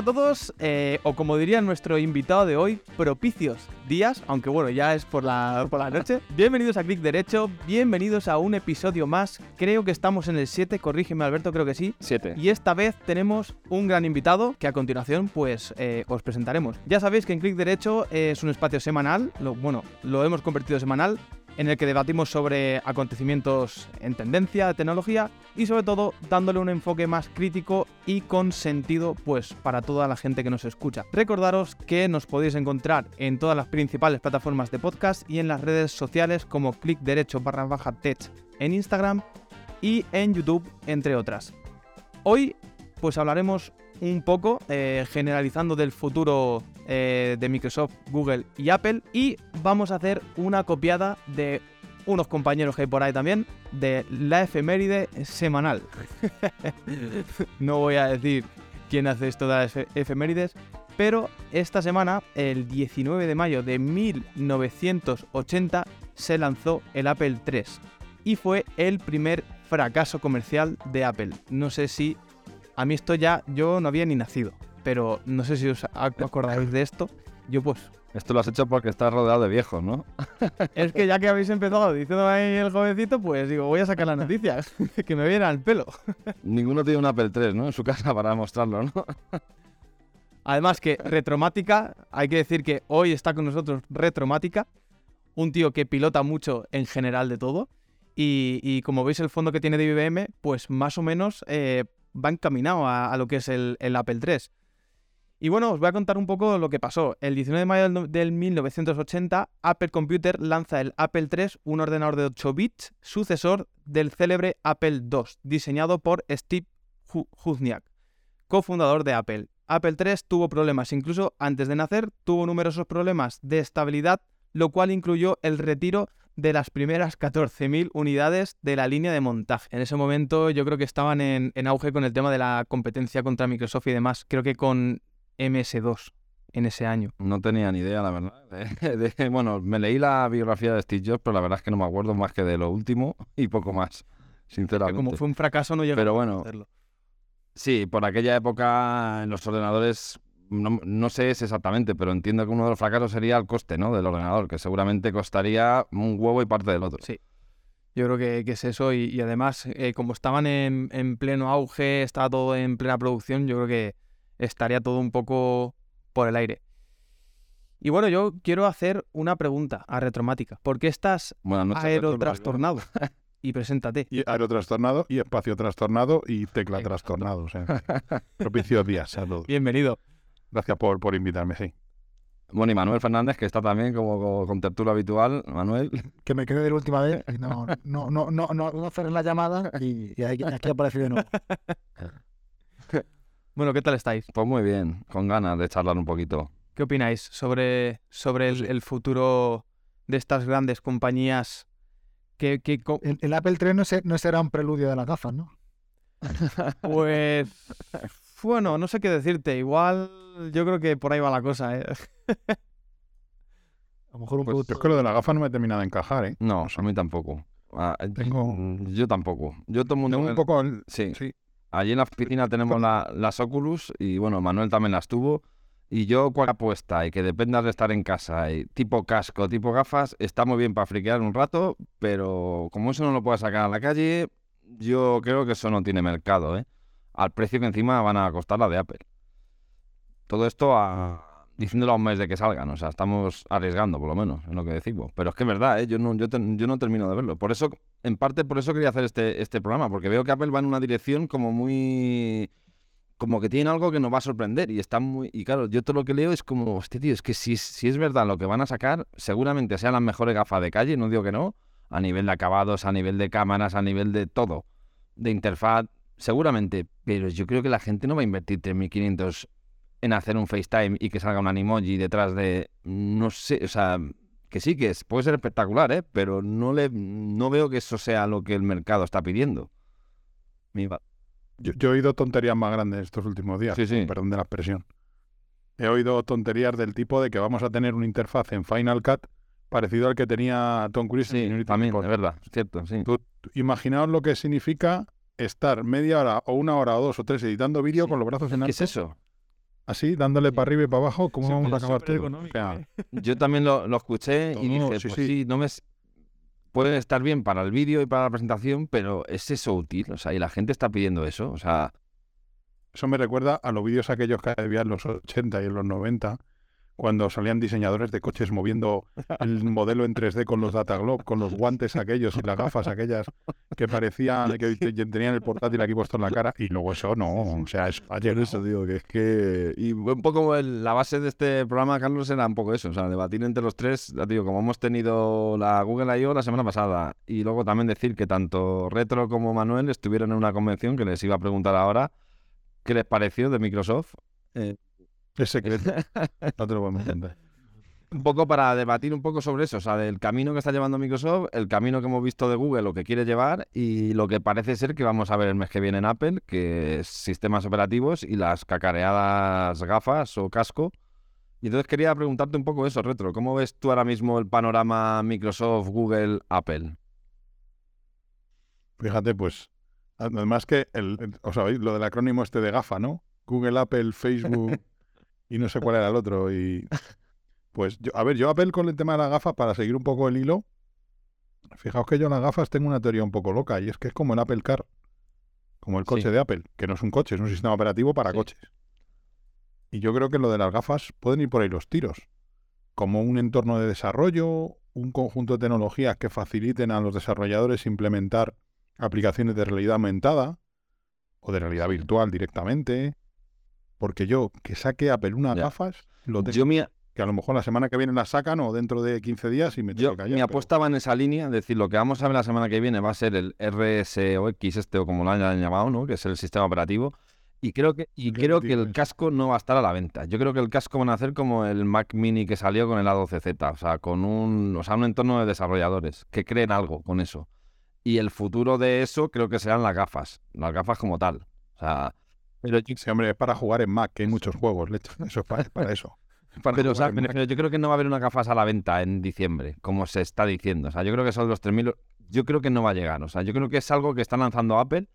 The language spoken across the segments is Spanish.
a todos, eh, o como diría nuestro invitado de hoy, propicios días, aunque bueno, ya es por la, por la noche. Bienvenidos a Clic Derecho, bienvenidos a un episodio más. Creo que estamos en el 7, corrígeme Alberto, creo que sí. 7. Y esta vez tenemos un gran invitado que a continuación pues eh, os presentaremos. Ya sabéis que en Clic Derecho es un espacio semanal, lo, bueno, lo hemos convertido semanal, en el que debatimos sobre acontecimientos en tendencia, de tecnología y sobre todo dándole un enfoque más crítico y con sentido pues para toda la gente que nos escucha. Recordaros que nos podéis encontrar en todas las principales plataformas de podcast y en las redes sociales como clic derecho barra baja tech en Instagram y en YouTube entre otras. Hoy pues hablaremos un poco eh, generalizando del futuro eh, de Microsoft, Google y Apple y vamos a hacer una copiada de unos compañeros que hay por ahí también de la efeméride semanal. no voy a decir quién hace esto de las efemérides, pero esta semana, el 19 de mayo de 1980, se lanzó el Apple III y fue el primer fracaso comercial de Apple. No sé si a mí esto ya, yo no había ni nacido, pero no sé si os acordáis de esto. Yo pues... Esto lo has hecho porque estás rodeado de viejos, ¿no? es que ya que habéis empezado diciendo ahí el jovencito, pues digo, voy a sacar las noticias, que me vienen al pelo. Ninguno tiene un Apple 3, ¿no? En su casa para mostrarlo, ¿no? Además que Retromática, hay que decir que hoy está con nosotros Retromática, un tío que pilota mucho en general de todo. Y, como veis el fondo que tiene de IBM, pues más o menos eh, va encaminado a, lo que es el, Apple III. Y bueno, os voy a contar un poco lo que pasó. El 19 de mayo del, 1980, Apple Computer lanza el Apple III, un ordenador de 8 bits, sucesor del célebre Apple II, diseñado por Steve Wozniak, cofundador de Apple. Apple III tuvo problemas, incluso antes de nacer, tuvo numerosos problemas de estabilidad, lo cual incluyó el retiro de las primeras 14.000 unidades de la línea de montaje. En ese momento yo creo que estaban en, auge con el tema de la competencia contra Microsoft y demás. Creo que con MS2 en ese año. No tenía ni idea, la verdad. bueno, me leí la biografía de Steve Jobs, pero la verdad es que no me acuerdo más que de lo último y poco más, sinceramente. como fue un fracaso no llegó pero bueno, a hacerlo. Sí, por aquella época en los ordenadores no, sé es exactamente, pero entiendo que uno de los fracasos sería el coste ¿no? del ordenador, que seguramente costaría un huevo y parte del otro. Sí. Yo creo que, es eso y, además, eh, como estaban en, pleno auge, estaba todo en plena producción, yo creo que estaría todo un poco por el aire. Y bueno, yo quiero hacer una pregunta a Retromática. ¿Por qué estás bueno, aerotrastornado? y preséntate. Y aerotrastornado y espacio trastornado y tecla trastornado. O sea, propicio días a Bienvenido. Gracias por, por invitarme, sí. Bueno, y Manuel Fernández, que está también como, con tertulia habitual. Manuel. Que me quedé de la última vez. No, no, no, no, no, no hacer la llamada y, aquí, aparece de nuevo. Bueno, ¿qué tal estáis? Pues muy bien, con ganas de charlar un poquito. ¿Qué opináis sobre, sobre el, futuro de estas grandes compañías? Que, que el, Apple 3 no, no será un preludio de las gafas, ¿no? pues bueno, no sé qué decirte. Igual yo creo que por ahí va la cosa, ¿eh? A lo mejor un pues, Yo es que lo de la gafa no me ha terminado de encajar, ¿eh? No, a mí tampoco. Ah, eh, Tengo... Yo tampoco. Yo todo mundo... un poco... Sí. sí. Allí en la oficina tenemos las Oculus y bueno, Manuel también las tuvo. Y yo, cual apuesta y que dependas de estar en casa, y tipo casco, tipo gafas, está muy bien para friquear un rato, pero como eso no lo puedes sacar a la calle, yo creo que eso no tiene mercado, ¿eh? al precio que encima van a costar la de Apple. Todo esto a, diciéndolo a un mes de que salgan, o sea, estamos arriesgando por lo menos, en lo que decimos. Pero es que es verdad, ¿eh? yo, no, yo, yo no termino de verlo. Por eso, en parte por eso quería hacer este, este programa, porque veo que Apple va en una dirección como muy como que tiene algo que nos va a sorprender y está muy y claro yo todo lo que leo es como hostia tío es que si, si es verdad lo que van a sacar seguramente sean las mejores gafas de calle no digo que no a nivel de acabados a nivel de cámaras a nivel de todo de interfaz Seguramente, pero yo creo que la gente no va a invertir 3.500 en hacer un FaceTime y que salga un animoji detrás de, no sé, o sea, que sí que es, puede ser espectacular, ¿eh? pero no, le, no veo que eso sea lo que el mercado está pidiendo. Yo, he oído tonterías más grandes estos últimos días, sí, sí. perdón de la expresión. He oído tonterías del tipo de que vamos a tener una interfaz en Final Cut parecido al que tenía Tom Cruise sí, en también, es verdad, cierto, sí. imaginaos lo que significa estar media hora o una hora o dos o tres editando vídeo con los brazos en alto. ¿Qué es eso? Así, dándole para arriba y para abajo, ¿cómo vamos a acabar todo? ¿eh? Yo también lo, escuché y dije, pues sí, no me puede estar bien para el vídeo y para la presentación, pero ¿es eso útil? O sea, y la gente está pidiendo eso, o sea... Eso me recuerda a los vídeos aquellos que había en los 80 y en los 90, cuando salían diseñadores de coches moviendo el modelo en 3D con los Data Globe, con los guantes aquellos y las gafas aquellas que parecían que tenían el portátil aquí puesto en la cara y luego eso no, o sea, es ayer eso digo que es que y un poco la base de este programa Carlos era un poco eso, o sea, debatir entre los tres, digo, como hemos tenido la Google I.O. la semana pasada y luego también decir que tanto Retro como Manuel estuvieron en una convención que les iba a preguntar ahora qué les pareció de Microsoft. Eh, es secreto. No te lo podemos entender. Un poco para debatir un poco sobre eso, o sea, del camino que está llevando Microsoft, el camino que hemos visto de Google, lo que quiere llevar y lo que parece ser que vamos a ver el mes que viene en Apple, que es sistemas operativos y las cacareadas gafas o casco. Y entonces quería preguntarte un poco eso, Retro. ¿Cómo ves tú ahora mismo el panorama Microsoft, Google, Apple? Fíjate, pues, además que, el, o sea, lo del acrónimo este de GAFA, ¿no? Google, Apple, Facebook, y no sé cuál era el otro. Y pues, yo, a ver, yo Apple con el tema de las gafas, para seguir un poco el hilo, fijaos que yo en las gafas tengo una teoría un poco loca, y es que es como el Apple Car, como el coche de Apple, que no es un coche, es un sistema operativo para coches. Y yo creo que lo de las gafas pueden ir por ahí los tiros, como un entorno de desarrollo, un conjunto de tecnologías que faciliten a los desarrolladores implementar aplicaciones de realidad aumentada o de realidad virtual directamente, porque yo, que saque Apple unas gafas, lo tengo. Yo Que a lo mejor la semana que viene las sacan o dentro de 15 días y me tengo que Mi apuesta va en esa línea, es decir, lo que vamos a ver la semana que viene va a ser el RSOX este o como lo hayan llamado, ¿no? Que es el sistema operativo. Y creo que, y creo que el casco no va a estar a la venta. Yo creo que el casco van a hacer como el Mac Mini que salió con el A12Z, o sea, con un, o sea, un entorno de desarrolladores que creen algo con eso. Y el futuro de eso creo que serán las gafas, las gafas como tal. O sea, pero sí, hombre, es para jugar en Mac, que hay muchos juegos, Eso es para, eso. pero, yo creo que no va a haber una gafas a la venta en diciembre, como se está diciendo. O sea, yo creo que son los 3.000. Yo creo que no va a llegar. O sea, yo creo que es algo que está lanzando Apple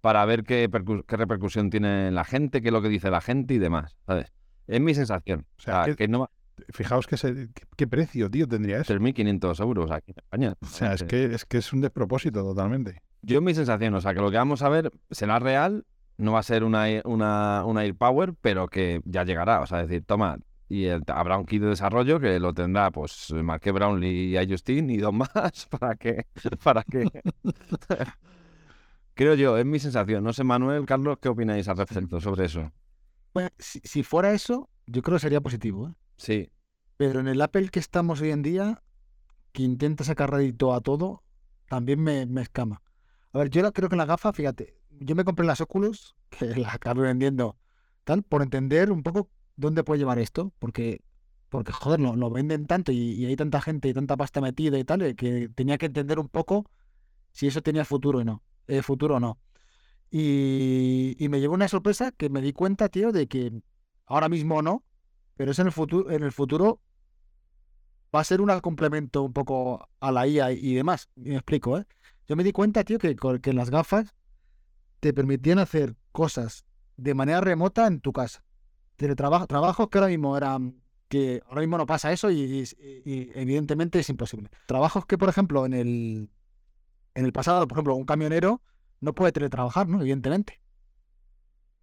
para ver qué, qué repercusión tiene la gente, qué es lo que dice la gente y demás. ¿Sabes? Es mi sensación. O sea, que, no Fijaos que qué precio, tío, tendría eso. 3.500 euros aquí en España. O sea, es que, es que es un despropósito totalmente. Yo mi sensación, o sea, que lo que vamos a ver será real no va a ser una, una, una AirPower, pero que ya llegará. O sea, decir, toma, y habrá un kit de desarrollo que lo tendrá pues Marque Brownlee y Justin y dos más para que para que creo yo es mi sensación no sé Manuel Carlos qué opináis al respecto sobre eso pues, si, fuera eso yo creo que sería positivo ¿eh? sí pero en el Apple que estamos hoy en día que intenta sacar rédito a todo también me, me escama a ver yo creo que la gafa fíjate yo me compré las Oculus, que las acabo vendiendo, tal, por entender un poco dónde puede llevar esto, porque, porque joder, lo, lo venden tanto y, hay tanta gente y tanta pasta metida y tal, eh, que tenía que entender un poco si eso tenía futuro y no, eh, futuro o no. Y, y me llevó una sorpresa que me di cuenta, tío, de que ahora mismo no, pero es en el futuro, en el futuro va a ser un complemento un poco a la IA y, demás. Y me explico, ¿eh? Yo me di cuenta, tío, que, que las gafas te permitían hacer cosas de manera remota en tu casa. Teletrabajo, trabajos que ahora mismo eran que ahora mismo no pasa eso y, evidentemente es imposible. Trabajos que, por ejemplo, en el en el pasado, por ejemplo, un camionero no puede teletrabajar, ¿no? Evidentemente.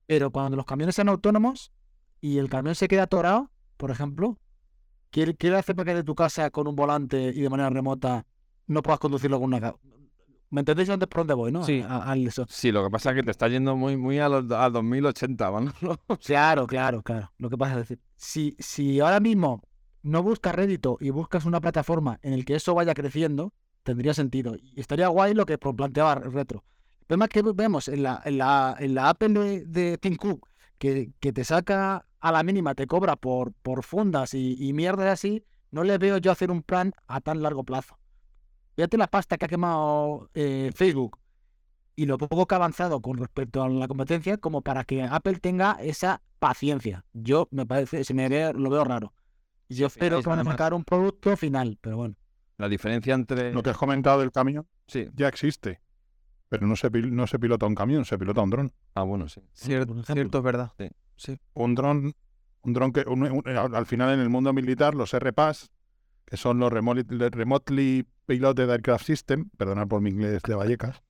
Pero cuando los camiones sean autónomos y el camión se queda atorado, por ejemplo, ¿qué, qué hace para que de tu casa con un volante y de manera remota no puedas conducirlo con una, ¿Me entendéis dónde, por dónde voy, no? Sí. sí, lo que pasa es que te está yendo muy, muy a, los, a 2080, ¿no? claro, claro, claro. Lo que pasa es decir, si, si ahora mismo no buscas rédito y buscas una plataforma en el que eso vaya creciendo, tendría sentido. Y estaría guay lo que planteaba Retro. El problema es que vemos en la, en la, en la Apple de, de Tim Cook, que, que, te saca a la mínima, te cobra por, por fundas y, y mierda así, no le veo yo hacer un plan a tan largo plazo. Fíjate la pasta que ha quemado eh, Facebook y lo poco que ha avanzado con respecto a la competencia como para que Apple tenga esa paciencia. Yo me parece, se me lo veo raro. Yo espero que van a sacar un producto final, pero bueno. La diferencia entre... Lo que has comentado del camión sí. ya existe. Pero no se, no se pilota un camión, se pilota un dron. Ah, bueno, sí. Cierto, cierto es verdad. Sí. Un dron Un dron que al final en el mundo militar, los RPAS, que son los Remotely Piloted Aircraft System, perdonad por mi inglés de Vallecas,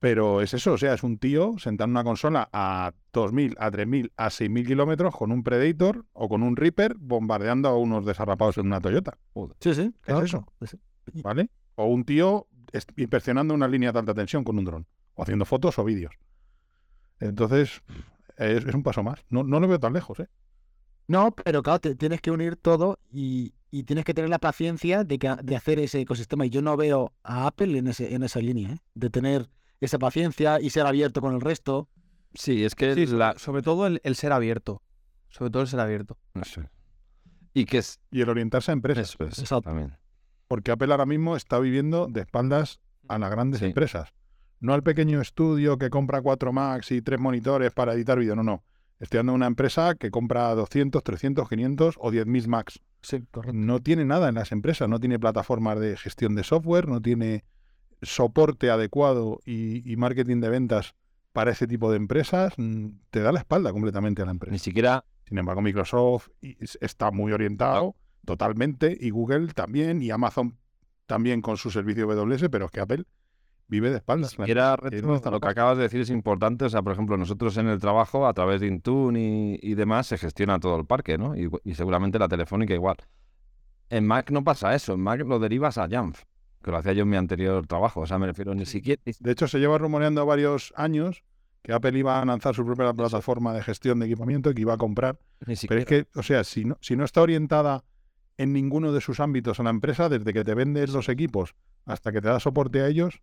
pero es eso, o sea, es un tío sentado en una consola a 2.000, a 3.000, a 6.000 kilómetros con un Predator o con un Reaper bombardeando a unos desarrapados en una Toyota. Sí, sí. es eso. ¿Vale? O un tío inspeccionando una línea de alta tensión con un dron. O haciendo fotos o vídeos. Entonces, es, un paso más. No, no lo veo tan lejos, ¿eh? No, pero claro, tienes que unir todo y, tienes que tener la paciencia de, que, de hacer ese ecosistema. Y yo no veo a Apple en, ese, en esa línea, ¿eh? de tener esa paciencia y ser abierto con el resto. Sí, es que sobre todo el, ser abierto. Sobre todo el ser abierto. No sé. Y que es... Y el orientarse a empresas. Exactamente. Porque Apple ahora mismo está viviendo de espaldas a las grandes empresas. No al pequeño estudio que compra cuatro Macs y tres monitores para editar vídeo. No, no. Estoy dando una empresa que compra 200, 300, 500 o 10.000 Macs. Sí, correcto. No tiene nada en las empresas. No tiene plataformas de gestión de software, no tiene soporte adecuado y, marketing de ventas para ese tipo de empresas, mm, te da la espalda completamente a la empresa. Ni siquiera. Sin embargo, Microsoft está muy orientado totalmente y Google también y Amazon también con su servicio AWS, pero es que Apple vive de espaldas. Siquiera lo que acabas de decir es importante. O sea, por ejemplo, nosotros en el trabajo, a través de Intune y, demás, se gestiona todo el parque, ¿no? Y, y, seguramente la telefónica igual. En Mac no pasa eso. En Mac lo derivas a Jamf que lo hacía yo en mi anterior trabajo. O sea, me refiero ni siquiera. De hecho, se lleva rumoreando varios años que Apple iba a lanzar su propia plataforma de gestión de equipamiento que iba a comprar. Pero es que, o sea, si no, si no está orientada en ninguno de sus ámbitos a la empresa, desde que te vendes los equipos hasta que te da soporte a ellos,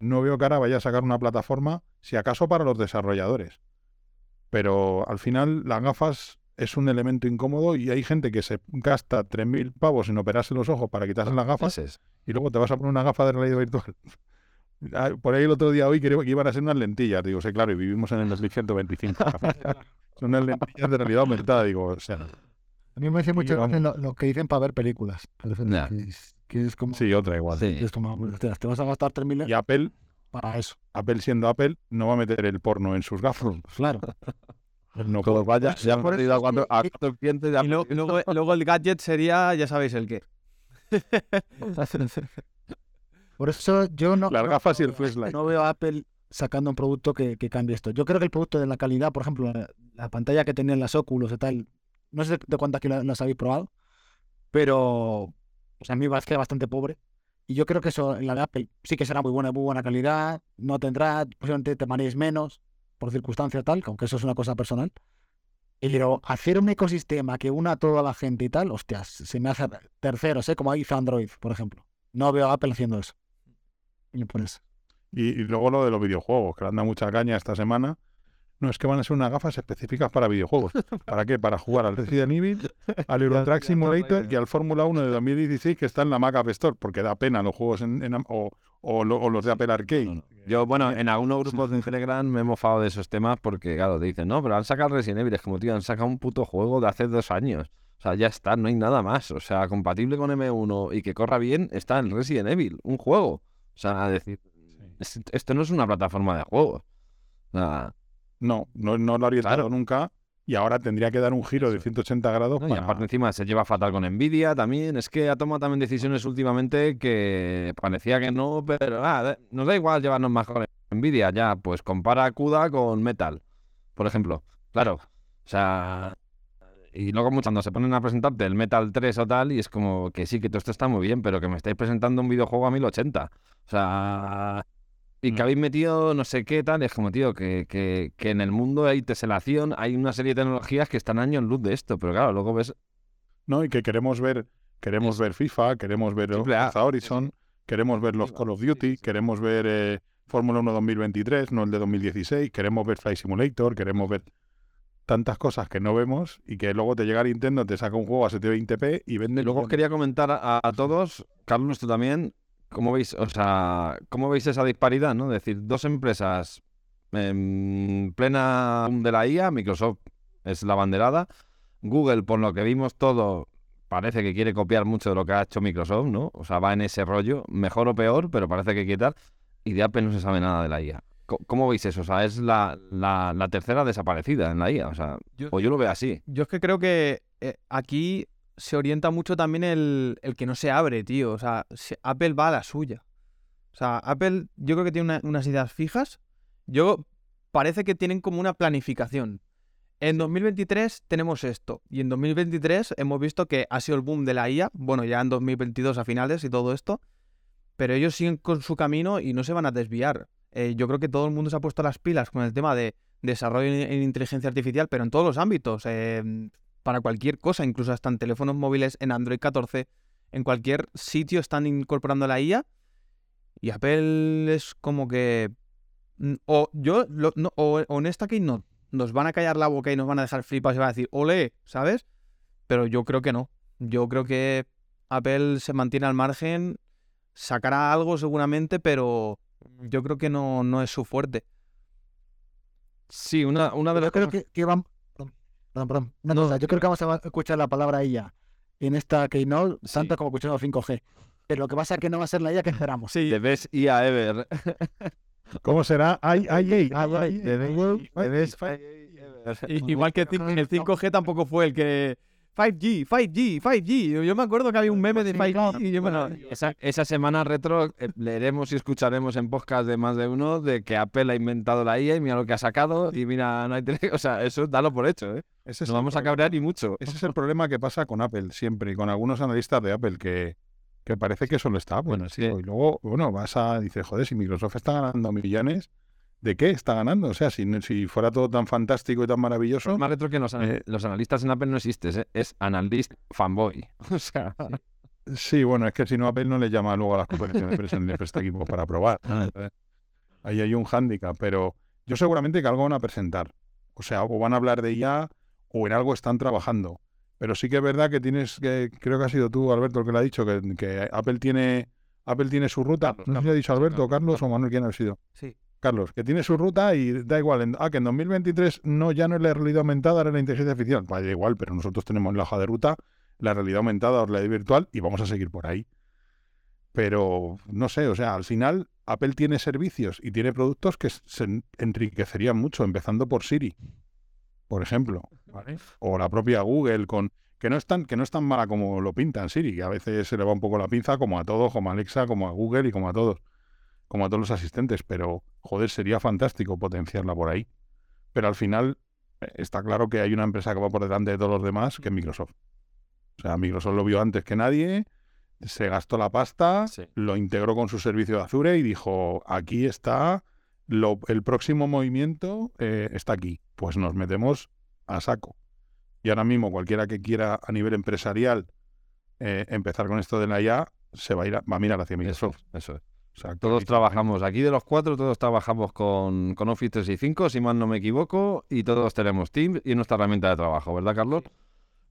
no veo que ahora vaya a sacar una plataforma, si acaso para los desarrolladores. Pero al final las gafas es un elemento incómodo y hay gente que se gasta 3.000 pavos en operarse los ojos para quitarse las gafas y luego te vas a poner una gafa de realidad virtual. Ah, por ahí el otro día hoy creo que iban a ser unas lentillas. Digo, sí, claro, y vivimos en el 2125. Son unas lentillas de realidad aumentada. Digo, o sea. A mí me dice mucho lo, que dicen para ver películas. Que, es, como, sí, otra igual. Sí. Es como, te, vas a gastar 3.000 Y Apple, para eso. Apple siendo Apple, no va a meter el porno en sus gafas. Claro. No, como vaya, se han perdido a cuatro, clientes. Y luego, luego, el gadget sería, ya sabéis el qué. Por eso yo no. Las gafas y el flashlight. No veo a Apple sacando un producto que, cambie esto. Yo creo que el producto de la calidad, por ejemplo, la, pantalla que tenían las óculos y tal, no sé de cuántas aquí las, habéis probado, pero a mí me parece bastante pobre. Y yo creo que eso, la de Apple, sí que será muy buena, muy buena calidad, no tendrá, posiblemente te manejes menos por circunstancia tal, aunque eso es una cosa personal. Pero hacer un ecosistema que una a toda la gente y tal, hostias, se me hace terceros, ¿eh? como hizo Android, por ejemplo. No veo a Apple haciendo eso. Y, luego lo de los videojuegos, que le anda mucha caña esta semana. No, es que van a ser unas gafas específicas para videojuegos. ¿Para qué? Para jugar al Resident Evil, al Euro Truck Simulator y al Fórmula 1 de 2016 que está en la Mac App Store, porque da pena los juegos en, o, o, los de Apple Arcade. Yo, bueno, en algunos grupos de Telegram me he mofado de esos temas porque, claro, te dicen, no, pero han sacado Resident Evil. Es como, tío, han sacado un puto juego de hace dos años. O sea, ya está, no hay nada más. O sea, compatible con M1 y que corra bien, está en Resident Evil, un juego. O sea, decir, esto no es una plataforma de juegos. O sea, no, no, no lo habría claro. nunca. Y ahora tendría que dar un giro de 180 grados. Y aparte encima se lleva fatal con Nvidia también. Es que ha tomado también decisiones últimamente que parecía que no, pero ah, nos da igual llevarnos más con Nvidia. Ya, pues compara CUDA con Metal, por ejemplo. Claro. O sea, y luego cuando se ponen a presentarte el Metal 3 o tal, y es como que sí, que todo esto está muy bien, pero que me estáis presentando un videojuego a 1080. O sea, y que mm. habéis metido no sé qué tal, es como, tío, que, que, que, en el mundo hay teselación, hay una serie de tecnologías que están años en luz de esto, pero claro, luego ves... No, y que queremos ver, queremos ver FIFA, queremos ver Horizon, queremos ver los Call of Duty, queremos ver eh, Fórmula 1 2023, no el de 2016, queremos ver Flight Simulator, queremos ver tantas cosas que no vemos y que luego te llega Nintendo, te saca un juego a 720p y vende... Luego os quería comentar a, a todos, Carlos, tú también, ¿Cómo veis, o sea, cómo veis esa disparidad, no? Es decir, dos empresas en plena de la IA, Microsoft es la banderada, Google, por lo que vimos todo, parece que quiere copiar mucho de lo que ha hecho Microsoft, ¿no? O sea, va en ese rollo, mejor o peor, pero parece que quiere tal, y de Apple no se sabe nada de la IA. ¿Cómo veis eso? O sea, es la, la, tercera desaparecida en la IA. O sea, o yo lo veo así. Yo es que creo que eh, aquí se orienta mucho también el, el, que no se abre, tío. O sea, Apple va a la suya. O sea, Apple yo creo que tiene unas ideas fijas. Yo parece que tienen como una planificación. En 2023 tenemos esto. Y en 2023 hemos visto que ha sido el boom de la IA. Bueno, ya en 2022 a finales y todo esto. Pero ellos siguen con su camino y no se van a desviar. Eh, yo creo que todo el mundo se ha puesto las pilas con el tema de desarrollo en inteligencia artificial, pero en todos los ámbitos, em, para cualquier cosa, incluso hasta en teléfonos móviles, en Android 14, en cualquier sitio están incorporando la IA. Y Apple es como que... Mm, o yo, o, en esta que no, nos van a callar la boca y nos van a dejar flipas y van a decir, ole, ¿sabes? Pero yo creo que no. Yo creo que Apple se mantiene al margen, sacará algo seguramente, pero yo creo que no, no es su fuerte. Sí, una, una de las creo que, que van... Perdón, perdón. no, yo creo que vamos a escuchar la palabra IA en esta Keynote, sí. tanto como escuchando 5G. Pero lo que pasa es que no va a ser la IA que esperamos. Sí. The best IA ever. ¿Cómo será? IA. Igual que el 5G tampoco fue el que 5G, 5G, 5G. Yo me acuerdo que había un meme de 5G. esa, esa, semana retro eh, leeremos y escucharemos en podcast de más de uno de que Apple ha inventado la IA y mira lo que ha sacado y mira, no hay O sea, eso dalo por hecho, ¿eh? Ese no vamos a cabrear ni mucho. Ese es el problema que pasa con Apple siempre y con algunos analistas de Apple que, que parece que solo está. Bueno, sí. Y luego, bueno, vas a, dices, joder, si Microsoft está ganando millones ¿De qué está ganando? O sea, si, si fuera todo tan fantástico y tan maravilloso. más retro que los, eh, los analistas en Apple no existe, ¿eh? es analyst fanboy. O sea. Sí, bueno, es que si no, Apple no le llama luego a las competiciones de este equipo para probar. Ah. Ahí hay un hándicap, pero yo seguramente que algo van a presentar. O sea, o van a hablar de ya o en algo están trabajando. Pero sí que es verdad que tienes que, creo que ha sido tú, Alberto, el que lo ha dicho, que, que Apple tiene Apple tiene su ruta. no sé si ha dicho Alberto, Carlos o Manuel, ¿quién ha sido? Sí. Carlos, que tiene su ruta y da igual. ah, que en 2023 no, ya no es la realidad aumentada, ahora la inteligencia artificial. Da igual, pero nosotros tenemos la hoja de ruta, la realidad aumentada o la realidad virtual y vamos a seguir por ahí. Pero no sé, o sea, al final Apple tiene servicios y tiene productos que se enriquecerían mucho, empezando por Siri, por ejemplo. O la propia Google con. Que no, es tan, que no es tan mala como lo pintan Siri, que a veces se le va un poco la pinza, como a todos, como a Alexa, como a Google y como a todos como a todos los asistentes, pero joder, sería fantástico potenciarla por ahí. Pero al final eh, está claro que hay una empresa que va por delante de todos los demás, que es Microsoft. O sea, Microsoft lo vio antes que nadie, se gastó la pasta, lo integró con su servicio de Azure y dijo, aquí está, el próximo movimiento eh, está aquí. Pues nos metemos a saco. Y ahora mismo cualquiera que quiera a nivel empresarial eh, empezar con esto de la IA, se va a ir va a mirar hacia Microsoft. eso es todos trabajamos, aquí de los cuatro, todos trabajamos con, con Office 365, si mal no me equivoco, y todos tenemos Teams y nuestra herramienta de trabajo, ¿verdad, Carlos?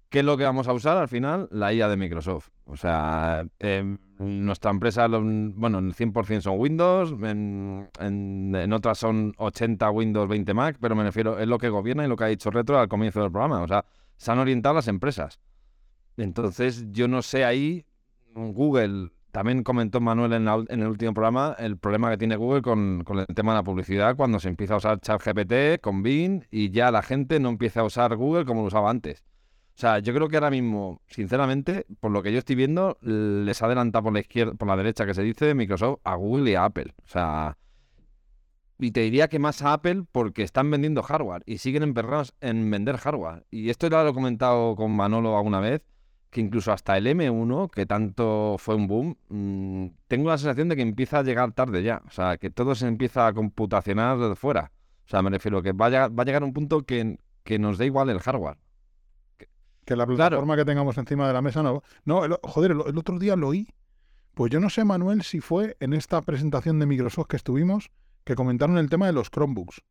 ¿Qué es lo que vamos a usar al final? La IA de Microsoft. O sea, em, nuestra empresa, bueno, en 100% son Windows, en, en, otras son 80 Windows, 20 Mac, pero me refiero, es lo que gobierna y lo que ha dicho Retro al comienzo del programa. O sea, se han orientado las empresas. Entonces, yo no sé ahí, Google también comentó Manuel en, el último programa el problema que tiene Google con, el tema de la publicidad cuando se empieza a usar ChatGPT con Bing y ya la gente no empieza a usar Google como lo usaba antes. O sea, yo creo que ahora mismo, sinceramente, por lo que yo estoy viendo, les adelanta por la izquierda, por la derecha que se dice Microsoft a Google y a Apple. O sea, y te diría que más a Apple porque están vendiendo hardware y siguen emperrados en vender hardware. Y esto ya lo he comentado con Manolo alguna vez que incluso hasta el M1, que tanto fue un boom, mm, tengo la sensación de que empieza a llegar tarde ya. O sea, que todo se empieza a computacionar desde fuera. O sea, me refiero que va a, va a llegar un punto que, que nos dé igual el hardware. Que, la plataforma que tengamos encima de la mesa no. No, joder, el, el, otro día lo oí. Pues yo no sé, Manuel, si fue en esta presentación de Microsoft que estuvimos, que comentaron el tema de los Chromebooks.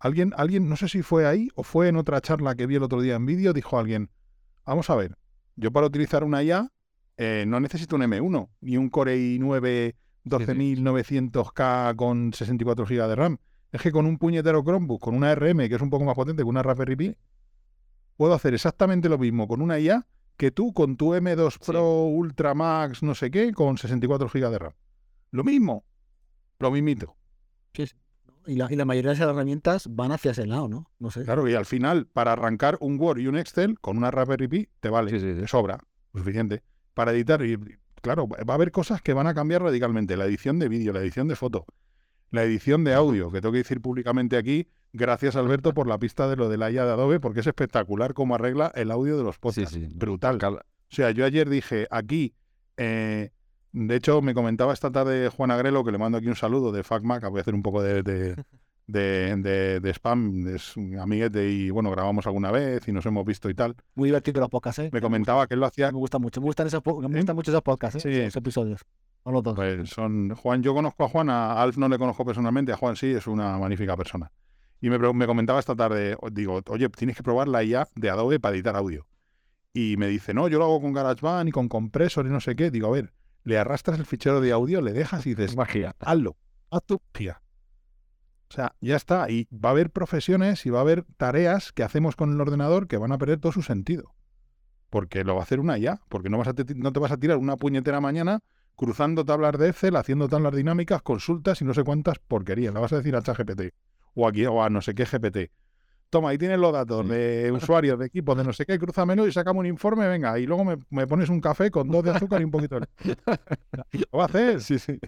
Alguien, alguien, no sé si fue ahí o fue en otra charla que vi el otro día en vídeo, dijo alguien, Vamos a ver. Yo para utilizar una IA eh, no necesito un M1 ni un Core i9 12900K con 64 GB de RAM. Es que con un puñetero Chromebook, con una RM que es un poco más potente que una Raspberry Pi, puedo hacer exactamente lo mismo con una IA que tú con tu M2 Pro Ultra Max no sé qué con 64 GB de RAM. Lo mismo. Lo mismito. Y la, mayoría de esas herramientas van hacia ese lado, ¿no? No sé. Claro, y al final, para arrancar un Word y un Excel con una Raspberry Pi, te vale, sí, te sobra, suficiente. Para editar, y claro, va a haber cosas que van a cambiar radicalmente. La edición de vídeo, la edición de foto, la edición de audio, que tengo que decir públicamente aquí, gracias Alberto por la pista de lo de la IA de Adobe, porque es espectacular cómo arregla el audio de los podcasts. Brutal. O sea, yo ayer dije aquí, eh, de hecho me comentaba esta tarde Juan Agrelo, que le mando aquí un saludo de FacMac, voy a hacer un poco de, de, de, spam, es un amiguete y bueno, grabamos alguna vez y nos hemos visto y tal. Muy divertido los podcasts, ¿eh? Me comentaba que él lo hacía. Me gusta mucho, me gustan esos, me ¿Eh? gustan mucho esos podcasts, ¿eh? esos episodios. Pues son, Juan, yo conozco a Juan, a Alf no le conozco personalmente, a Juan sí, es una magnífica persona. Y me, me comentaba esta tarde, digo, oye, tienes que probar la IA de Adobe para editar audio. Y me dice, no, yo lo hago con GarageBand y con compresor y no sé qué. Digo, a ver, le arrastras el fichero de audio, le dejas y dices, magia, hazlo, haz tu magia. O sea, ya está. Y va a haber profesiones y va a haber tareas que hacemos con el ordenador que van a perder todo su sentido. Porque lo va a hacer una IA. Porque no, vas a no te vas a tirar una puñetera mañana cruzando tablas de Excel, haciendo tablas dinámicas, consultas y no sé cuántas porquerías. La vas a decir a ChatGPT o, aquí, o a no sé qué GPT. Toma, ahí tienes los datos de usuarios, de equipos, de no sé qué, menú y sacamos un informe, venga, y luego me, pones un café con dos de azúcar y un poquito de... lo va a hacer, sí, sí.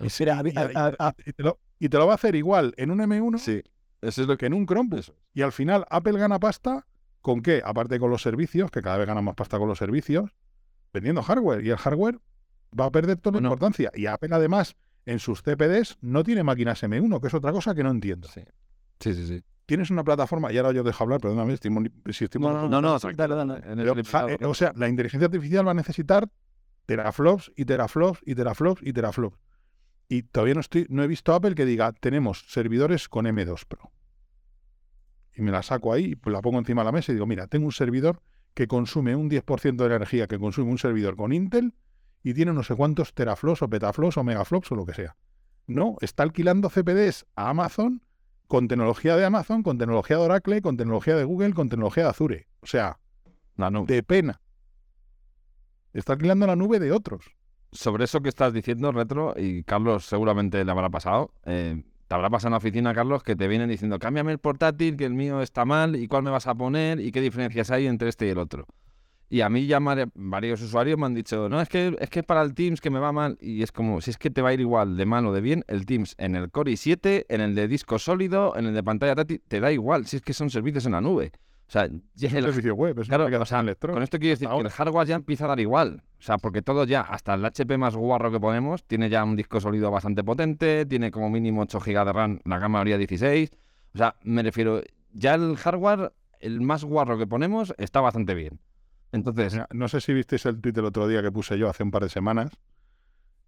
y, te lo, va a hacer igual en un M1 sí. Eso es lo que en un Chromebook. Y al final Apple gana pasta con qué? Aparte con los servicios, que cada vez gana más pasta con los servicios, vendiendo hardware. Y el hardware va a perder toda la importancia. Y Apple, además, en sus CPDs no tiene máquinas M1, que es otra cosa que no entiendo. Sí, sí, sí. sí. Tienes una plataforma, y ahora yo dejo hablar, perdóname, estoy, si No, no, no, eh, o sea, la inteligencia artificial va a necesitar teraflops y teraflops y teraflops y teraflops. Y todavía no, estoy, no he visto Apple que diga, tenemos servidores con M2 Pro. Y me la saco ahí, pues la pongo encima de la mesa y digo, mira, tengo un servidor que consume un 10% de la energía que consume un servidor con Intel y tiene no sé cuántos teraflops o petaflops o megaflops o lo que sea. No, está alquilando CPDs a Amazon con tecnología de Amazon, con tecnología de Oracle, con tecnología de Google, con tecnología de Azure. O sea, de pena. Está alquilando la nube de otros. Sobre eso que estás diciendo, Retro, y Carlos seguramente le habrá pasado, eh, te habrá pasado en la oficina, Carlos, que te vienen diciendo, cámbiame el portátil, que el mío está mal, y cuál me vas a poner, y qué diferencias hay entre este y el otro. Y a mí ya varios usuarios me han dicho, no, es que es que para el Teams que me va mal. Y es como, si es que te va a ir igual de mal o de bien, el Teams en el Core i7, en el de disco sólido, en el de pantalla táctil, te da igual, si es que son servicios en la nube. O sea, es el servicio web, es claro, o sea, con esto quiero decir que el hardware ya empieza a dar igual. O sea, porque todo ya, hasta el HP más guarro que ponemos, tiene ya un disco sólido bastante potente, tiene como mínimo 8 GB de RAM, la gama mayoría 16. O sea, me refiero, ya el hardware, el más guarro que ponemos, está bastante bien. Entonces, no sé si visteis el tweet el otro día que puse yo hace un par de semanas.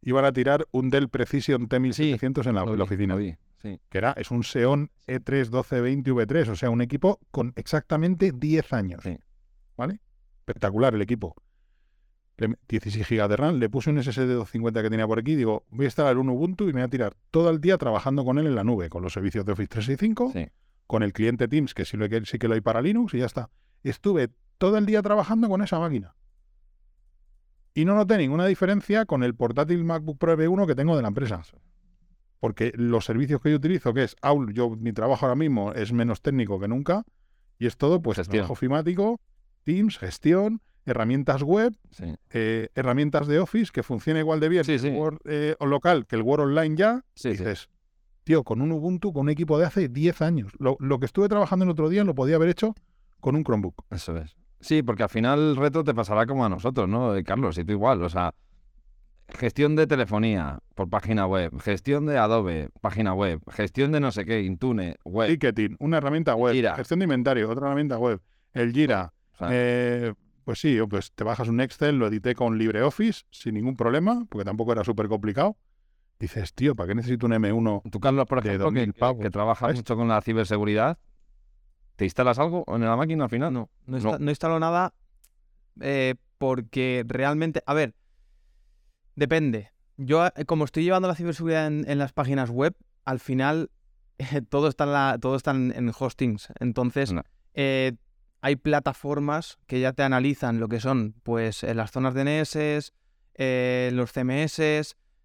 Iban a tirar un Dell Precision T1700 en la, oficina. Que era, es un Xeon E3 1220 V3, o sea, un equipo con exactamente 10 años. ¿Vale? Espectacular el equipo. 16 GB de RAM, le puse un SSD 250 que tenía por aquí, digo, voy a instalar un Ubuntu y me voy a tirar todo el día trabajando con él en la nube, con los servicios de Office 365, con el cliente Teams, que sí, lo, sí que lo hay para Linux, y ya está. Estuve todo el día trabajando con esa máquina. Y no noté ninguna diferencia con el portátil MacBook Pro M1 que tengo de la empresa. Porque los servicios que yo utilizo, que es Aul, yo mi trabajo ahora mismo es menos técnico que nunca, y es todo, pues, gestión. trabajo ofimático, Teams, gestión, herramientas web, eh, herramientas de Office que funciona igual de bien Word eh, local que el Word Online ya. dices, tío, con un Ubuntu, con un equipo de hace 10 años. Lo, lo, que estuve trabajando el otro día lo podía haber hecho con un Chromebook. Eso es. Sí, porque al final el reto te pasará como a nosotros, ¿no? Eh, Carlos, y tú igual, o sea, gestión de telefonía por página web, gestión de Adobe, página web, gestión de no sé qué, Intune, web. Ticketing, una herramienta web, gestión de inventario, otra herramienta web, el Gira. Eh, pues sí, pues te bajas un Excel, lo edité con LibreOffice sin ningún problema, porque tampoco era súper complicado. Dices, tío, ¿para qué necesito un M1? Tú, Carlos, por ejemplo, que, que, trabajas mucho con la ciberseguridad, ¿Te instalas algo en la máquina al final? No, no, instalo nada eh, porque realmente, a ver, depende. Yo, eh, como estoy llevando la ciberseguridad en, las páginas web, al final todo, está en la, todo está en, hostings. Entonces, eh, hay plataformas que ya te analizan lo que son pues las zonas DNS, los CMS,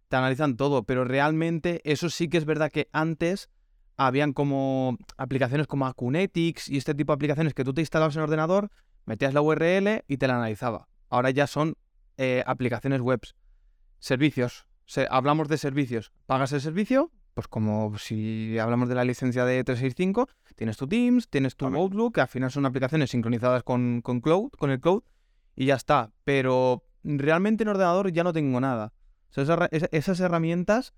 te analizan todo, pero realmente eso sí que es verdad que antes habían como aplicaciones como Acunetics y este tipo de aplicaciones que tú te instalabas en el ordenador, metías la URL y te la analizaba. Ahora ya son eh, aplicaciones web. Servicios. hablamos de servicios. Pagas el servicio, pues como si hablamos de la licencia de 365, tienes tu Teams, tienes tu Outlook, que al final son aplicaciones sincronizadas con, con Cloud, con el Cloud, y ya está. Pero realmente en ordenador ya no tengo nada. esas, herramientas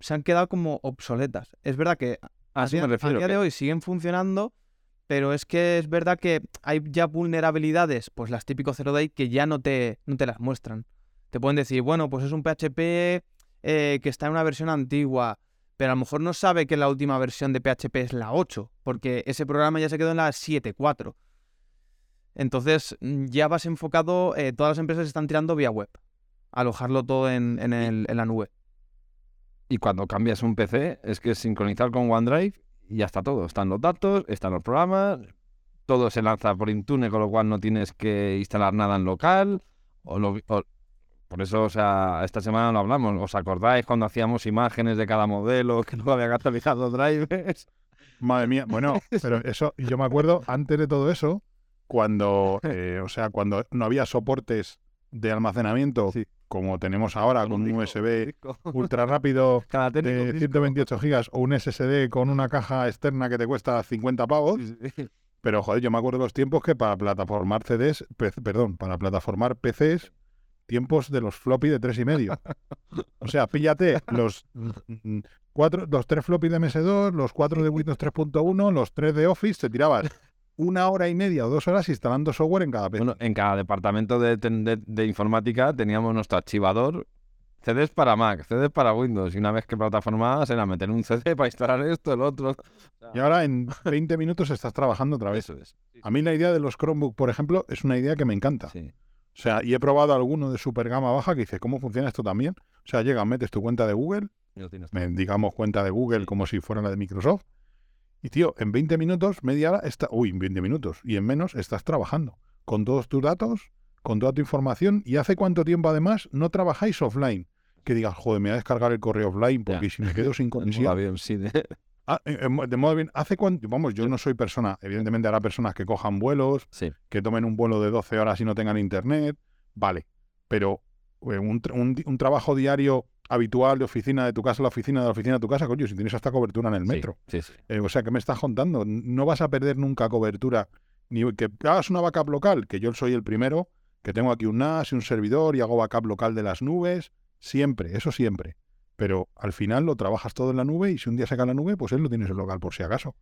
se han quedado como obsoletas. Es verdad que a, día, de hoy siguen funcionando, pero es que es verdad que hay ya vulnerabilidades, pues las típicos 0 day que ya no te, no te las muestran. Te pueden decir, bueno, pues es un PHP eh, que está en una versión antigua, pero a lo mejor no sabe que la última versión de PHP es la 8, porque ese programa ya se quedó en la 7.4. Entonces mm, ya vas enfocado, eh, todas las empresas están tirando vía web, alojarlo todo en, la nube. Y cuando cambias un PC, es que sincronizar con OneDrive y ya está todo. Están los datos, están los programas, todo se lanza por Intune, con lo cual no tienes que instalar nada en local. O, lo, por eso, o sea, esta semana lo hablamos. ¿Os acordáis cuando hacíamos imágenes de cada modelo que no había actualizado drivers? Madre mía, bueno, pero eso, yo me acuerdo antes de todo eso, cuando, eh, o sea, cuando no había soportes de almacenamiento como tenemos ahora con un USB ultra rápido de 128 gigas o un SSD con una caja externa que te cuesta 50 pavos. Pero joder, yo me acuerdo de los tiempos que para plataformar CDs, perdón, para plataformar PCs tiempos de los floppy de tres y medio. O sea, píllate los cuatro, los tres floppy de MS2, los cuatro de Windows 3.1, los tres de Office, te tirabas una hora y media o dos horas instalando software en cada PC. Bueno, en cada departamento de, informática teníamos nuestro archivador CDs para Mac, CDs para Windows. Y una vez que plataformabas era meter un CD para instalar esto, el otro. Y ahora en 20 minutos estás trabajando otra vez. A mí la idea de los Chromebook, por ejemplo, es una idea que me encanta. Sí. O sea, y he probado alguno de super gama baja que dice, ¿cómo funciona esto también? O sea, llega, metes tu cuenta de Google, digamos cuenta de Google como si fuera la de Microsoft, y tío, en 20 minutos, media hora, está, uy, en 20 minutos, y en menos estás trabajando con todos tus datos, con toda tu información, y hace cuánto tiempo además no trabajáis offline. Que digas, joder, me voy a descargar el correo offline porque si me quedo sin conexión. sí, Ah, de modo bien, ¿hace cuánto? Vamos, yo no soy persona, evidentemente habrá personas que cojan vuelos, que tomen un vuelo de 12 horas y no tengan internet, vale, pero eh, un, trabajo diario habitual de oficina de tu casa a la oficina, de la oficina de tu casa, coño, si tienes hasta cobertura en el metro. Eh, o sea, ¿qué me estás contando? No vas a perder nunca cobertura, ni que hagas una backup local, que yo soy el primero, que tengo aquí un NAS y un servidor y hago backup local de las nubes, siempre, eso siempre pero al final lo trabajas todo en la nube y si un día se cae la nube, pues él lo tienes en local por si acaso.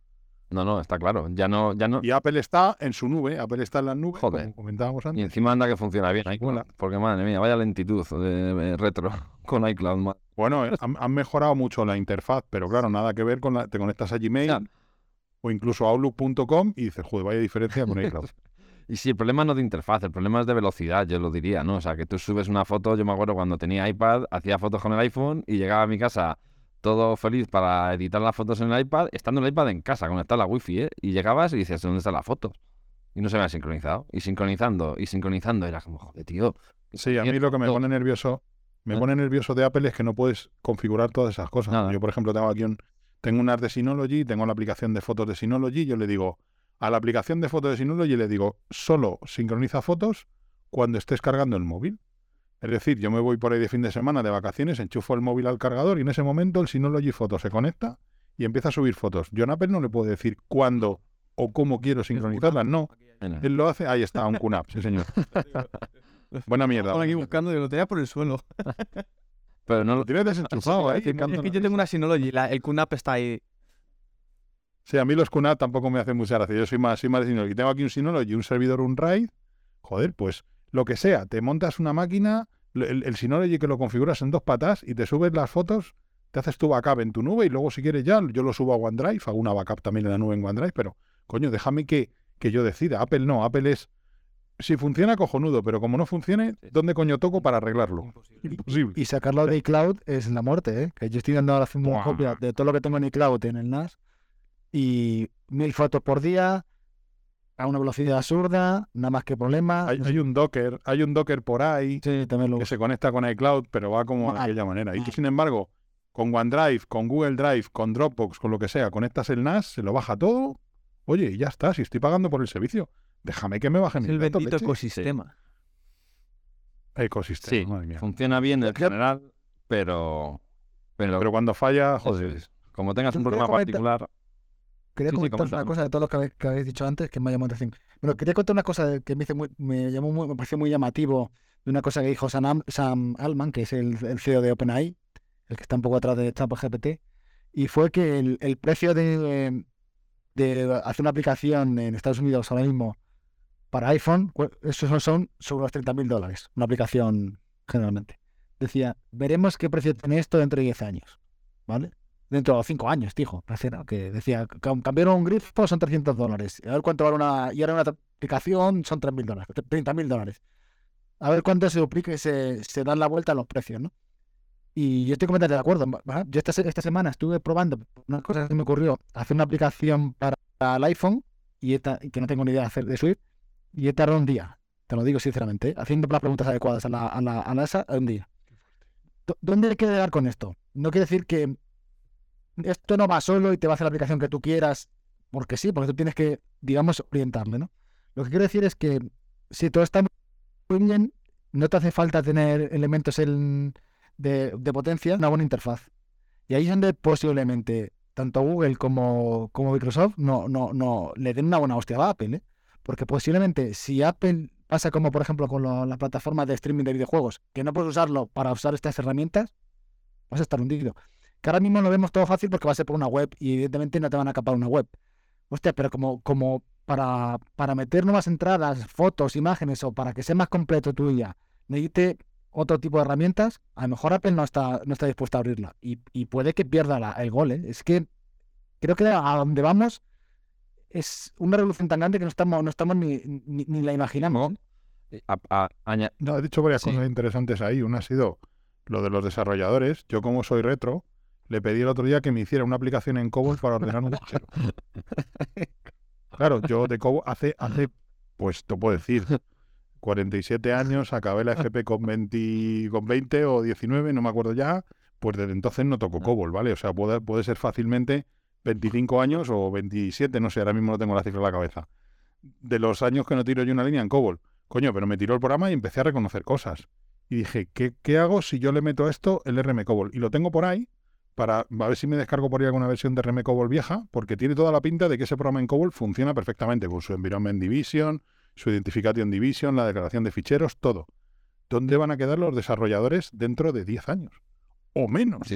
No, no, está claro. Ya no, ya no. Y Apple está en su nube, Apple está en la nube, como comentábamos antes. Y encima anda que funciona bien iCloud. Porque madre mía, vaya lentitud de, retro con iCloud. Bueno, eh, han, mejorado mucho la interfaz, pero claro, nada que ver con la. Te conectas a Gmail o incluso a Outlook.com y dices, joder, vaya diferencia con iCloud. Y sí, el problema no es de interfaz, el problema es de velocidad, yo lo diría, ¿no? O sea, que tú subes una foto, yo me acuerdo cuando tenía iPad, hacía fotos con el iPhone y llegaba a mi casa todo feliz para editar las fotos en el iPad, estando el iPad en casa, conectado a la Wi-Fi, ¿eh? Y llegabas y dices, ¿dónde están las fotos? Y no se me había sincronizado. Y sincronizando, y sincronizando, era como, joder, tío. Sí, a mí lo que me pone nervioso, me ¿Eh? pone nervioso de Apple es que no puedes configurar todas esas cosas. Yo, por ejemplo, tengo aquí un, tengo un art de Synology, tengo la aplicación de fotos de Synology, yo le digo, a la aplicación de fotos de Synology le digo, solo sincroniza fotos cuando estés cargando el móvil. Es decir, yo me voy por ahí de fin de semana de vacaciones, enchufo el móvil al cargador y en ese momento el Synology Foto se conecta y empieza a subir fotos. Yo en Apple no le puedo decir cuándo o cómo quiero sincronizarlas, no. Él lo hace, ahí está, un QNAP, sí señor. Buena mierda. Estaba aquí buscando y lo tenía por el suelo. Pero no lo tienes desenchufado, ¿eh? Es que yo tengo una Synology, el QNAP está ahí. Sí, a mí los QNAP tampoco me hacen mucha gracia. Yo soy más, soy más de Synology. Tengo aquí un Synology y un servidor, un RAID. Joder, pues lo que sea. Te montas una máquina, el, el Synology que lo configuras en dos patas y te subes las fotos, te haces tu backup en tu nube y luego si quieres ya, yo lo subo a OneDrive, hago una backup también en la nube en OneDrive, pero coño, déjame que, que yo decida. Apple no, Apple es... Si funciona, cojonudo, pero como no funcione, ¿dónde coño toco para arreglarlo? Imposible. Y sacarlo de iCloud es la muerte, ¿eh? Que yo estoy dando ahora una copia de todo lo que tengo en iCloud en el NAS y mil fotos por día a una velocidad absurda, nada más que problemas. Hay, un Docker, hay un Docker por ahí que se conecta con iCloud, pero va como de aquella manera. Y tú, sin embargo, con OneDrive, con Google Drive, con Dropbox, con lo que sea, conectas el NAS, se lo baja todo. Oye, ya está, si estoy pagando por el servicio, déjame que me baje es el bendito ecosistema. Ecosistema, sí, funciona bien en general, pero, pero... cuando falla, joder. Como tengas un problema particular... Quería comentar una cosa de todo lo que habéis, dicho antes que me ha llamado la atención. Bueno, quería contar una cosa que me, hice muy, me llamó muy, me pareció muy llamativo de una cosa que dijo Sam, Sam Altman, que es el, el, CEO de OpenAI, el que está un poco atrás de ChatGPT, y fue que el, el precio de, de, hacer una aplicación en Estados Unidos ahora mismo para iPhone, esos son sobre los 30 mil dólares, una aplicación generalmente. Decía, veremos qué precio tiene esto dentro de 10 años, ¿vale? Dentro de 5 años, dijo, que decía, cambiaron un grifo son 300 dólares, a ver cuánto vale una, y ahora una aplicación son 3 mil dólares, 30 mil dólares. A ver cuánto se duplica y se, dan la vuelta a los precios, ¿no? Y yo estoy completamente de acuerdo. Yo esta, esta semana estuve probando una cosa que me ocurrió, hacer una aplicación para el iPhone y, que no tengo ni idea de hacer de Swift y he tardado un día, te lo digo sinceramente, ¿eh? haciendo las preguntas adecuadas a la, a la, a esa, un día. ¿Dónde hay que llegar con esto? No quiere decir que esto no va solo y te va a hacer la aplicación que tú quieras, porque sí, porque tú tienes que, digamos, orientarle, ¿no? Lo que quiero decir es que si todo está muy bien, no te hace falta tener elementos en de, potencia una buena interfaz. Y ahí es donde posiblemente tanto Google como, Microsoft no, no, no le den una buena hostia a Apple. ¿eh? Porque posiblemente si Apple pasa como por ejemplo con la plataforma de streaming de videojuegos, que no puedes usarlo para usar estas herramientas, vas a estar hundido. Que ahora mismo lo vemos todo fácil porque va a ser por una web y evidentemente no te van a capar una web. Hostia, pero como, como para, para meter nuevas entradas, fotos, imágenes o para que sea más completo tuya, necesite otro tipo de herramientas, a lo mejor Apple no está, no está dispuesta a abrirla. Y, puede que pierda el gol. ¿eh? Es que creo que a donde vamos es una revolución tan grande que no estamos, no estamos ni, ni, la imaginamos. ¿eh? no, he dicho varias cosas interesantes ahí. Una ha sido lo de los desarrolladores. Yo, como soy retro, le pedí el otro día que me hiciera una aplicación en COBOL para ordenar un fichero. claro, yo de COBOL hace, hace, pues te puedo decir, 47 años, acabé la FP con 20, con 20 o 19, no me acuerdo ya, pues desde entonces no toco COBOL, ¿vale? O sea, puede, puede ser fácilmente 25 años o 27, no sé, ahora mismo no tengo la cifra en la cabeza. De los años que no tiro yo una línea en COBOL. Coño, pero me tiró el programa y empecé a reconocer cosas. Y dije, ¿qué, qué hago si yo le meto a esto el RM COBOL? Y lo tengo por ahí para a ver si me descargo por ahí alguna versión de RM COBOL vieja, porque tiene toda la pinta de que ese programa en COBOL funciona perfectamente con su Environment Division, su Identification Division, la declaración de ficheros, todo. ¿Dónde van a quedar los desarrolladores dentro de 10 años? O menos.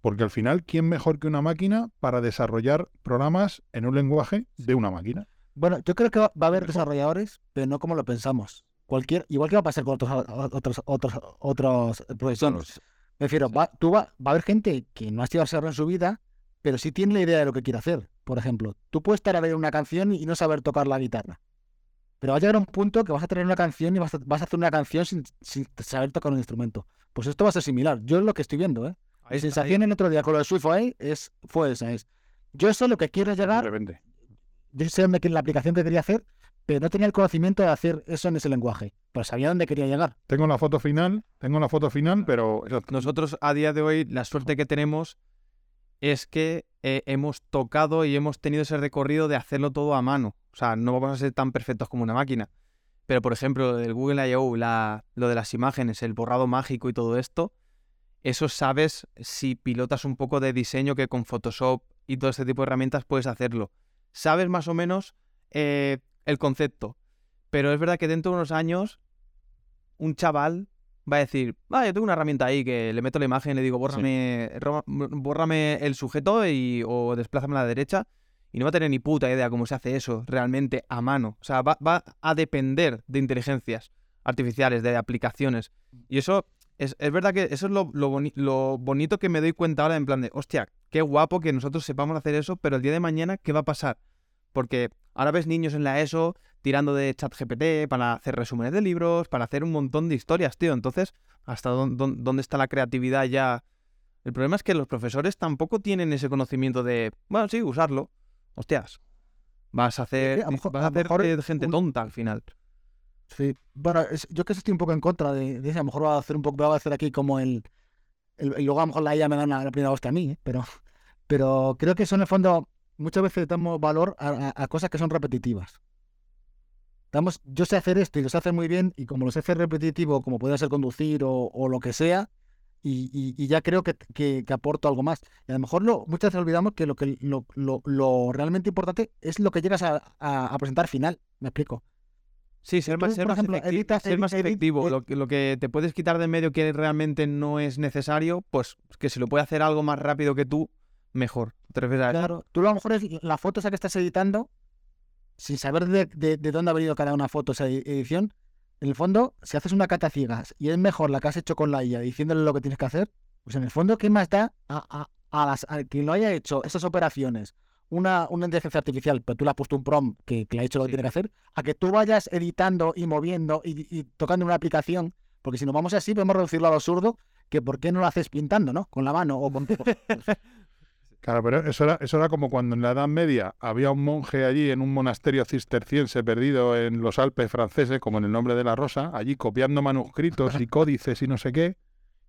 Porque al final, ¿quién mejor que una máquina para desarrollar programas en un lenguaje de una máquina? Bueno, yo creo que va, a haber desarrolladores, pero no como lo pensamos. Cualquier, igual que va a pasar con otros otros otros otros profesores. Me refiero, va, tú va, va a haber gente que no ha sido desarrollar en su vida, pero sí tiene la idea de lo que quiere hacer. Por ejemplo, tú puedes estar a ver una canción y no saber tocar la guitarra. Pero va a llegar un punto que vas a tener una canción y vas a, hacer una canción sin, saber tocar un instrumento. Pues esto va a ser similar. Yo es lo que estoy viendo, ¿eh? La sensación en otro día con lo de SwiftUI es, fue esa. Es, yo eso lo que quiero es llegar... Yo sé dónde la aplicación que quería hacer, pero no tenía el conocimiento de hacer eso en ese lenguaje. Pero sabía dónde quería llegar. Tengo la foto final, tengo la foto final, pero... Nosotros a día de hoy la suerte que tenemos es que eh, hemos tocado y hemos tenido ese recorrido de hacerlo todo a mano. O sea, no vamos a ser tan perfectos como una máquina. Pero, por ejemplo, el Google I.O., lo de las imágenes, el borrado mágico y todo esto, eso sabes si pilotas un poco de diseño que con Photoshop y todo este tipo de herramientas puedes hacerlo. Sabes más o menos eh, el concepto. Pero es verdad que dentro de unos años, un chaval va a decir, ah, yo tengo una herramienta ahí que le meto la imagen le digo, bórrame, el sujeto y, o desplázame a la derecha y no va a tener ni puta idea cómo se hace eso realmente a mano. O sea, va, a depender de inteligencias artificiales, de aplicaciones. Y eso es, verdad que eso es lo, lo, bonito que me doy cuenta ahora en plan de, hostia, qué guapo que nosotros sepamos hacer eso, pero el día de mañana, ¿qué va a pasar? Porque ahora ves niños en la ESO tirando de chat GPT para hacer resúmenes de libros, para hacer un montón de historias, tío. Entonces, ¿hasta dónde está la creatividad ya? El problema es que los profesores tampoco tienen ese conocimiento de, bueno, sí, usarlo. Hostias, vas a hacer, a vas a, hacer gente tonta al final. Sí, bueno, yo que estoy un poco en contra de, de, a lo mejor va a hacer un poco, va a hacer aquí como el, y luego a lo mejor la IA me da la primera hostia a mí, ¿eh? pero, pero creo que eso en el fondo muchas veces damos valor a, cosas que son repetitivas. Damos, yo sé hacer esto y lo sé hacer muy bien, y como lo sé hacer repetitivo, como puede ser conducir o, lo que sea, y, ya creo que, que, aporto algo más. Y a lo mejor lo, muchas veces olvidamos que lo, que lo, lo, realmente importante es lo que llegas a, a, presentar final. ¿Me explico? Sí, ser más, ser más, efectivo. lo, lo, que te puedes quitar de medio que realmente no es necesario, pues que si lo puede hacer algo más rápido que tú, mejor. ¿Te refieres a Claro, tú a lo mejor es la foto esa que estás editando, sin saber de, de, dónde ha venido cada una foto, esa edición, en el fondo, si haces una cata ciegas y es mejor la que has hecho con la IA diciéndole lo que tienes que hacer, pues en el fondo, ¿qué más da a, a, las, quien lo haya hecho esas operaciones? Una, una inteligencia artificial, pero tú le has puesto un prompt que, le ha hecho lo que tiene que hacer, a que tú vayas editando y moviendo y, tocando una aplicación, porque si nos vamos así, podemos reducirlo al absurdo, que por qué no lo haces pintando, ¿no? Con la mano o con... Claro, pero eso era, eso era como cuando en la Edad Media había un monje allí en un monasterio cisterciense perdido en los Alpes franceses, como en el nombre de la rosa, allí copiando manuscritos y códices y no sé qué,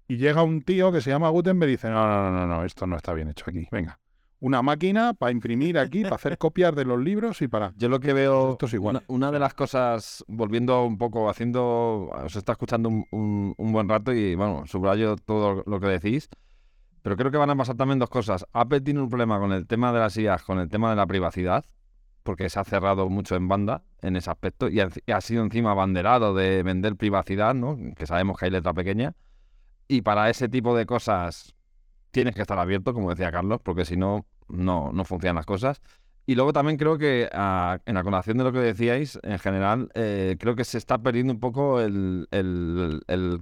y llega un tío que se llama Gutenberg y dice, no, no, no, no, esto no está bien hecho aquí, venga. Una máquina para imprimir aquí, para hacer copias de los libros y para... Yo lo que veo, esto es igual. Una, de las cosas, volviendo un poco, haciendo, os está escuchando un, un buen rato y, bueno, subrayo todo lo que decís, pero creo que van a pasar también dos cosas. Apple tiene un problema con el tema de las IAs, con el tema de la privacidad, porque se ha cerrado mucho en banda en ese aspecto y ha, sido encima abanderado de vender privacidad, ¿no? que sabemos que hay letra pequeña. Y para ese tipo de cosas tienes que estar abierto, como decía Carlos, porque si no, no, funcionan las cosas. Y luego también creo que, ah, en la colación de lo que decíais, en general, eh, creo que se está perdiendo un poco el,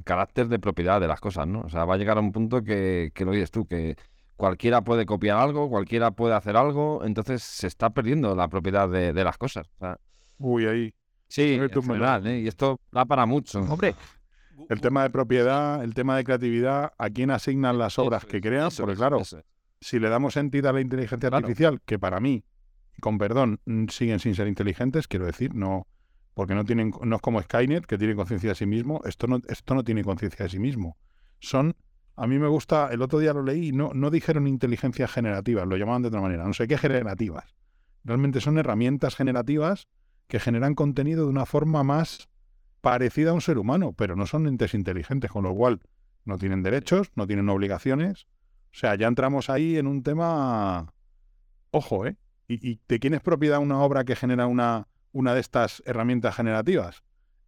carácter de propiedad de las cosas, ¿no? O sea, va a llegar a un punto que, que lo dices tú, que cualquiera puede copiar algo, cualquiera puede hacer algo, entonces se está perdiendo la propiedad de, las cosas. Uy, ahí. Sí, en general, ¿eh? y esto da para mucho. Hombre, el tema de propiedad, el tema de creatividad, a quién asignan las obras que crean, porque claro, si le damos entidad a la inteligencia artificial, que para mí con perdón, mm, siguen sin ser inteligentes, quiero decir, no porque no tienen no es como Skynet que tiene conciencia de sí mismo, esto no esto no tiene conciencia de sí mismo. Son a mí me gusta, el otro día lo leí, no no dijeron inteligencia generativa, lo llamaban de otra manera, no sé qué generativas. Realmente son herramientas generativas que generan contenido de una forma más parecida a un ser humano, pero no son entes inteligentes, con lo cual no tienen derechos, no tienen obligaciones. O sea, ya entramos ahí en un tema ojo, ¿eh? ¿Y, de quién es propiedad una obra que genera una, una de estas herramientas generativas?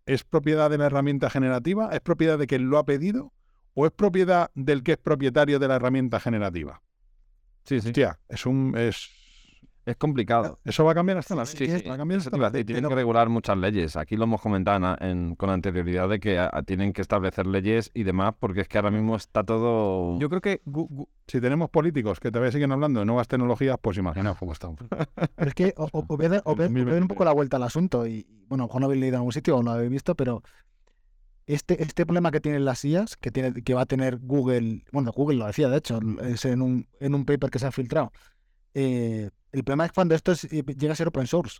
¿Es propiedad de la herramienta generativa? ¿Es propiedad de quien lo ha pedido? ¿O es propiedad del que es propietario de la herramienta generativa? Sí, sí. Hostia, es un, es, es complicado. Eso va a cambiar hasta la sí, sí. Va a cambiar hasta Tienen que regular muchas leyes. Aquí lo hemos comentado en, con anterioridad de que tienen que establecer leyes y demás, porque es que ahora mismo está todo. Yo creo que si tenemos políticos que todavía siguen hablando de nuevas tecnologías, pues imaginaos cómo estamos. Pero es que o, un poco la vuelta al asunto y bueno, mejor no habéis leído en algún sitio o no lo habéis visto, pero este, este problema que tienen las IAs, que tiene, que va a tener Google, bueno, Google lo decía de hecho, es en un, en un paper que se ha filtrado. Eh, el problema es cuando esto eh, llega a ser open source.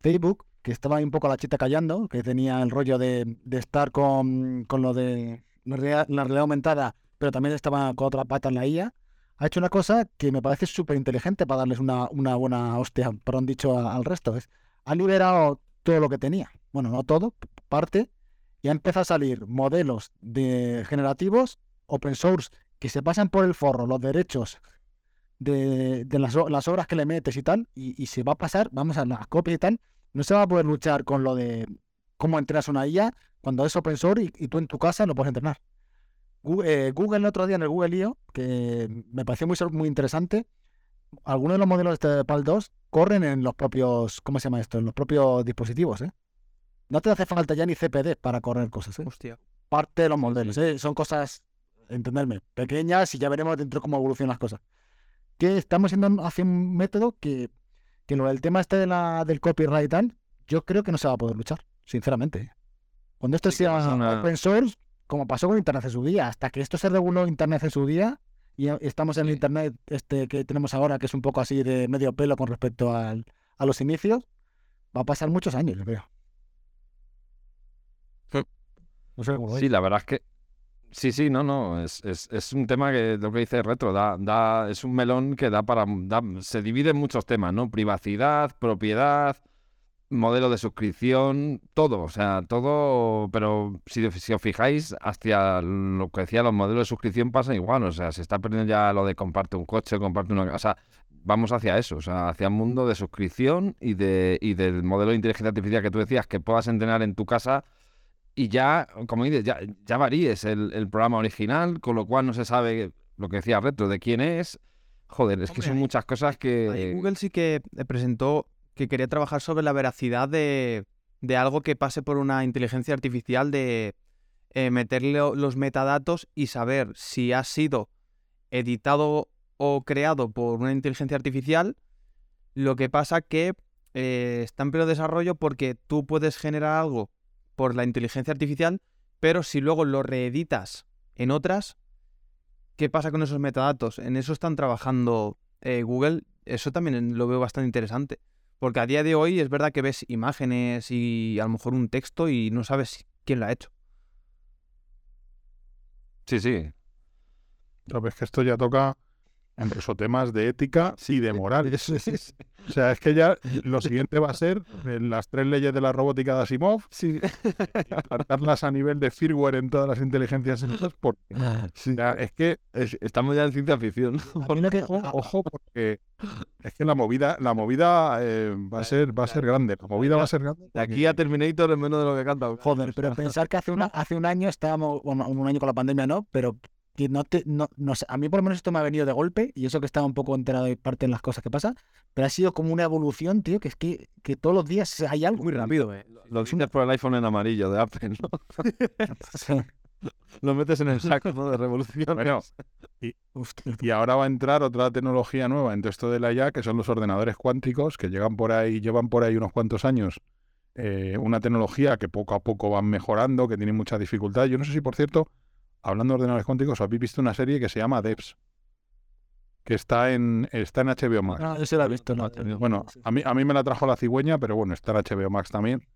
Facebook, que estaba ahí un poco la chita callando, que tenía el rollo de, estar con, lo de la realidad, aumentada, pero también estaba con otra pata en la IA, ha hecho una cosa que me parece súper inteligente para darles una, buena hostia, perdón dicho, al resto. Es, ha liberado todo lo que tenía. Bueno, no todo, parte, y ha empezado a salir modelos de generativos open source que se pasan por el forro los derechos de, las, obras que le metes y tal, y, se va a pasar, vamos a las copias y tal, no se va a poder luchar con lo de cómo entrenas una IA cuando es open source y, tú en tu casa lo puedes entrenar. Eh, Google, el otro día en el Google I.O., que me pareció muy, muy interesante, algunos de los modelos de PAL 2 corren en los propios, ¿cómo se llama esto? En los propios dispositivos, ¿eh? No te hace falta ya ni CPD para correr cosas, ¿eh? Hostia. Parte de los modelos, ¿eh? Son cosas, entenderme, pequeñas y ya veremos dentro cómo evolucionan las cosas que estamos yendo hacia un método que, que lo del tema este de la, del copyright y tal, yo creo que no se va a poder luchar, sinceramente. Cuando esto sea open source, como pasó con Internet en su día, hasta que esto se reguló Internet en su día, y estamos en el Internet este que tenemos ahora, que es un poco así de medio pelo con respecto al, a los inicios, va a pasar muchos años, yo creo. sí, la verdad es que Sí, sí, no, no, es, es, es, un tema que lo que dice Retro, da, da, es un melón que da para, se divide en muchos temas, ¿no? Privacidad, propiedad, modelo de suscripción, todo, o sea, todo, pero si, os fijáis, hacia lo que decía, los modelos de suscripción pasa igual, o sea, se está perdiendo ya lo de comparte un coche, comparte una... O sea, vamos hacia eso, o sea, hacia un mundo de suscripción y, de, y del modelo de inteligencia artificial que tú decías, que puedas entrenar en tu casa y ya, como dices, ya, ya varíes el, programa original, con lo cual no se sabe lo que decía Retro, de quién es. Joder, es que son muchas cosas que... Google sí que presentó que quería trabajar sobre la veracidad de, de algo que pase por una inteligencia artificial, de eh, meterle los metadatos y saber si ha sido editado o creado por una inteligencia artificial. Lo que pasa que eh, está en pleno desarrollo porque tú puedes generar algo por la inteligencia artificial, pero si luego lo reeditas en otras, ¿qué pasa con esos metadatos? En eso están trabajando eh, Google. Eso también lo veo bastante interesante. Porque a día de hoy es verdad que ves imágenes y a lo mejor un texto y no sabes quién lo ha hecho. Sí, sí. Sabes que esto ya toca incluso temas de ética y de moral. O sea, es que ya lo siguiente va a ser las tres leyes de la robótica de Asimov, sí. adaptarlas a nivel de firmware en todas las inteligencias porque es que estamos ya en ciencia ficción. Ojo, porque es que la movida, la movida eh, va a ser, va a ser grande. La movida va a ser grande. De aquí a Terminator es menos de lo que canta. Joder, pero pensar que hace una, hace un año estábamos, bueno, un año con la pandemia, ¿no? Pero no te, no, no sé, a mí por lo menos esto me ha venido de golpe y eso que estaba un poco enterado de parte en las cosas que pasan, pero ha sido como una evolución, tío, que es que, que todos los días hay algo. Muy rápido, ¿eh? Lo tienes por el iPhone en amarillo de Apple, ¿no? lo metes en el saco ¿no? de revolución. Bueno, y, y, ahora va a entrar otra tecnología nueva en todo esto de la IA, que son los ordenadores cuánticos, que llegan por ahí, llevan por ahí unos cuantos años. Eh, una tecnología que poco a poco van mejorando, que tiene mucha dificultad. Yo no sé si, por cierto, hablando de ordenadores cuánticos, habéis visto una serie que se llama Devs, que está en, está en HBO Max. Ah, ese la he visto, no. Bueno, a mí, a mí me la trajo la cigüeña, pero bueno, está en HBO Max también.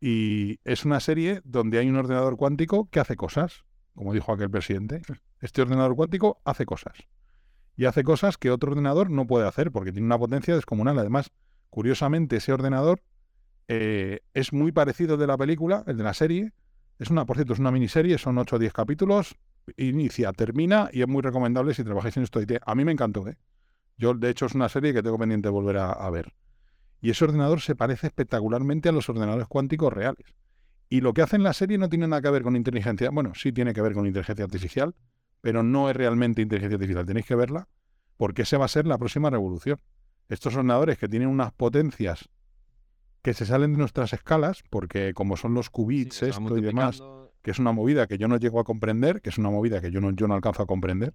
Y es una serie donde hay un ordenador cuántico que hace cosas, como dijo aquel presidente. Este ordenador cuántico hace cosas. Y hace cosas que otro ordenador no puede hacer porque tiene una potencia descomunal. Además, curiosamente, ese ordenador eh, es muy parecido de la película, el de la serie, es una, por cierto, es una miniserie, son 8 o 10 capítulos, inicia, termina y es muy recomendable si trabajáis en esto. A mí me encantó, ¿eh? Yo, de hecho, es una serie que tengo pendiente de volver a, ver. Y ese ordenador se parece espectacularmente a los ordenadores cuánticos reales. Y lo que hace en la serie no tiene nada que ver con inteligencia. Bueno, sí tiene que ver con inteligencia artificial, pero no es realmente inteligencia artificial. Tenéis que verla porque esa va a ser la próxima revolución. Estos ordenadores que tienen unas potencias que se salen de nuestras escalas, porque como son los qubits, esto y demás, que es una movida que yo no llego a comprender, que es una movida que yo no, yo no alcanzo a comprender,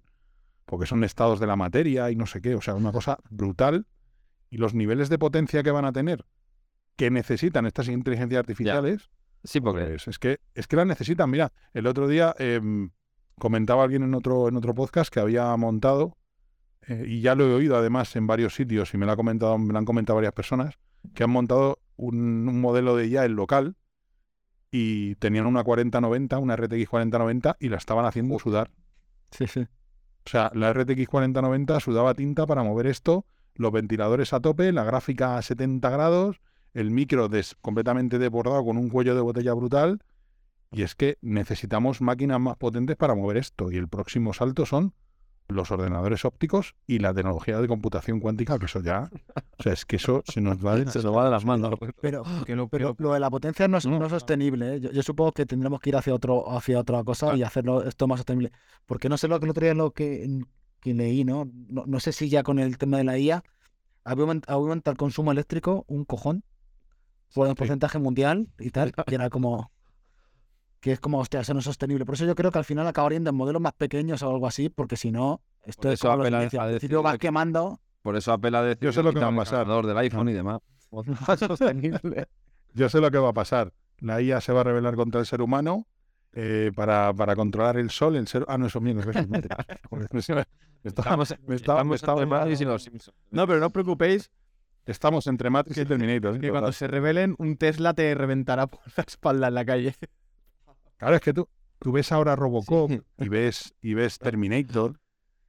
porque son estados de la materia y no sé qué, o sea, una cosa brutal, y los niveles de potencia que van a tener, que necesitan estas inteligencias artificiales, sí, porque pues es que es que las necesitan. Mira, el otro día em, comentaba alguien en otro en otro podcast que había montado eh, y ya lo he oído además en varios sitios y me lo ha comentado, me lo han comentado varias personas que han montado un, modelo de IA en local y tenían una 4090, una RTX 4090 y la estaban haciendo sudar. Sí, sí. O sea, la RTX 4090 sudaba tinta para mover esto, los ventiladores a tope, la gráfica a 70 grados, el micro des completamente desbordado con un cuello de botella brutal. Y es que necesitamos máquinas más potentes para mover esto. Y el próximo salto son los ordenadores ópticos y la tecnología de computación cuántica, que eso ya, o sea, es que eso se nos va de, se nos va de las manos. Pero, pero, lo de la potencia no es, no, sostenible. ¿eh? Yo, supongo que tendremos que ir hacia otro hacia otra cosa y hacerlo esto más sostenible. Porque no sé lo que el otro día lo que, que leí, ¿no? ¿no? sé si ya con el tema de la IA ha aumentado el consumo eléctrico un cojón por un porcentaje mundial y tal, y era como que es como, hostia, eso no es sostenible. Por eso yo creo que al final acabarían en modelos más pequeños o algo así, porque si no, esto es como apela a decir, va quemando. Por eso apela a decir yo sé lo que va a pasar del iPhone y demás. sostenible. Yo sé lo que va a pasar. La IA se va a rebelar contra el ser humano eh, para, para, controlar el sol. El ser... Ah, no, eso mío, estamos, No, pero no os preocupéis. Estamos entre Matrix y Terminator. ¿eh? Que cuando se rebelen, un Tesla te reventará por la espalda en la calle. Claro, es que tú, tú ves ahora Robocop y ves, y ves Terminator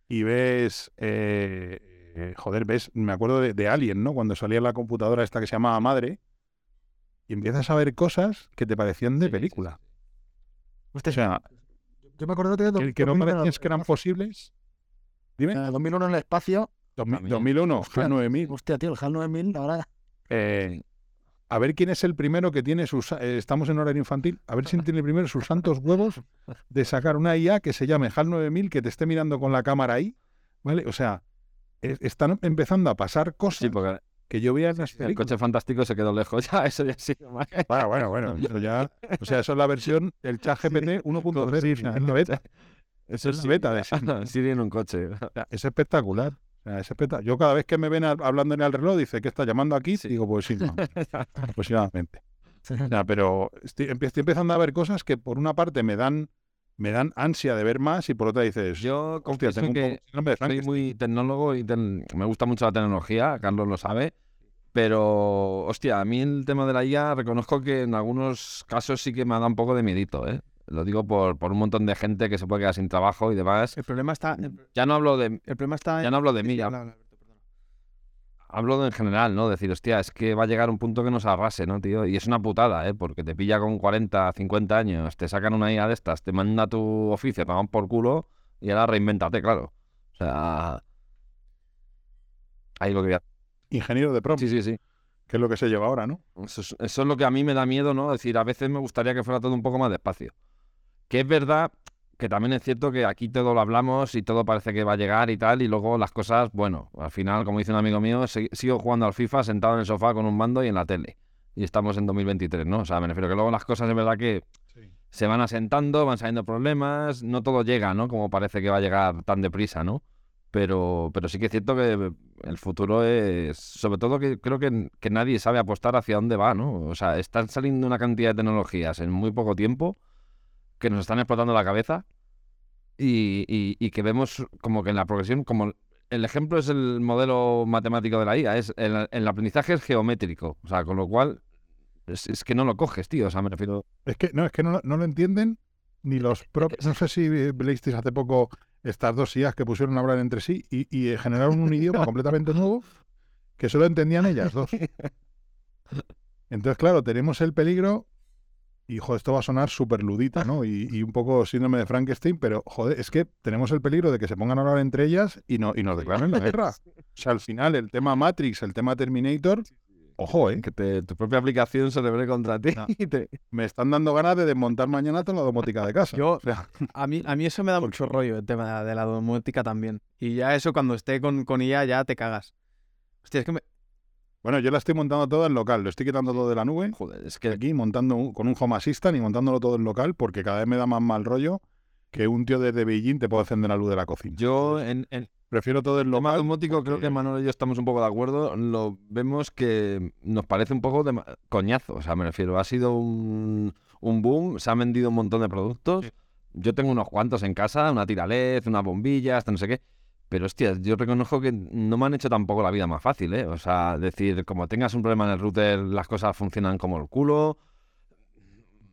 y ves, eh, joder, ves, me acuerdo de, Alien, ¿no? Cuando salía la computadora esta que se llamaba Madre y empiezas a ver cosas que te parecían de película. o sea, yo me acuerdo de que, que no parecías que eran posibles. Dime. 2001 en el espacio. 2001, HAL 9000. Hostia, tío, el HAL 9000 ahora... Eh, a ver quién es el primero que tiene sus. Eh, estamos en horario infantil. A ver quién tiene primero sus santos huevos de sacar una IA que se llame HAL 9000, que te esté mirando con la cámara ahí. ¿Vale? O sea, están empezando a pasar cosas que yo veía en las El coche fantástico se quedó lejos. Ya, eso ya sí. Bueno, bueno, bueno. Eso ya, o sea, eso es la versión, el chat GPT 1.3. Sí. Eso es la beta de Siri en un coche. Es espectacular. Yo cada vez que me ven hablando en el reloj, dice que está llamando aquí, digo, pues sí, no, aproximadamente. pero estoy, empezando a ver cosas que por una parte me dan me dan ansia de ver más y por otra dices, yo hostia, tengo que soy muy tecnólogo y me gusta mucho la tecnología, Carlos lo sabe, pero hostia, a mí el tema de la IA reconozco que en algunos casos sí que me da un poco de miedito, ¿eh? Lo digo por, por un montón de gente que se puede quedar sin trabajo y demás. El problema está. ya no hablo de. El problema está. Ya no hablo de mí. hablo de en general, ¿no? Decir, hostia, es que va a llegar un punto que nos arrase, ¿no, tío? Y es una putada, ¿eh? Porque te pilla con 40, 50 años, te sacan una IA de estas, te manda tu oficio, te van por culo y ahora reinventate, claro. O sea. Ahí lo que Ingeniero de prompt. Sí, sí, sí. Que es lo que se lleva ahora, ¿no? Eso es, eso es lo que a mí me da miedo, ¿no? Decir, a veces me gustaría que fuera todo un poco más despacio. Que es verdad que también es cierto que aquí todo lo hablamos y todo parece que va a llegar y tal, y luego las cosas, bueno, al final, como dice un amigo mío, sigo jugando al FIFA sentado en el sofá con un mando y en la tele. Y estamos en 2023, ¿no? O sea, me refiero que luego las cosas es verdad que se van asentando, van saliendo problemas, no todo llega, ¿no? Como parece que va a llegar tan deprisa, ¿no? Pero, pero sí que es cierto que el futuro es, sobre todo que creo que, que nadie sabe apostar hacia dónde va, ¿no? O sea, están saliendo una cantidad de tecnologías en muy poco tiempo que nos están explotando la cabeza y, y, que vemos como que en la progresión, como el ejemplo es el modelo matemático de la IA, es el, el aprendizaje es geométrico, o sea, con lo cual es, que no lo coges, tío, o sea, me refiero... Es que no, es que no, no lo entienden ni los propios... No sé si leísteis hace poco estas dos IAs que pusieron a hablar entre sí y, y generaron un idioma completamente nuevo que solo entendían ellas dos. Entonces, claro, tenemos el peligro y joder, esto va a sonar súper ludita, ¿no? Y, un poco síndrome de Frankenstein, pero joder, es que tenemos el peligro de que se pongan a hablar entre ellas y, no, y nos declaren la guerra. O sea, al final, el tema Matrix, el tema Terminator, ojo, ¿eh? Que tu propia aplicación se revele contra ti. Me están dando ganas de desmontar mañana toda la domótica de casa. Yo, a, mí, a mí eso me da mucho rollo, el tema de la domótica también. Y ya eso, cuando esté con, con ella, ya te cagas. Hostia, es que me, bueno, yo la estoy montando toda en local, lo estoy quitando todo de la nube. Joder, es que aquí montando con un Home Assistant y montándolo todo en local porque cada vez me da más mal rollo que un tío desde Beijing te pueda encender la luz de la cocina. Yo en, prefiero todo en local. domótico creo que Manuel y yo estamos un poco de acuerdo. Lo vemos que nos parece un poco de coñazo, o sea, me refiero, ha sido un, un boom, se han vendido un montón de productos. Yo tengo unos cuantos en casa, una tira LED, una bombilla, hasta no sé qué pero hostia, yo reconozco que no me han hecho tampoco la vida más fácil, ¿eh? O sea, decir, como tengas un problema en el router, las cosas funcionan como el culo.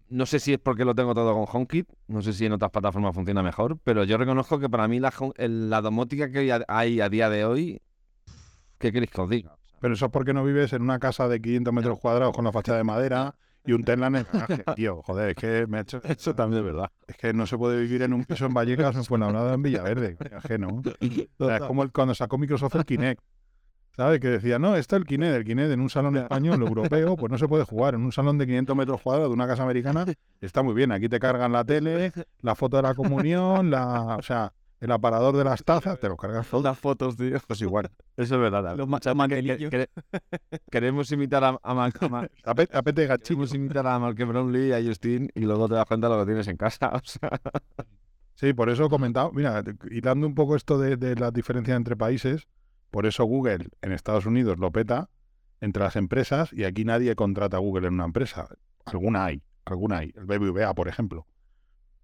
No sé si es porque lo tengo todo con HomeKit, no sé si en otras plataformas funciona mejor, pero yo reconozco que para mí la, la domótica que hay a día de hoy, ¿qué queréis que os diga? Pero eso es porque no vives en una casa de 500 metros cuadrados con la fachada de madera y un Tesla en el garaje. Tío, joder, es que me ha hecho... Eso también es verdad. Es que no se puede vivir en un piso en Vallecas o en Fuenlabrada en Villaverde. Ajeno. O sea, es como cuando sacó Microsoft el Kinect. ¿Sabes? Que decía, no, está el Kinect, el Kinect en un salón español, europeo, pues no se puede jugar. En un salón de 500 metros cuadrados de una casa americana está muy bien. Aquí te cargan la tele, la foto de la comunión, la... O sea, el aparador de las tazas, te lo cargas todo. Las fotos, tío. Pues igual. Eso es verdad. Los queremos imitar a, a, Queremos imitar a Mark Brownlee y a Justin y luego te das cuenta de lo que tienes en casa. Sí, por eso he comentado, mira, y dando un poco esto de, de la diferencia entre países, por eso Google en Estados Unidos lo peta entre las empresas y aquí nadie contrata a Google en una empresa. Alguna hay, alguna hay. El BBVA, por ejemplo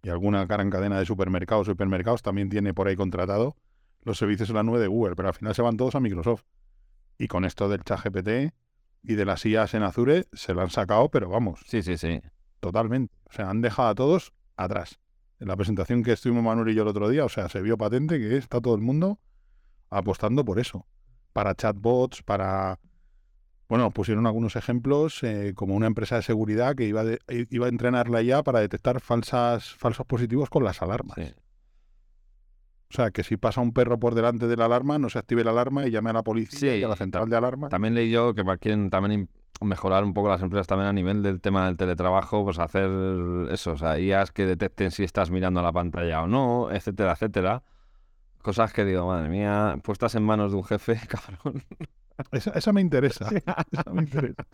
y alguna gran cadena de supermercados o hipermercados también tiene por ahí contratado los servicios en la nube de Google, pero al final se van todos a Microsoft. Y con esto del chat GPT y de las IAs en Azure se lo han sacado, pero vamos. Sí, sí, sí. Totalmente. O sea, han dejado a todos atrás. En la presentación que estuvimos Manuel y yo el otro día, o sea, se vio patente que está todo el mundo apostando por eso. Para chatbots, para... Bueno, pusieron algunos ejemplos eh, como una empresa de seguridad que iba, iba a entrenarla ya para detectar falsas, falsos positivos con las alarmas. O sea, que si pasa un perro por delante de la alarma, no se active la alarma y llame a la policía y a la central de alarma. También leí yo que quieren también mejorar un poco las empresas también a nivel del tema del teletrabajo, pues hacer eso, o sea, IAs que detecten si estás mirando la pantalla o no, etcétera, etcétera. Cosas que digo, madre mía, puestas en manos de un jefe, cabrón. Esa, me interesa. Esa me interesa.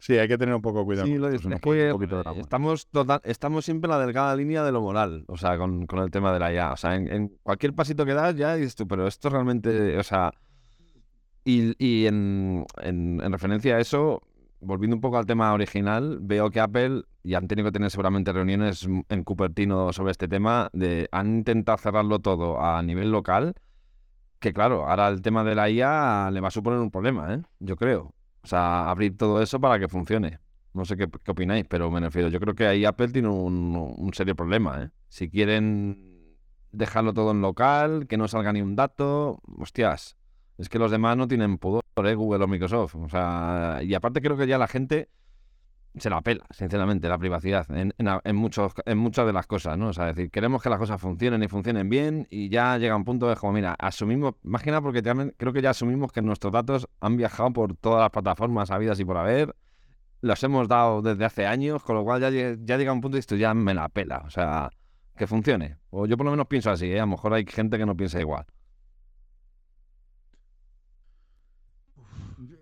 Sí, hay que tener un poco cuidado. Sí, lo estamos, estamos siempre en la delgada línea de lo moral, o sea, con, el tema de la IA. O sea, en, cualquier pasito que das ya dices tú, pero esto realmente, o sea, y, en, referencia a eso, volviendo un poco al tema original, veo que Apple, y han tenido que tener seguramente reuniones en Cupertino sobre este tema, de han intentado cerrarlo todo a nivel local, que claro, ahora el tema de la IA le va a suponer un problema, ¿eh? yo creo. O sea, abrir todo eso para que funcione. No sé qué, opináis, pero me refiero. Yo creo que ahí Apple tiene un, serio problema. ¿eh? Si quieren dejarlo todo en local, que no salga ni un dato, hostias, es que los demás no tienen pudor, ¿eh? Google o Microsoft. O sea, y aparte creo que ya la gente se la pela, sinceramente, la privacidad en, muchos, en muchas de las cosas, ¿no? O sea, decir, queremos que las cosas funcionen y funcionen bien y ya llega un punto de como, mira, asumimos, más que nada porque creo que ya asumimos que nuestros datos han viajado por todas las plataformas habidas y por haber, los hemos dado desde hace años, con lo cual ya, ya llega un punto y esto ya me la pela, o sea, que funcione. O yo por lo menos pienso así, ¿eh? A lo mejor hay gente que no piensa igual.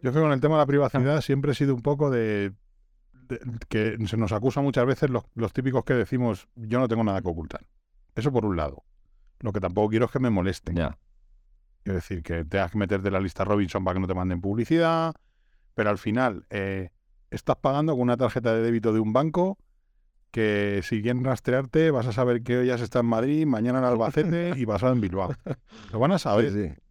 Yo creo que con el tema de la privacidad siempre he sido un poco de que se nos acusa muchas veces los, típicos que decimos yo no tengo nada que ocultar. Eso por un lado. Lo que tampoco quiero es que me molesten. Ya. Es decir, que tengas que meterte la lista Robinson para que no te manden publicidad, pero al final eh, estás pagando con una tarjeta de débito de un banco que si quieren rastrearte vas a saber que hoy ya se está en Madrid, mañana en Albacete y pasado en Bilbao. Lo van a saber. Sí,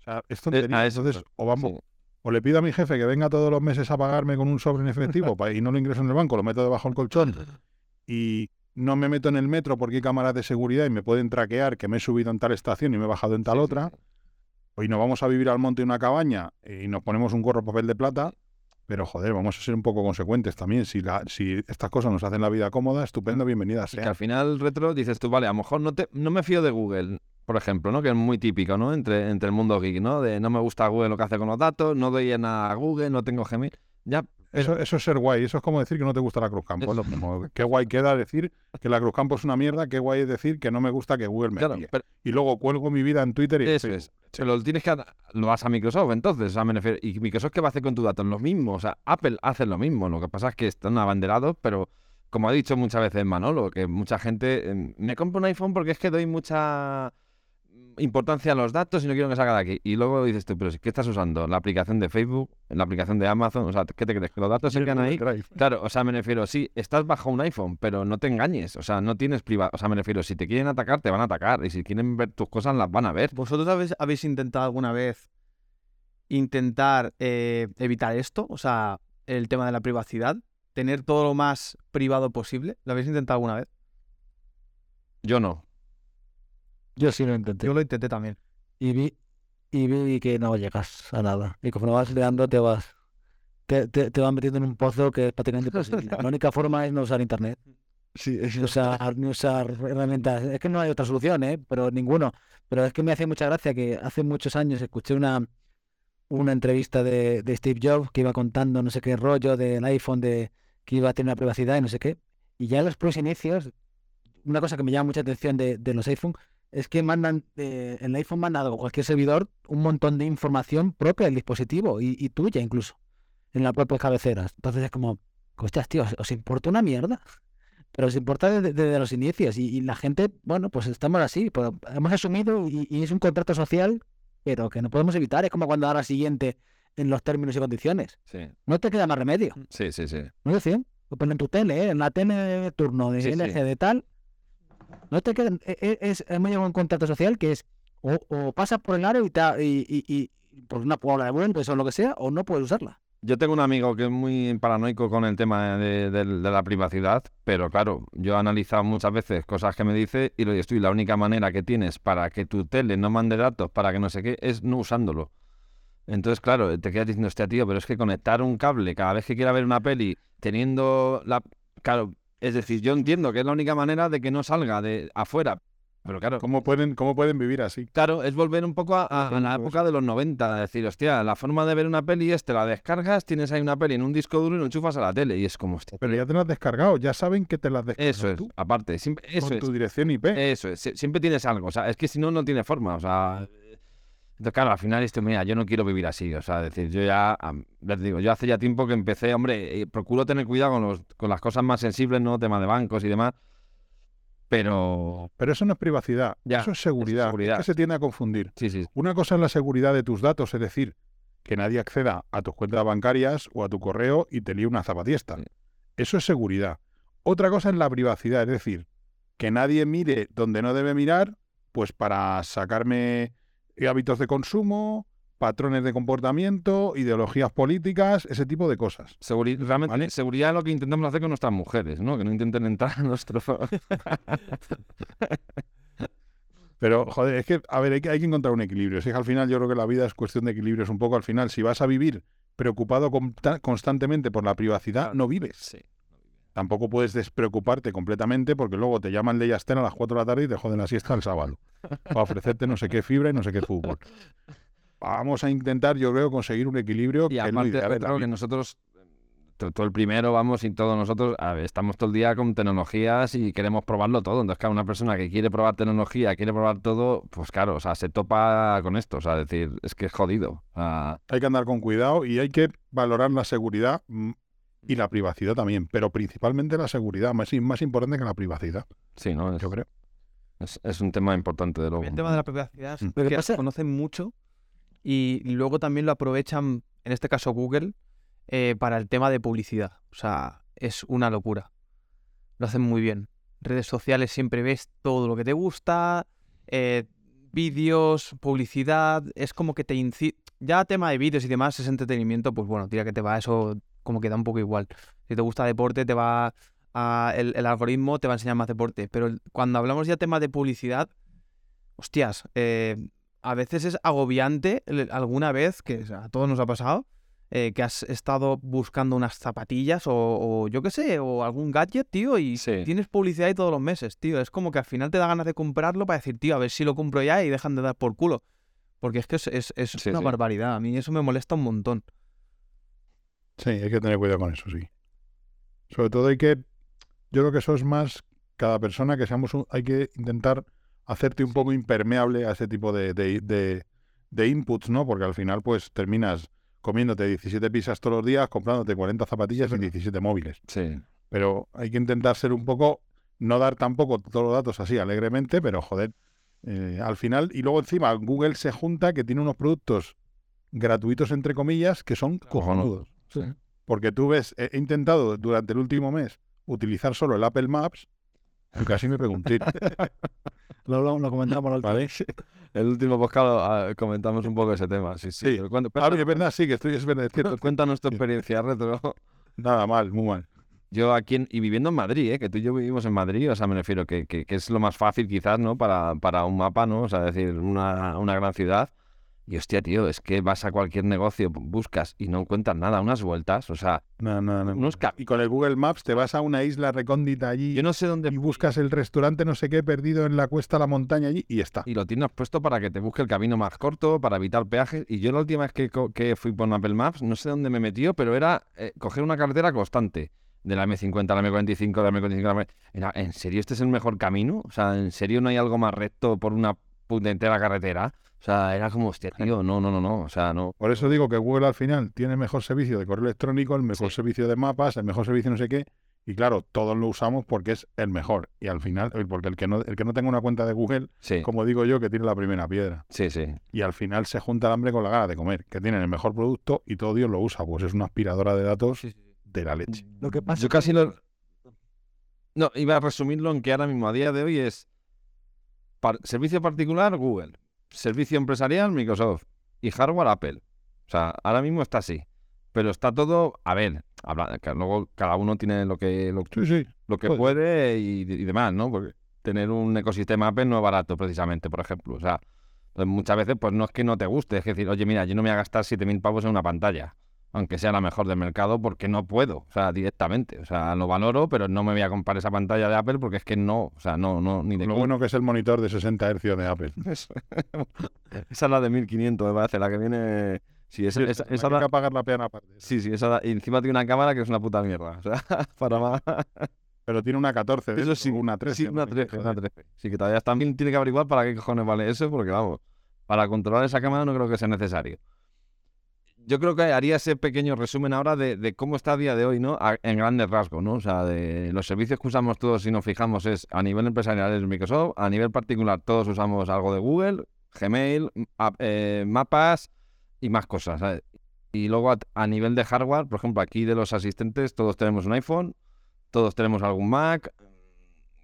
O sea, es tontería. Eh, Entonces, o vamos, o le pido a mi jefe que venga todos los meses a pagarme con un sobre en efectivo y no lo ingreso en el banco, lo meto debajo del colchón y no me meto en el metro porque hay cámaras de seguridad y me pueden traquear que me he subido en tal estación y me he bajado en tal otra. Hoy nos vamos a vivir al monte en una cabaña y nos ponemos un gorro papel de plata, pero joder, vamos a ser un poco consecuentes también. Si, la, si estas cosas nos hacen la vida cómoda, estupendo, bienvenida sea. que al final, retro, dices tú, vale, a lo mejor no, te, no me fío de Google, por ejemplo, ¿no? Que es muy típico, ¿no? Entre, entre el mundo geek, ¿no? De no me gusta Google lo que hace con los datos, no doy nada a Google, no tengo Gmail. Ya. Eso, eso es ser guay, eso es como decir que no te gusta la Cruz Campo. Qué guay queda decir que la Cruz Campo es una mierda, qué guay es decir que no me gusta que Google me claro, Y luego cuelgo mi vida en Twitter y Eso es. lo tienes que lo vas a Microsoft, entonces, o sea, me refiero, y Microsoft qué va a hacer con tus datos, lo mismo, o sea, Apple hace lo mismo, lo que pasa es que están abanderados, pero como ha dicho muchas veces Manolo, que mucha gente em, me compro un iPhone porque es que doy mucha importancia a los datos y no quiero que salga de aquí. Y luego dices tú, pero ¿qué estás usando? ¿La aplicación de Facebook? ¿La aplicación de Amazon? O sea, ¿qué te crees? ¿Que los datos se quedan ahí? Claro, o sea, me refiero, sí, estás bajo un iPhone, pero no te engañes. O sea, no tienes privado. O sea, me refiero, si te quieren atacar, te van a atacar. Y si quieren ver tus cosas, las van a ver. ¿Vosotros habéis, habéis intentado alguna vez intentar eh, evitar esto? O sea, el tema de la privacidad. Tener todo lo más privado posible. ¿Lo habéis intentado alguna vez? Yo no. Yo sí lo intenté. Yo lo intenté también. Y vi, y vi que no llegas a nada. Y como vas leando, te vas. Te, te, te vas metiendo en un pozo que es prácticamente imposible. La única forma es no usar internet. Sí, es... usar, no usar herramientas. Es que no hay otra solución, ¿eh? Pero ninguno. Pero es que me hace mucha gracia que hace muchos años escuché una, una entrevista de, de Steve Jobs que iba contando no sé qué rollo del iPhone, de que iba a tener una privacidad y no sé qué. Y ya en los primeros inicios, una cosa que me llama mucha atención de, de los iPhone es que mandan, eh, el iPhone manda a cualquier servidor un montón de información propia del dispositivo y, tuya incluso, en las propias cabeceras. Entonces es como, hostias, tío, ¿os importa una mierda? Pero os importa desde, los inicios y, la gente, bueno, pues estamos así, pero hemos asumido y, es un contrato social, pero que no podemos evitar. Es como cuando ahora siguiente en los términos y condiciones. Sí. No te queda más remedio. Sí, sí, sí. ¿No es decir? Ponen en tu tele, ¿eh? en la tele de turno de LG de tal, no te quedan, e, e, es, llegado a un contrato social que es o, pasas por el área y, y, y, por una palabra de buen o lo que sea, o no puedes usarla. Yo tengo un amigo que es muy paranoico con el tema de, la privacidad, pero claro, yo he analizado muchas veces cosas que me dice y lo estoy, la única manera que tienes para que tu tele no mande datos, para que no sé qué, es no usándolo. Entonces, claro, te quedas diciendo, hostia, tío, pero es que conectar un cable cada vez que quiera ver una peli, teniendo la... Claro, es decir, yo entiendo que es la única manera de que no salga de afuera, pero claro. ¿Cómo pueden, cómo pueden vivir así? Claro, es volver un poco a, la época de los 90. Decir, hostia, la forma de ver una peli es te la descargas, tienes ahí una peli en un disco duro y lo enchufas a la tele. Y es como, hostia. Pero ya te la has descargado, ya saben que te la has descargado. Eso es, aparte. Siempre, eso con tu dirección IP. Eso es, siempre tienes algo. O sea, es que si no, no tiene forma. O sea. Entonces, claro, al final esto, mira, yo no quiero vivir así, o sea, decir, yo ya, les digo, yo hace ya tiempo que empecé, hombre, eh, procuro tener cuidado con, los, con las cosas más sensibles, ¿no? Tema de bancos y demás, pero... Pero eso no es privacidad, eso es seguridad. Es que se tiende a confundir. Una cosa es la seguridad de tus datos, es decir, que nadie acceda a tus cuentas bancarias o a tu correo y te líe una zapatiesta. Eso es seguridad. Otra cosa es la privacidad, es decir, que nadie mire donde no debe mirar, pues para sacarme hábitos de consumo, patrones de comportamiento, ideologías políticas, ese tipo de cosas. realmente, seguridad es lo que intentamos hacer con nuestras mujeres, ¿no? Que no intenten entrar en nuestro... Pero, joder, es que, a ver, hay que, hay que encontrar un equilibrio. Si es que al final yo creo que la vida es cuestión de equilibrios un poco al final. Si vas a vivir preocupado constantemente por la privacidad, no vives. Tampoco puedes despreocuparte completamente porque luego te llaman de Yastén a las 4 de la tarde y te joden la siesta el sábado para ofrecerte no sé qué fibra y no sé qué fútbol vamos a intentar, yo creo, conseguir un equilibrio. Y que aparte, claro que nosotros, todo el primero, vamos, y todos nosotros, estamos todo el día con tecnologías y queremos probarlo todo. Entonces, claro, una persona que quiere probar tecnología, quiere probar todo, pues claro, o sea, se topa con esto. O sea, decir, es que es jodido. Hay que andar con cuidado y hay que valorar la seguridad mm, y la privacidad también, pero principalmente la seguridad, más, más importante que la privacidad. Sí, ¿no? yo creo. Es, un tema importante de luego. El tema de la privacidad mm. es que se conocen mucho y luego también lo aprovechan, en este caso Google, eh, para el tema de publicidad. O sea, es una locura. Lo hacen muy bien. Redes sociales siempre ves todo lo que te gusta, eh, vídeos, publicidad, es como que te incita... Ya tema de vídeos y demás es entretenimiento, pues bueno, tira que te va eso como que da un poco igual. Si te gusta deporte, te va a, el, el, algoritmo te va a enseñar más deporte. Pero cuando hablamos ya tema de publicidad, hostias, eh, a veces es agobiante alguna vez, que a todos nos ha pasado, eh, que has estado buscando unas zapatillas o, yo qué sé, o algún gadget, tío, y tienes publicidad ahí todos los meses, tío. Es como que al final te da ganas de comprarlo para decir, tío, a ver si lo compro ya y dejan de dar por culo. Porque es que es, una barbaridad. A mí eso me molesta un montón. Sí, hay que tener cuidado con eso, sí. Sobre todo hay que. Yo creo que eso es más. Cada persona que seamos. hay que intentar hacerte un poco impermeable a ese tipo de, de, inputs, ¿no? Porque al final, pues terminas comiéndote 17 pizzas todos los días, comprándote 40 zapatillas y 17 móviles. Sí. Pero hay que intentar ser un poco, no dar tampoco todos los datos así alegremente, pero joder, eh, al final, y luego encima Google se junta que tiene unos productos gratuitos, entre comillas, que son cojonudos. Porque tú ves, he intentado durante el último mes utilizar solo el Apple Maps y casi me pregunté. Lo, lo, comentamos al ¿Vale? El último podcast ah, comentamos un poco ese tema. Sí, sí. Cuando, ah, es verdad, sí, que estoy, es verdad. Cuéntanos tu experiencia retro. Nada mal, muy mal. Yo aquí, y viviendo en Madrid, ¿eh? que tú y yo vivimos en Madrid, o sea, me refiero que, que, que es lo más fácil quizás, ¿no? Para, para un mapa, ¿no? O sea, decir, una, una gran ciudad. Y hostia, tío, es que vas a cualquier negocio, buscas y no encuentras nada, unas vueltas, o sea, no, no, no. Y con el Google Maps te vas a una isla recóndita allí. Yo no sé dónde. Y buscas el restaurante, no sé qué, perdido en la cuesta, la montaña allí y está. Y lo tienes puesto para que te busque el camino más corto, para evitar peajes. Y yo la última vez que, que fui por Apple Maps, no sé dónde me metió, pero era eh, coger una carretera constante. De la M50 a la M45, de la M45 Era, ¿En serio este es el mejor camino? O sea, ¿en serio no hay algo más recto por una puntera carretera? O sea, era como, hostia, tío, no, no, no, no, o sea, no. Por eso digo que Google al final tiene mejor servicio de correo electrónico, el mejor servicio de mapas, el mejor servicio no sé qué, y claro, todos lo usamos porque es el mejor. Y al final, porque el que no, el que no tenga una cuenta de Google, como digo yo, que tiene la primera piedra. Sí, sí. Y al final se junta el hambre con la gana de comer, que tienen el mejor producto y todo Dios lo usa, pues es una aspiradora de datos de la leche. Lo que pasa yo casi lo... No, iba a resumirlo en que ahora mismo, a día de hoy, es servicio particular, Google servicio empresarial Microsoft y hardware Apple. O sea, ahora mismo está así. pero está todo, a ver, que luego cada uno tiene lo que, lo, lo que puede y, demás, ¿no? Porque tener un ecosistema Apple no es barato, precisamente, por ejemplo. O sea, muchas veces, pues no es que no te guste, es decir, oye, mira, yo no me voy a gastar 7.000 pavos en una pantalla, aunque sea la mejor del mercado, porque no puedo, o sea, directamente. O sea, lo valoro, pero no me voy a comprar esa pantalla de Apple porque es que no, o sea, no, no, ni de Lo bueno que es el monitor de 60 Hz de Apple. esa es la de 1500, me parece, la que viene Sí, esa, esa, esa da... que pagar la pena aparte. Sí, sí, esa y encima tiene una cámara que es una puta mierda. O sea, para más. Pero tiene una 14, eso sí, una 13. Sí, una 13, una 13. Sí, que todavía también tiene que averiguar para qué cojones vale eso, porque vamos, para controlar esa cámara no creo que sea necesario. Yo creo que haría ese pequeño resumen ahora de, cómo está a día de hoy, ¿no? en grandes rasgos, ¿no? O sea, de los servicios que usamos todos, si nos fijamos, es a nivel empresarial es Microsoft, a nivel particular todos usamos algo de Google, Gmail, eh, mapas, y más cosas. Y luego a, nivel de hardware, por ejemplo, aquí de los asistentes, todos tenemos un iPhone, todos tenemos algún Mac,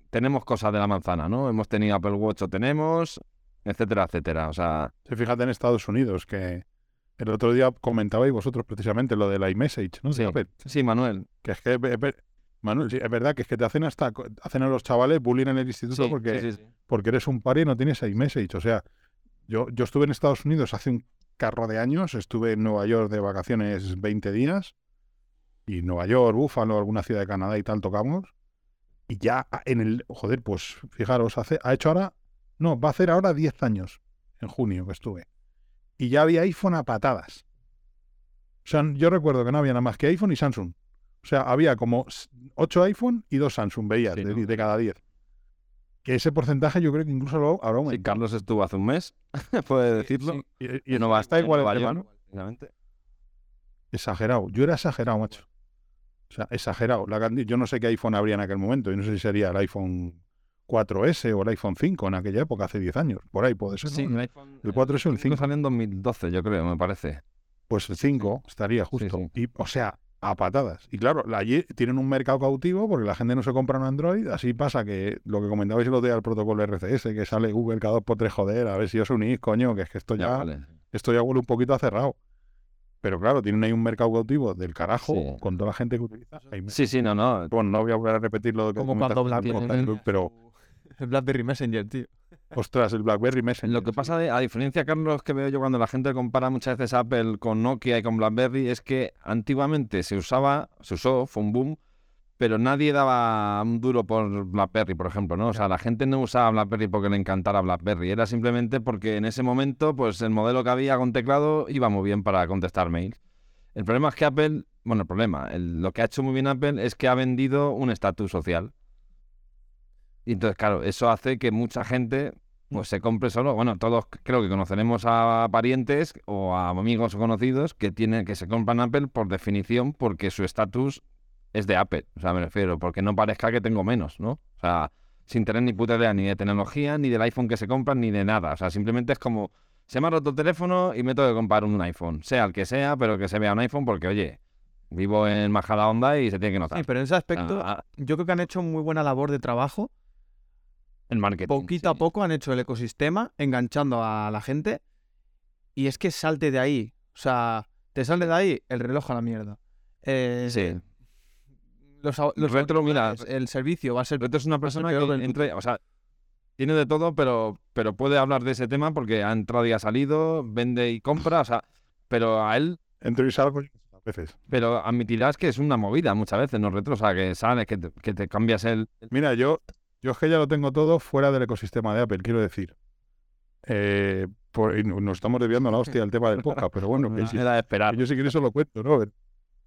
tenemos cosas de la manzana, ¿no? Hemos tenido Apple Watch o tenemos, etcétera, etcétera. O sea. fíjate en Estados Unidos que el otro día comentabais vosotros precisamente lo del iMessage, ¿no? Sí, sí Manuel. Que es que Manuel, es verdad que es que te hacen hasta hacen a los chavales bullying en el instituto porque, porque eres un par y no tienes iMessage. O sea, yo, yo estuve en Estados Unidos hace un carro de años. Estuve en Nueva York de vacaciones 20 días. Y Nueva York, Búfalo, alguna ciudad de Canadá y tal tocamos. Y ya en el. Joder, pues fijaros, hace, ha hecho ahora. No, va a hacer ahora 10 años. En junio que estuve. Y ya había iPhone a patadas. O sea, yo recuerdo que no había nada más que iPhone y Samsung. O sea, había como 8 iPhone y 2 Samsung, veías, de, de, cada 10 que ese porcentaje yo creo que incluso lo habrá aumentado. Sí, Carlos estuvo hace un mes, puede decirlo. Y, no va a estar igual el Exagerado. Yo era exagerado, macho. O sea, exagerado. La, yo no sé qué iPhone habría en aquel momento. Y no sé si sería el iPhone 4S o el iPhone 5 en aquella época, hace 10 años. Por ahí puede ser. Sí, el, iPhone, el 4S o el 5. salió en 2012, yo creo, me parece. Pues el 5 estaría justo. Y, o sea, a patadas. Y claro, allí tienen un mercado cautivo porque la gente no se compra un Android. Así pasa que lo que comentabais el otro día del protocolo RCS, que sale Google cada dos por tres, joder, a ver si os unís, coño, que es que esto ya, esto ya huele un poquito a cerrado. Pero claro, tienen ahí un mercado cautivo del carajo con toda la gente que utiliza. Sí, sí, no, no. Bueno, no voy a volver a repetir lo que pero el BlackBerry Messenger, tío. Ostras, el BlackBerry Messenger. Lo que pasa, de, a diferencia, Carlos, que veo yo cuando la gente compara muchas veces Apple con Nokia y con BlackBerry, es que antiguamente se usaba, se usó, fue un boom, pero nadie daba un duro por BlackBerry, por ejemplo, ¿no? O sea, la gente no usaba BlackBerry porque le encantara BlackBerry, era simplemente porque en ese momento, pues el modelo que había con teclado iba muy bien para contestar mails. El problema es que Apple, bueno, el problema, lo que ha hecho muy bien Apple es que ha vendido un estatus social. Y entonces, claro, eso hace que mucha gente pues se compre solo. Bueno, todos creo que conoceremos a parientes o a amigos o conocidos que tienen que se compran Apple por definición porque su estatus es de Apple. O sea, me refiero, porque no parezca que tengo menos, ¿no? O sea, sin tener ni puta idea ni de tecnología, ni del iPhone que se compran, ni de nada. O sea, simplemente es como, se me ha roto el teléfono y me tengo que comprar un iPhone. Sea el que sea, pero que se vea un iPhone porque, oye, vivo en Majada Onda y se tiene que notar. Sí, pero en ese aspecto, ah, ah. yo creo que han hecho muy buena labor de trabajo marketing. Poquito a poco han hecho el ecosistema, enganchando a la gente. Y es que salte de ahí. O sea, te sale de ahí el reloj a la mierda. Eh, sí. Los, los retro, mira, el servicio va a ser. Retro es una persona que entre, o sea, tiene de todo, pero, pero puede hablar de ese tema porque ha entrado y ha salido, vende y compra, o sea, pero a él. Entro y salgo a veces. Pero admitirás que es una movida muchas veces, no retro, o sea, que sales, que que te cambias el. Mira, yo yo es que ya lo tengo todo fuera del ecosistema de Apple, quiero decir. Eh, nos estamos desviando la hostia al tema del podcast, pero bueno, que era de esperar. Yo sí que eso lo cuento, ¿no? O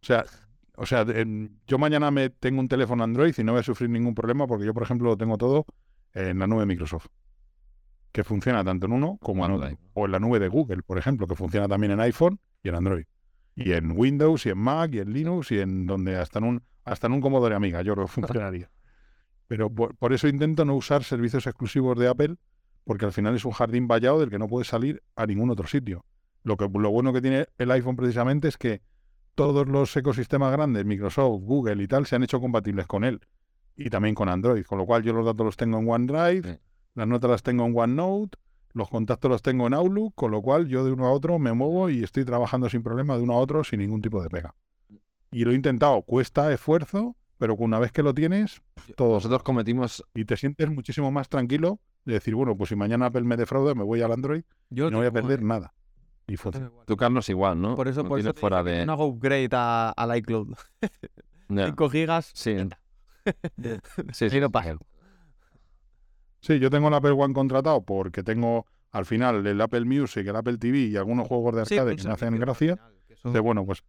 sea, o sea yo mañana me tengo un teléfono Android y no voy a sufrir ningún problema porque yo, por ejemplo, lo tengo todo en la nube de Microsoft, que funciona tanto en uno como en otro. O en la nube de Google, por ejemplo, que funciona también en iPhone y en Android. Y en Windows, y en Mac, y en Linux, y en donde hasta en un, hasta en un Commodore Amiga yo que funcionaría. Pero por, eso intento no usar servicios exclusivos de Apple, porque al final es un jardín vallado del que no puedes salir a ningún otro sitio. Lo, que, lo bueno que tiene el iPhone precisamente es que todos los ecosistemas grandes, Microsoft, Google y tal, se han hecho compatibles con él. Y también con Android. Con lo cual yo los datos los tengo en OneDrive, las notas las tengo en OneNote, los contactos los tengo en Outlook, con lo cual yo de uno a otro me muevo y estoy trabajando sin problema de uno a otro sin ningún tipo de pega. Y lo he intentado, cuesta esfuerzo, pero una vez que lo tienes, todos Nosotros cometimos... Y te sientes muchísimo más tranquilo de decir, bueno, pues si mañana Apple me defrauda, me voy al Android yo y no voy a perder nada. Y funciona. Tu Carlos igual, ¿no? Por eso, por eso fuera de... no hago upgrade a, al iCloud. 5 gigas. Sí. sí, sí, no Sí, yo tengo el Apple One contratado porque tengo al final el Apple Music, el Apple TV y algunos juegos de arcade que me hacen gracia. De bueno, pues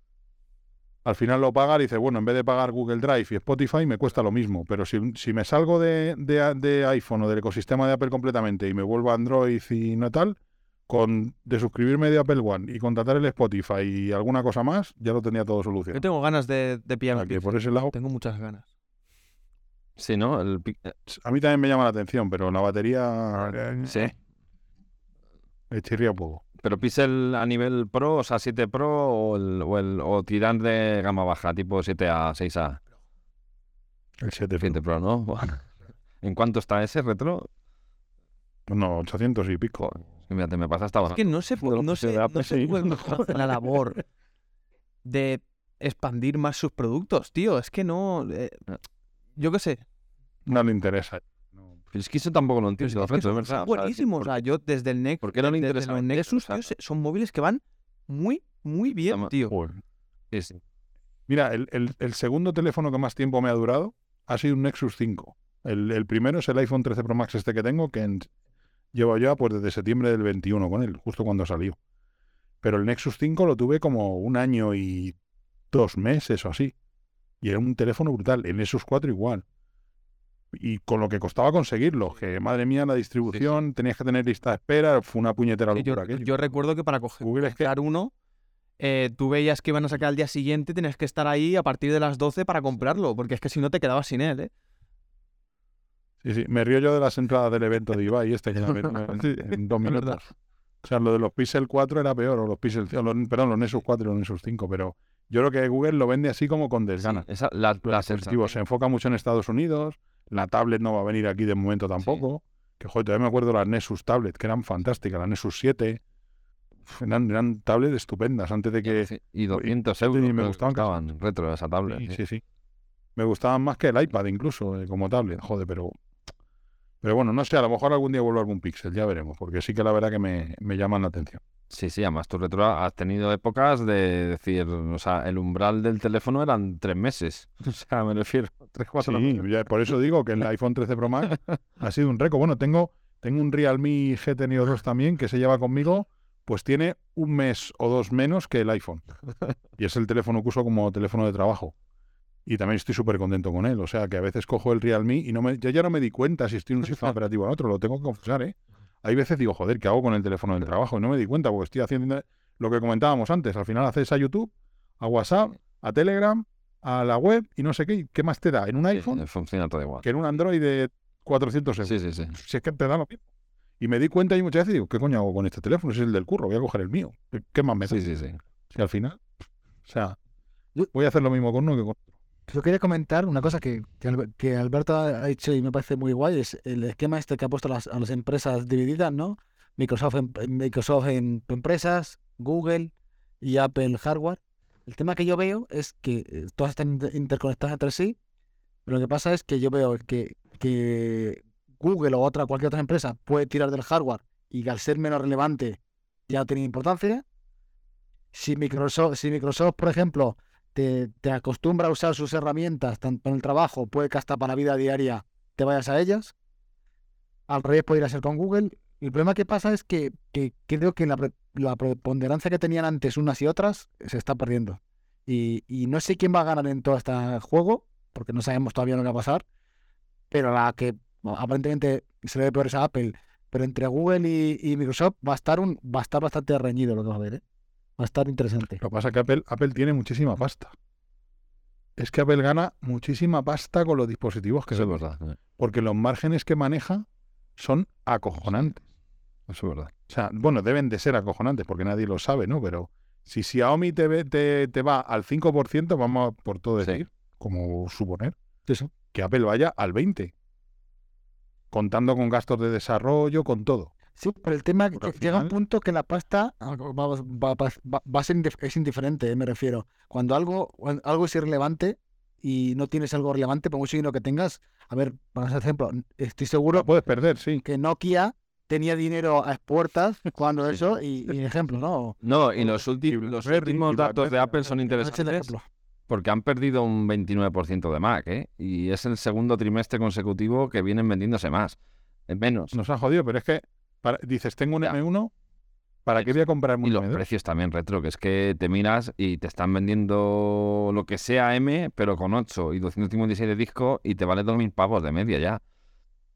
al final lo pagar y dice, bueno, en vez de pagar Google Drive y Spotify me cuesta lo mismo, pero si, si me salgo de, de, iPhone o del ecosistema de Apple completamente y me vuelvo a Android y no tal, con de suscribirme de Apple One y contratar el Spotify y alguna cosa más, ya lo tenía todo solucionado. Yo tengo ganas de, de pillar por ese lado Tengo muchas ganas. Sí, ¿no? Eh, a mí también me llama la atención, pero la batería... Sí. Me chirría un poco. ¿Pero Pixel a nivel Pro, o sea, 7 Pro o, el, o, el, o tirar de gama baja, tipo 7A, 6A? El 7 Pro. Pro, ¿no? ¿En cuánto está ese retro? No, 800 y pico. Fíjate, me pasa hasta. Es que no sé, no sé, no sé la labor de expandir más sus productos, tío. Es que no... Eh, yo qué sé. No le interesa. Es que eso tampoco lo entiendo. Es son buenísimos. O sea, yo desde el Nexus. ¿Por qué no le interesa? el Nexus, son móviles que van muy, muy bien, tío. Mira, el, segundo teléfono que más tiempo me ha durado ha sido un Nexus 5. El, primero es el iPhone 13 Pro Max este que tengo, que llevo ya pues desde septiembre del 21 con él, justo cuando salió. Pero el Nexus 5 lo tuve como un año y dos meses o así. Y era un teléfono brutal. En esos cuatro igual. Y con lo que costaba conseguirlo, que madre mía, la distribución, tenías que tener lista de espera, fue una puñetera locura. yo, recuerdo que para coger Google es que... uno, eh, tú veías que iban a sacar al día siguiente, tenías que estar ahí a partir de las 12 para comprarlo, porque es que si no te quedabas sin él, ¿eh? Sí, sí, me río yo de las entradas del evento de Ibai este en, dos minutos. O sea, lo de los Pixel 4 era peor, o los Pixel, perdón, los Nexus 4 y los Nexus 5, pero yo creo que Google lo vende así como con desgana. la, se enfoca mucho en Estados Unidos, la tablet no va a venir aquí de momento tampoco. Que joder, todavía me acuerdo las Nexus Tablet, que eran fantásticas, las Nexus 7. Eran, eran tablets estupendas antes de que... Y 200 euros me gustaban retro esa tablet. Sí, sí, sí, Me gustaban más que el iPad incluso, eh, como tablet. Joder, pero... Pero bueno, no sé, a lo mejor algún día vuelvo a algún Pixel, ya veremos, porque sí que la verdad que me, me llaman la atención. Sí, sí, además tu retro has tenido épocas de decir, o sea, el umbral del teléfono eran tres meses. O sea, me refiero, tres, cuatro Sí, por eso digo que el iPhone 13 Pro Max ha sido un récord. Bueno, tengo, tengo un Realme GT Neo 2 también que se lleva conmigo, pues tiene un mes o dos menos que el iPhone. Y es el teléfono que uso como teléfono de trabajo. Y también estoy súper contento con él. O sea, que a veces cojo el Realme y no me, yo ya no me di cuenta si estoy en un sistema operativo o en otro, lo tengo que confesar, ¿eh? Hay veces digo, joder, ¿qué hago con el teléfono del trabajo? Y no me di cuenta porque estoy haciendo lo que comentábamos antes. Al final haces a YouTube, a WhatsApp, a Telegram, a la web y no sé qué. ¿Qué más te da? En un iPhone. funciona todo igual. Que en un Android de 400 euros. Sí, sí, sí. Si es que te da lo mismo. Y me di cuenta y muchas veces digo, ¿qué coño hago con este teléfono? es el del curro, voy a coger el mío. ¿Qué más me da? Sí, sí, sí. Si al final. O sea, voy a hacer lo mismo con uno que con otro. Yo quería comentar una cosa que, que, Alberto ha dicho y me parece muy guay, es el esquema este que ha puesto a las empresas divididas, ¿no? Microsoft en, Microsoft en empresas, Google y Apple hardware. El tema que yo veo es que eh, todas están interconectadas entre sí, pero lo que pasa es que yo veo que, que Google o otra cualquier otra empresa puede tirar del hardware y al ser menos relevante ya tiene importancia. Si Microsoft, si Microsoft por ejemplo, te, te acostumbra a usar sus herramientas tanto en el trabajo, puede que hasta para la vida diaria te vayas a ellas. Al revés podría ser con Google el problema que pasa es que, creo que la, preponderancia que tenían antes unas y otras se está perdiendo. Y, no sé quién va a ganar en todo este juego, porque no sabemos todavía lo que va a pasar, pero la que aparentemente se le ve peor es a Apple, pero entre Google y, Microsoft va a estar un va a estar bastante reñido lo que va a ver, ¿eh? Va a estar interesante. Lo que pasa es que Apple, Apple tiene muchísima pasta. Es que Apple gana muchísima pasta con los dispositivos que se verdad. Porque los márgenes que maneja son acojonantes. Eso es verdad. O sea, bueno, deben de ser acojonantes porque nadie lo sabe, ¿no? Pero si Xiaomi te, te, te va al 5%, vamos por todo decir, como suponer, Eso. que Apple vaya al 20%. Contando con gastos de desarrollo, con todo. Sí, pero el tema que llega un punto que la pasta ah, va, a ser es indiferente, eh, me refiero. Cuando algo, algo es irrelevante y no tienes algo relevante, por mucho dinero que tengas, a ver, por ejemplo, estoy seguro. puedes perder, sí. Que Nokia tenía dinero a expuertas cuando eso, y, ejemplo, ¿no? No, y los, últimos, los últimos datos de Apple son interesantes porque han perdido un 29% de Mac, ¿eh? Y es el segundo trimestre consecutivo que vienen vendiéndose más. Menos. Nos han jodido, pero es que dices, tengo un M1, ¿para qué voy a comprar un Y los precios también retro, que es que te miras y te están vendiendo lo que sea M, pero con 8 y 256 de disco y te vale 2.000 pavos de media ya.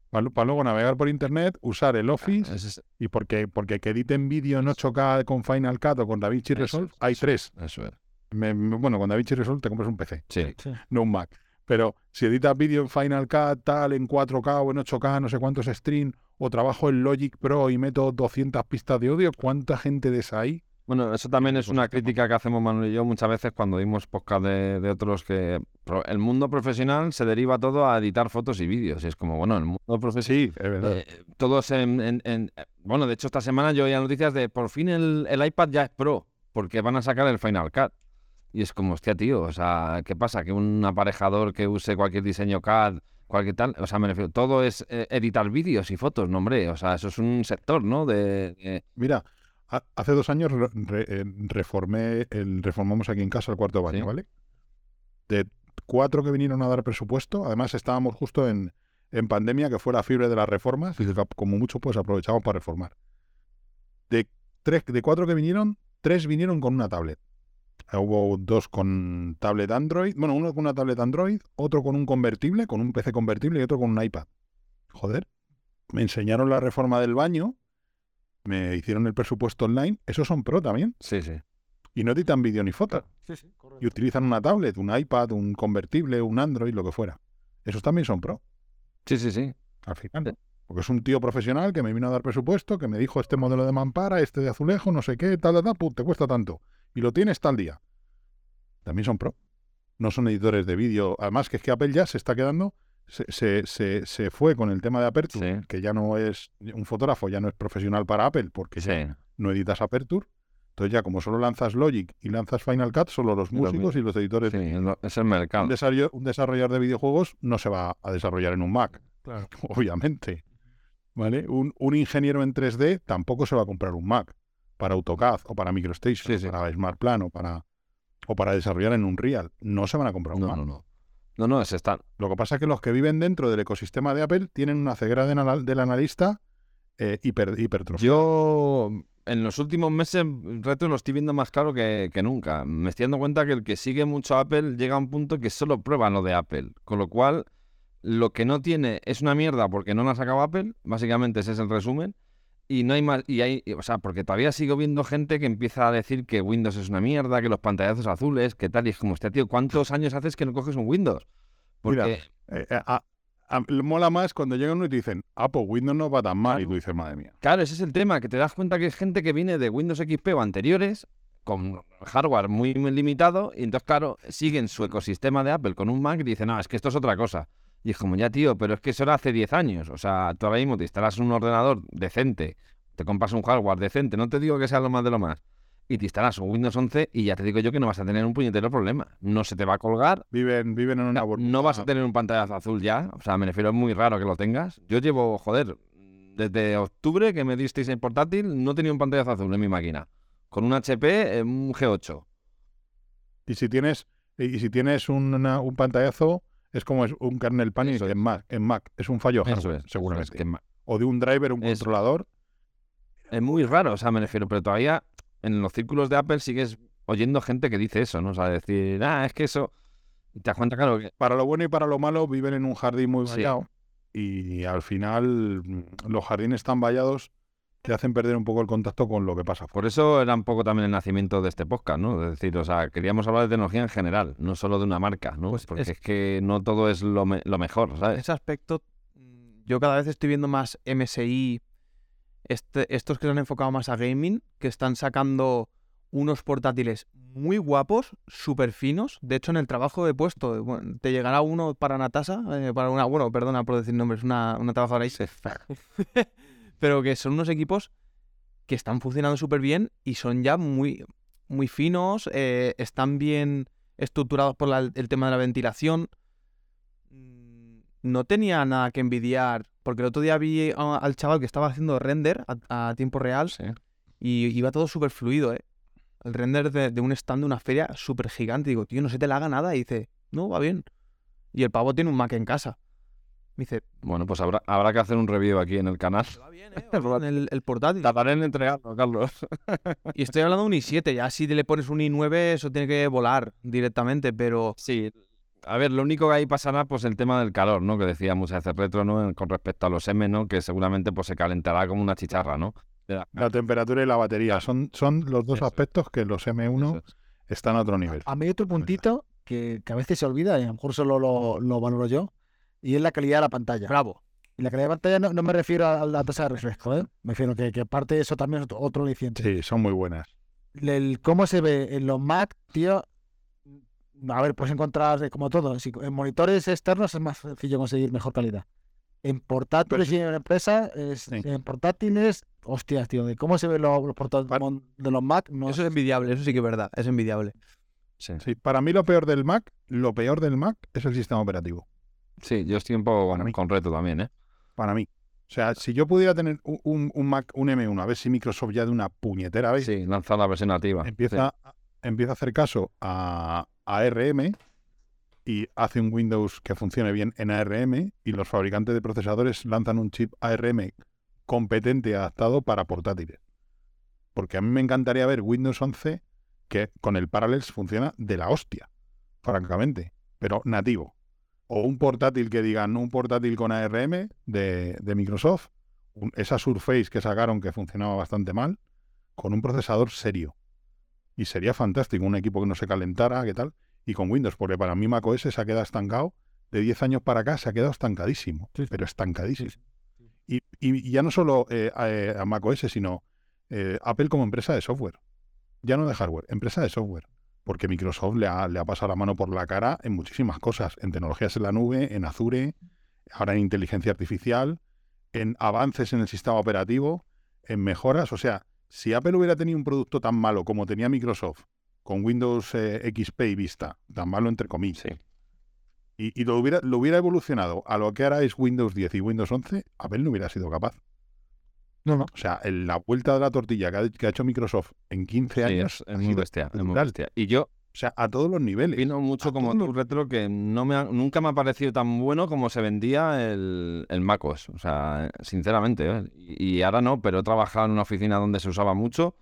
Para, luego navegar por internet, usar el Office y porque, porque que editen vídeo en 8K con Final Cut o con DaVinci Resolve, hay tres. Eso es. bueno, con DaVinci Resolve te compras un PC, sí. no un Mac. Pero si editas vídeo en Final Cut, tal, en 4K o en 8K, no sé cuántos stream, o trabajo en Logic Pro y meto 200 pistas de audio, ¿cuánta gente de esa hay? Bueno, eso también es una crítica que hacemos Manuel y yo muchas veces cuando dimos podcast de, otros que el mundo profesional se deriva todo a editar fotos y vídeos. Y es como, bueno, el mundo profesional... Sí, es verdad. Eh, todos en, Bueno, de hecho esta semana yo oía noticias de por fin el, el iPad ya es Pro, porque van a sacar el Final Cut. Y es como, hostia, tío, o sea, ¿qué pasa? Que un aparejador que use cualquier diseño CAD cualquier tal, o sea, me refiero, todo es eh, editar vídeos y fotos, no hombre, o sea, eso es un sector, ¿no? De, Mira, hace dos años eh, reformé, el, reformamos aquí en casa el cuarto baño, ¿vale? De cuatro que vinieron a dar presupuesto, además estábamos justo en, en pandemia, que fue la fiebre de las reformas, y como mucho pues aprovechamos para reformar. De, tres, de cuatro que vinieron, tres vinieron con una tablet. Hubo dos con tablet Android, bueno, uno con una tablet Android, otro con un convertible, con un PC convertible y otro con un iPad. Joder, me enseñaron la reforma del baño, me hicieron el presupuesto online, esos son pro también. Sí, sí. Y no editan vídeo ni foto. Sí, sí, y utilizan una tablet, un iPad, un convertible, un Android, lo que fuera. Esos también son pro. Sí, sí, sí. Al final. Porque es un tío profesional que me vino a dar presupuesto, que me dijo este modelo de mampara, este de azulejo, no sé qué, tal, tal, tal, te cuesta tanto y lo tienes tal día. También son pro. No son editores de vídeo. Además, que es que Apple ya se está quedando. Se, se, se, fue con el tema de Aperture, que ya no es un fotógrafo, ya no es profesional para Apple, porque no editas Aperture. Entonces ya como solo lanzas Logic y lanzas Final Cut, solo los músicos y los editores. Sí, es el mercado. Un, desarrollador de videojuegos no se va a desarrollar en un Mac, claro. obviamente. ¿Vale? Un, un, ingeniero en 3D tampoco se va a comprar un Mac para AutoCAD o para MicroStation, para Smart Plan o para, o para desarrollar en Unreal. No se van a comprar un no, No, no. No, no, es están. Lo que pasa es que los que viven dentro del ecosistema de Apple tienen una ceguera del analista eh, hiper, Yo en los últimos meses reto lo estoy viendo más claro que, que, nunca. Me estoy dando cuenta que el que sigue mucho Apple llega a un punto que solo prueba lo de Apple. Con lo cual, lo que no tiene es una mierda porque no lo ha sacado Apple. Básicamente ese es el resumen. Y no hay más, y hay, o sea, porque todavía sigo viendo gente que empieza a decir que Windows es una mierda, que los pantallazos azules, que tal, y es como, este tío, ¿cuántos años haces que no coges un Windows? Porque... Eh, eh, mola más cuando llegan uno y te dicen, ah, pues Windows no va tan mal, y tú dices, madre mía. Claro, ese es el tema, que te das cuenta que es gente que viene de Windows XP o anteriores, con hardware muy, muy limitado, y entonces, claro, siguen su ecosistema de Apple con un Mac y dicen, no, es que esto es otra cosa. Y es como, ya tío, pero es que eso era hace 10 años. O sea, tú ahora mismo te instalas un ordenador decente, te compras un hardware decente, no te digo que sea lo más de lo más, y te instalas un Windows 11 y ya te digo yo que no vas a tener un puñetero problema. No se te va a colgar. Viven, viven en una no, no vas a tener un pantallazo azul ya. O sea, me refiero, es muy raro que lo tengas. Yo llevo, joder, desde octubre que me disteis en portátil, no tenía un pantallazo azul en mi máquina. Con un HP, un G8. Y si tienes, y si tienes un pantallazo es como es un kernel pan en Mac, en Mac. Es un fallo hardware, seguramente. o de un driver, un controlador. Es muy raro, o sea, me refiero, pero todavía en los círculos de Apple sigues oyendo gente que dice eso, ¿no? O sea, decir, ah, es que eso. te das cuenta, claro, que. Para lo bueno y para lo malo viven en un jardín muy vallado. Y al final, mm, los jardines están vallados te hacen perder un poco el contacto con lo que pasa. Por eso era un poco también el nacimiento de este podcast, ¿no? Es decir, o sea, queríamos hablar de tecnología en general, no solo de una marca, ¿no? Pues Porque es, que no todo es lo, mejor, ¿sabes? Ese aspecto, yo cada vez estoy viendo más MSI, este, estos que se han enfocado más a gaming, que están sacando unos portátiles muy guapos, súper finos. De hecho, en el trabajo he puesto, bueno, te llegará uno para Natasha, eh, para una, bueno, perdona por decir nombres, una, una trabajadora ahí. pero que son unos equipos que están funcionando súper bien y son ya muy, muy finos, eh, están bien estructurados por el tema de la ventilación. Mm, no tenía nada que envidiar, porque el otro día vi al chaval que estaba haciendo render a, tiempo real y iba todo súper fluido, ¿eh? El render de, un stand de una feria súper gigante. Digo, tío, no se te la haga nada. Y dice, no, va bien. Y el pavo tiene un Mac en casa. Me dice, bueno, pues habrá, habrá que hacer un review aquí en el canal. Va bien, ¿eh? el, el, portátil. Tardaré en entregarlo, Carlos. y estoy hablando de un i7. Ya si le pones un i9, eso tiene que volar directamente, pero... Sí, a ver, lo único que ahí pasará, pues el tema del calor, ¿no? Que decía muchas veces Retro, ¿no? Con respecto a los M, ¿no? Que seguramente pues se calentará como una chicharra, ¿no? La, temperatura y la batería. Son, son los dos aspectos que los M1 están a otro nivel. A mí hay otro puntito que, a veces se olvida, y a lo mejor solo lo, lo valoro yo, y es la calidad de la pantalla. Bravo. Y la calidad de pantalla no, me refiero a la tasa de refresco, ¿eh? Me refiero que, que aparte de eso también es otro aliciente. Sí, son muy buenas. El, ¿Cómo se ve en los Mac, tío? A ver, puedes encontrar, como todo, en monitores externos es más sencillo conseguir mejor calidad. En portátiles y en empresa, en portátiles, hostias, tío, de cómo se ven los, portátiles de los Mac. No eso es envidiable, eso sí que es verdad, es envidiable. Sí. para mí lo peor del Mac, lo peor del Mac es el sistema operativo. Sí, yo estoy un poco con reto también, ¿eh? Para mí. O sea, si yo pudiera tener un, Mac, un M1, a ver si Microsoft ya de una puñetera vez. Sí, lanza la versión nativa. Empieza, empieza a hacer caso a ARM y hace un Windows que funcione bien en ARM y los fabricantes de procesadores lanzan un chip ARM competente y adaptado para portátiles. Porque a mí me encantaría ver Windows 11 que con el Parallels funciona de la hostia, francamente, pero nativo. O un portátil que digan un portátil con ARM de, Microsoft, esa Surface que sacaron que funcionaba bastante mal, con un procesador serio. Y sería fantástico, un equipo que no se calentara, ¿qué tal? y con Windows, porque para mí macOS se ha quedado estancado. De 10 años para acá se ha quedado estancadísimo, pero estancadísimo. Y, ya no solo eh, eh, a, macOS, sino eh, Apple como empresa de software. Ya no de hardware, empresa de software. Porque Microsoft le ha, le ha pasado la mano por la cara en muchísimas cosas, en tecnologías en la nube, en Azure, ahora en inteligencia artificial, en avances en el sistema operativo, en mejoras. O sea, si Apple hubiera tenido un producto tan malo como tenía Microsoft con Windows eh, XP y Vista, tan malo entre comillas, y, lo, hubiera, lo hubiera evolucionado a lo que ahora es Windows 10 y Windows 11, Apple no hubiera sido capaz. No, no. O sea, la vuelta de la tortilla que ha, hecho Microsoft en 15 años es, muy bestia, Y yo, o sea, a todos los niveles. Vino mucho como tu retro que no me nunca me ha parecido tan bueno como se vendía el, el MacOS. O sea, sinceramente. ¿eh? y, ahora no, pero he trabajado en una oficina donde se usaba mucho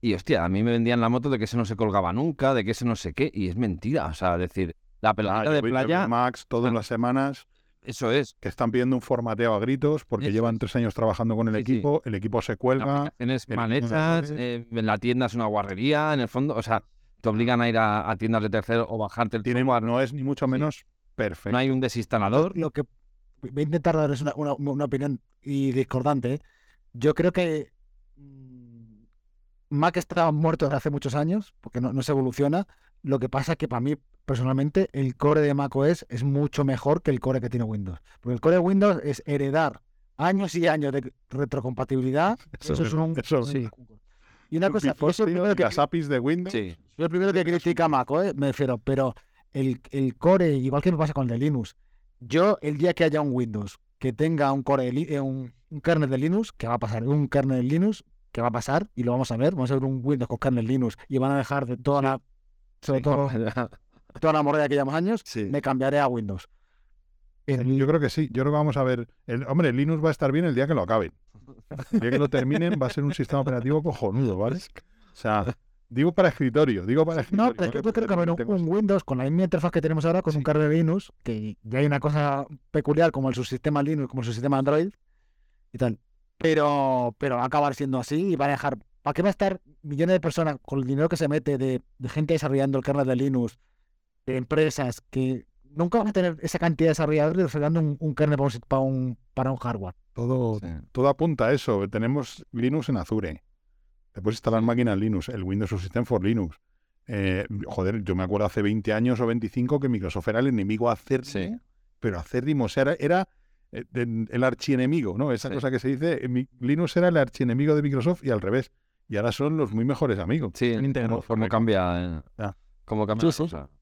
y hostia, a mí me vendían la moto de que ese no se colgaba nunca, de que ese no sé qué, y es mentira. O sea, decir, la pelota de playa. Max todas ah, las semanas. Eso es. Que están pidiendo un formateo a gritos porque llevan tres años trabajando con el equipo, el equipo se cuelga. Tienes maletas, eh, en la tienda es una guarrería, en el fondo, o sea, te obligan a ir a, tiendas de tercero o bajarte el Tiene, No es ni mucho menos perfecto. No hay un desinstalador. Lo que voy a intentar dar es una, una opinión y discordante. ¿eh? Yo creo que Mac está muerto desde hace muchos años, porque no, se evoluciona. Lo que pasa es que para mí, personalmente, el core de macOS es mucho mejor que el core que tiene Windows. Porque el core de Windows es heredar años y años de retrocompatibilidad. Eso, es un... sí. Y una cosa, eso que, las APIs de Windows. Sí. Yo el primero que critica Mac, ¿eh? me refiero, pero el, el, core, igual que me pasa con el de Linux, yo el día que haya un Windows que tenga un core, eh, un, un kernel de Linux, que va a pasar un kernel de Linux, que va a pasar y lo vamos a ver. Vamos a ver un Windows con kernel Linux y van a dejar de toda la, sobre todo, toda la morada que llevamos años, me cambiaré a Windows. Yo creo que sí, yo creo que vamos a ver. El, hombre, Linux va a estar bien el día que lo acaben. El día que lo terminen va a ser un sistema operativo cojonudo, ¿vale? O sea, digo para escritorio, digo para escritorio. No, pero yo creo que un, Windows con la misma interfaz que tenemos ahora, con un kernel Linux, que ya hay una cosa peculiar como el subsistema Linux, como el subsistema Android y tal pero, pero va a acabar siendo así y va a dejar. ¿Para qué va a estar millones de personas con el dinero que se mete de, gente desarrollando el kernel de Linux, de empresas que nunca van a tener esa cantidad de desarrolladores desarrollando un, kernel para un, para un, hardware? Todo, todo apunta a eso. Tenemos Linux en Azure. Después instalar máquinas Linux, el Windows System for Linux. Eh, joder, yo me acuerdo hace 20 años o 25 que Microsoft era el enemigo a hacer, pero hacer era, era eh, el archienemigo, ¿no? Esa cosa que se dice, Linux era el archienemigo de Microsoft y al revés. Y ahora son los muy mejores amigos. Sí, cómo, cómo cambia. Eh, cómo cambia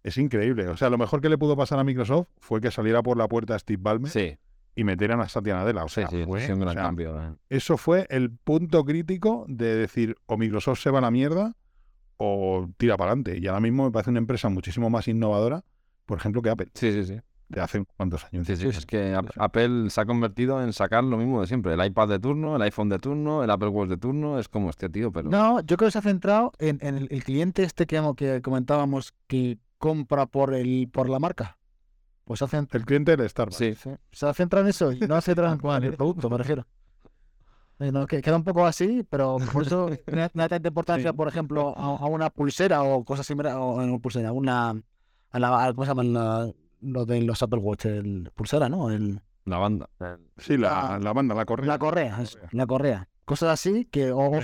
Es increíble. O sea, lo mejor que le pudo pasar a Microsoft fue que saliera por la puerta Steve Ballmer y metieran a Satya Nadella. O sea, fue, un gran cambio. Eh. Eso fue el punto crítico de decir o Microsoft se va a la mierda o tira para adelante. Y ahora mismo me parece una empresa muchísimo más innovadora, por ejemplo, que Apple. Sí, sí, sí de hace cuántos años. Sí, sí, es que Apple se ha convertido en sacar lo mismo de siempre. El iPad de turno, el iPhone de turno, el Apple Watch de turno, es como este tío, pero... No, yo creo que se ha centrado en, el, cliente este que, que comentábamos que compra por el por la marca. Pues hacen... El cliente del Starbucks. Sí. Se ha centrado en eso y no se centrado en el producto, me refiero. Eh, que queda un poco así, pero por eso no da tanta importancia, por ejemplo, a, una pulsera o cosas similares, o en una pulsera, una... A la, ¿Cómo se llama? Lo de los Apple Watch, el pulsera, ¿no? El... La banda. Sí, la, la, banda, la correa. La correa, la correa. Cosas así que o, o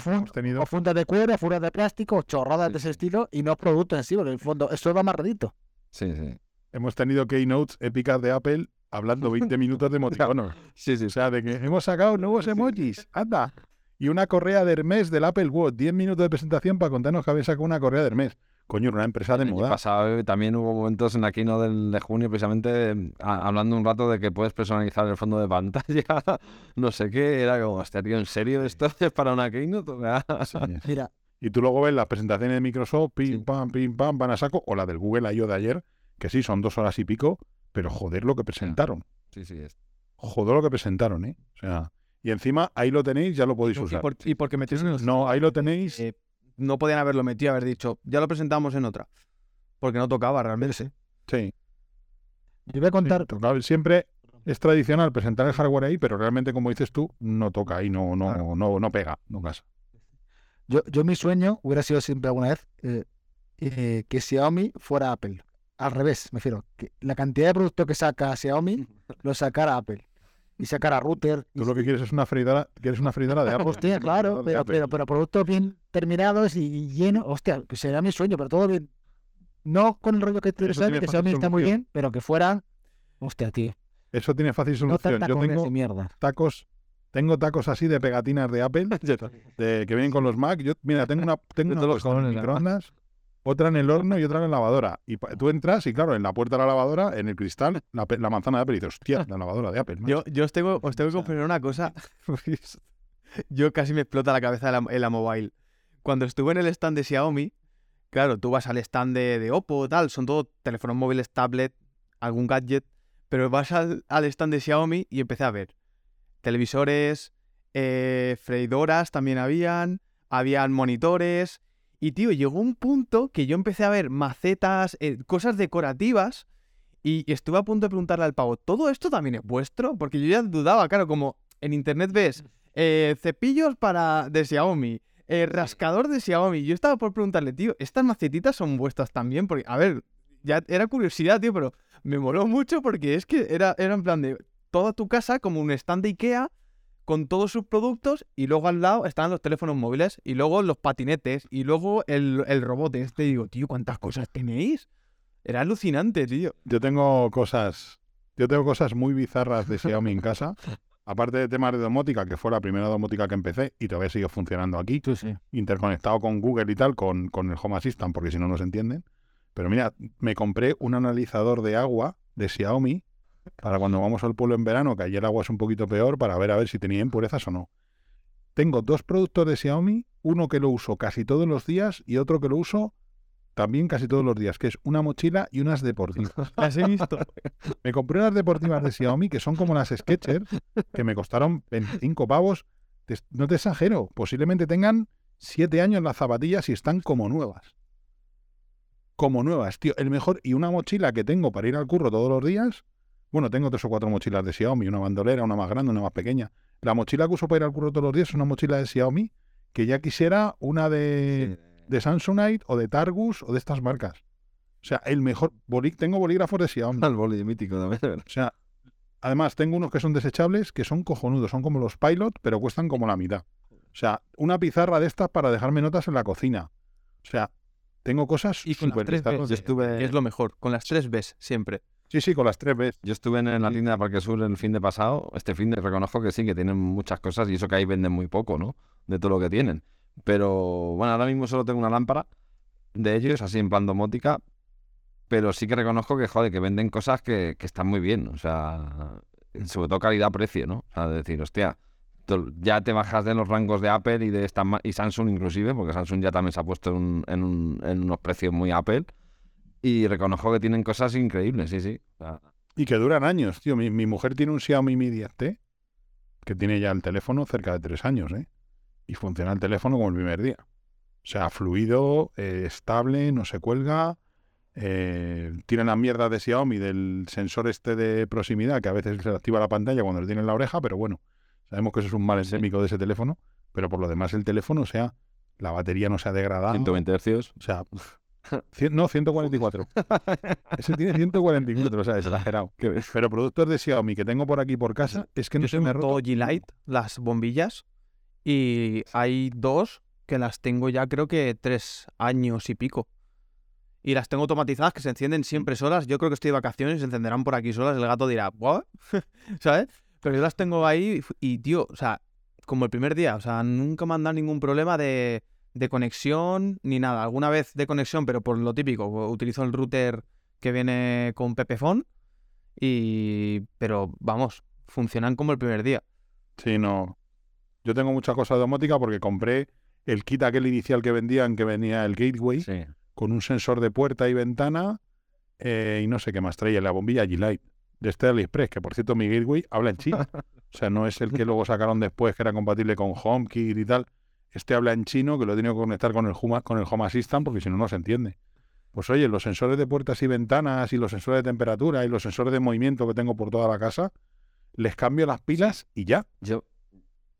fundas de cuero, fundas de plástico, chorradas de ese estilo y no productos en sí, porque en el fondo eso va amarradito. Sí, sí. Hemos tenido keynotes épicas de Apple hablando 20 minutos de emoticonos. sí, sí. O sea, de que hemos sacado nuevos emojis. Anda. Y una correa de Hermes del Apple Watch. 10 minutos de presentación para contarnos que habéis sacado una correa de Hermes. Coño, una empresa de moda. Pasado, también hubo momentos en la keynote del, de junio, precisamente hablando un rato de que puedes personalizar el fondo de pantalla, no sé qué, era como, hostia, tío, ¿en serio esto es para una keynote? Mira. Y tú luego ves las presentaciones de Microsoft, pim, pam, pim, pam, van a saco, o la del Google I.O. de ayer, que sí, son dos horas y pico, pero joder lo que presentaron. Sí, sí, es. Joder lo que presentaron, ¿eh? O sea, y encima ahí lo tenéis, ya lo podéis usar. Y, porque metieron No, ahí lo tenéis. Eh, no podían haberlo metido, haber dicho, ya lo presentamos en otra. Porque no tocaba realmente. Sí. sí. Yo voy a contar. siempre es tradicional presentar el hardware ahí, pero realmente, como dices tú, no toca ahí, no, no, no, no pega, no casa. Yo, yo mi sueño hubiera sido siempre alguna vez eh, eh, que Xiaomi fuera Apple. Al revés, me refiero. Que la cantidad de productos que saca Xiaomi lo sacara Apple y sacar a router. Tú lo que quieres es una freidora, quieres una freidora de Apple. Hostia, claro, pero, pero, pero, productos bien terminados y llenos. Hostia, que sería mi sueño, pero todo bien. No con el rollo que tú sabes, que Xiaomi está muy bien, pero que fuera. Hostia, tío. Eso tiene fácil solución. Yo tengo mierda. tacos, tengo tacos así de pegatinas de Apple, de, que vienen con los Mac. Yo, mira, tengo una, tengo unas microondas otra en el horno y otra en la lavadora. Y tú entras y, claro, en la puerta de la lavadora, en el cristal, la, manzana de Apple. Y dices, hostia, la lavadora de Apple. Yo, yo os tengo, os tengo que confesar una cosa. yo casi me explota la cabeza en la, mobile. Cuando estuve en el stand de Xiaomi, claro, tú vas al stand de, de Oppo, tal, son todos teléfonos móviles, tablet, algún gadget, pero vas al, stand de Xiaomi y empecé a ver televisores, eh, freidoras también habían, habían monitores, y tío, llegó un punto que yo empecé a ver macetas, eh, cosas decorativas, y, estuve a punto de preguntarle al pavo, ¿todo esto también es vuestro? Porque yo ya dudaba, claro, como en internet ves eh, cepillos para de Xiaomi, eh, rascador de Xiaomi. Yo estaba por preguntarle, tío, ¿estas macetitas son vuestras también? Porque, a ver, ya era curiosidad, tío, pero me moló mucho porque es que era, era en plan de toda tu casa como un stand de Ikea con todos sus productos y luego al lado están los teléfonos móviles y luego los patinetes y luego el, el robot este. digo, tío, ¿cuántas cosas tenéis? Era alucinante, tío. Yo tengo cosas, yo tengo cosas muy bizarras de Xiaomi en casa. Aparte de temas de domótica, que fue la primera domótica que empecé y todavía sigue funcionando aquí, interconectado con Google y tal, con, con el Home Assistant, porque si no, no se entienden. Pero mira, me compré un analizador de agua de Xiaomi para cuando vamos al pueblo en verano, que allí el agua es un poquito peor, para ver a ver si tenía impurezas o no. Tengo dos productos de Xiaomi, uno que lo uso casi todos los días y otro que lo uso también casi todos los días, que es una mochila y unas deportivas. Las he visto. Me compré unas deportivas de Xiaomi que son como las Skechers, que me costaron 25 pavos. No te exagero, posiblemente tengan 7 años las zapatillas y están como nuevas. Como nuevas, tío. El mejor, y una mochila que tengo para ir al curro todos los días, bueno, tengo tres o cuatro mochilas de Xiaomi, una bandolera, una más grande, una más pequeña. La mochila que uso para ir al curro todos los días es una mochila de Xiaomi, que ya quisiera una de, de Samsonite o de Targus o de estas marcas. O sea, el mejor tengo bolígrafos de Xiaomi. El boli mítico también. O sea, además tengo unos que son desechables, que son cojonudos, son como los Pilot, pero cuestan como la mitad. O sea, una pizarra de estas para dejarme notas en la cocina. O sea, tengo cosas y con las tres Bs, estuve... es lo mejor, con las tres Bs siempre. Sí, sí, con las tres veces. Yo estuve en la tienda de Parque Sur el fin de pasado. Este fin de reconozco que sí, que tienen muchas cosas y eso que ahí venden muy poco, ¿no? De todo lo que tienen. Pero bueno, ahora mismo solo tengo una lámpara de ellos, así en plan domótica. Pero sí que reconozco que, joder, que venden cosas que, que están muy bien. O sea, sobre todo calidad-precio, ¿no? O sea, decir, hostia, ya te bajas de los rangos de Apple y de esta, y Samsung inclusive, porque Samsung ya también se ha puesto en, unos precios muy Apple. Y reconozco que tienen cosas increíbles, sí, sí. y que duran años, tío. Mi, mujer tiene un Xiaomi Mi 10T, que tiene ya el teléfono cerca de tres años, ¿eh? Y funciona el teléfono como el primer día. O sea, fluido, eh, estable, no se cuelga. Eh, tiene la mierda de Xiaomi del sensor este de proximidad que a veces se activa la pantalla cuando le tiene en la oreja, pero bueno, sabemos que eso es un mal endémico de ese teléfono, pero por lo demás el teléfono, o sea, la batería no se ha degradado. 120 hercios. O sea, no, 144. Ese tiene 144, o sea, exagerado. Pero productos de Xiaomi que tengo por aquí por casa, es que no se me roto. G-Light, las bombillas, y hay dos que las tengo ya creo que tres años y pico y las tengo automatizadas que se encienden siempre solas. Yo creo que estoy de vacaciones y se encenderán por aquí solas. El gato dirá, ¿what? ¿Sabes? Pero yo las tengo ahí y, tío, o sea, como el primer día, o sea, nunca me han dado ningún problema de, de conexión ni nada. Alguna vez de conexión, pero por lo típico, utilizo el router que viene con Pepephone y... Pero vamos, funcionan como el primer día. Sí, no. Yo tengo mucha cosa domótica porque compré el kit aquel inicial que vendían, que venía el Gateway. Sí con un sensor de puerta y ventana eh, y no sé qué más traía, la bombilla G-Light de este AliExpress, que por cierto mi Gateway habla en chino. O sea, no es el que luego sacaron después que era compatible con HomeKit y tal. Este habla en chino, que lo he tenido que conectar con el, Home, con el Home Assistant porque si no, no se entiende. Pues oye, los sensores de puertas y ventanas y los sensores de temperatura y los sensores de movimiento que tengo por toda la casa, les cambio las pilas y ya. Yo,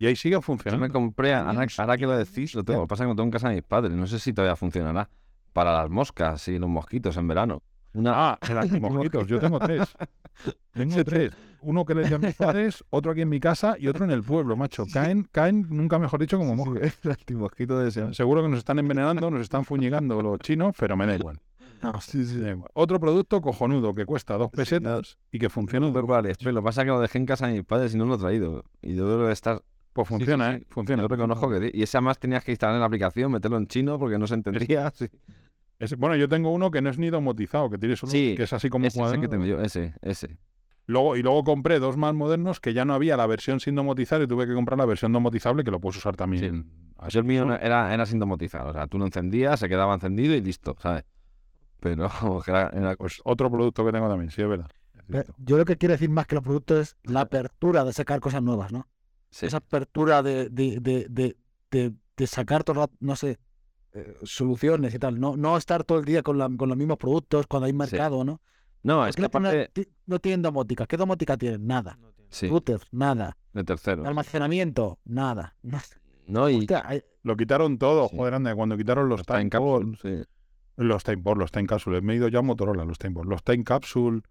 y ahí sigue funcionando. Yo me compré, ahora, que lo decís, lo tengo. Lo que pasa es que no tengo en casa de mis padres. No sé si todavía funcionará para las moscas y los mosquitos en verano. Una... Ah, los mosquitos. Yo tengo tres. Tengo tres. Uno que le llamo mis padres, otro aquí en mi casa y otro en el pueblo, macho. Caen, caen, nunca mejor dicho, como mosquitos. de Seguro que nos están envenenando, nos están fuñigando los chinos, pero me da igual. Otro producto cojonudo que cuesta dos pesetas y que funciona. Vale, lo que pasa es que lo dejé en casa de mis padres y no lo he traído. Y yo debo estar pues funciona, ¿eh? Funciona. Yo reconozco que... Y ese además tenías que instalar en la aplicación, meterlo en chino porque no se entendía. Bueno, yo tengo uno que no es ni domotizado, que tiene solo... que es así como ese, ese que tengo yo, ese, ese. Luego, y luego compré dos más modernos que ya no había la versión sin domotizar y tuve que comprar la versión domotizable que lo puedes usar también. Así, el mío era, era sin domotizar, o sea, tú lo encendías, se quedaba encendido y listo, ¿sabes? Pero era, pues otro producto que tengo también, sí, es verdad. Yo lo que quiero decir más que los productos es la apertura de sacar cosas nuevas, ¿no? esa apertura de, de, de, sacar todo, no sé, eh, soluciones y tal. No, no estar todo el día con, con los mismos productos cuando hay mercado, ¿no? No, es que no tienen domótica. ¿Qué domótica tienen? Nada. Router, nada. De tercero. Almacenamiento, nada. No, y... Lo quitaron todo, joder, anda, cuando quitaron los, Time Capsule. Los Time los Time Capsule. Me he ido ya a Motorola, los Time Los Time Capsule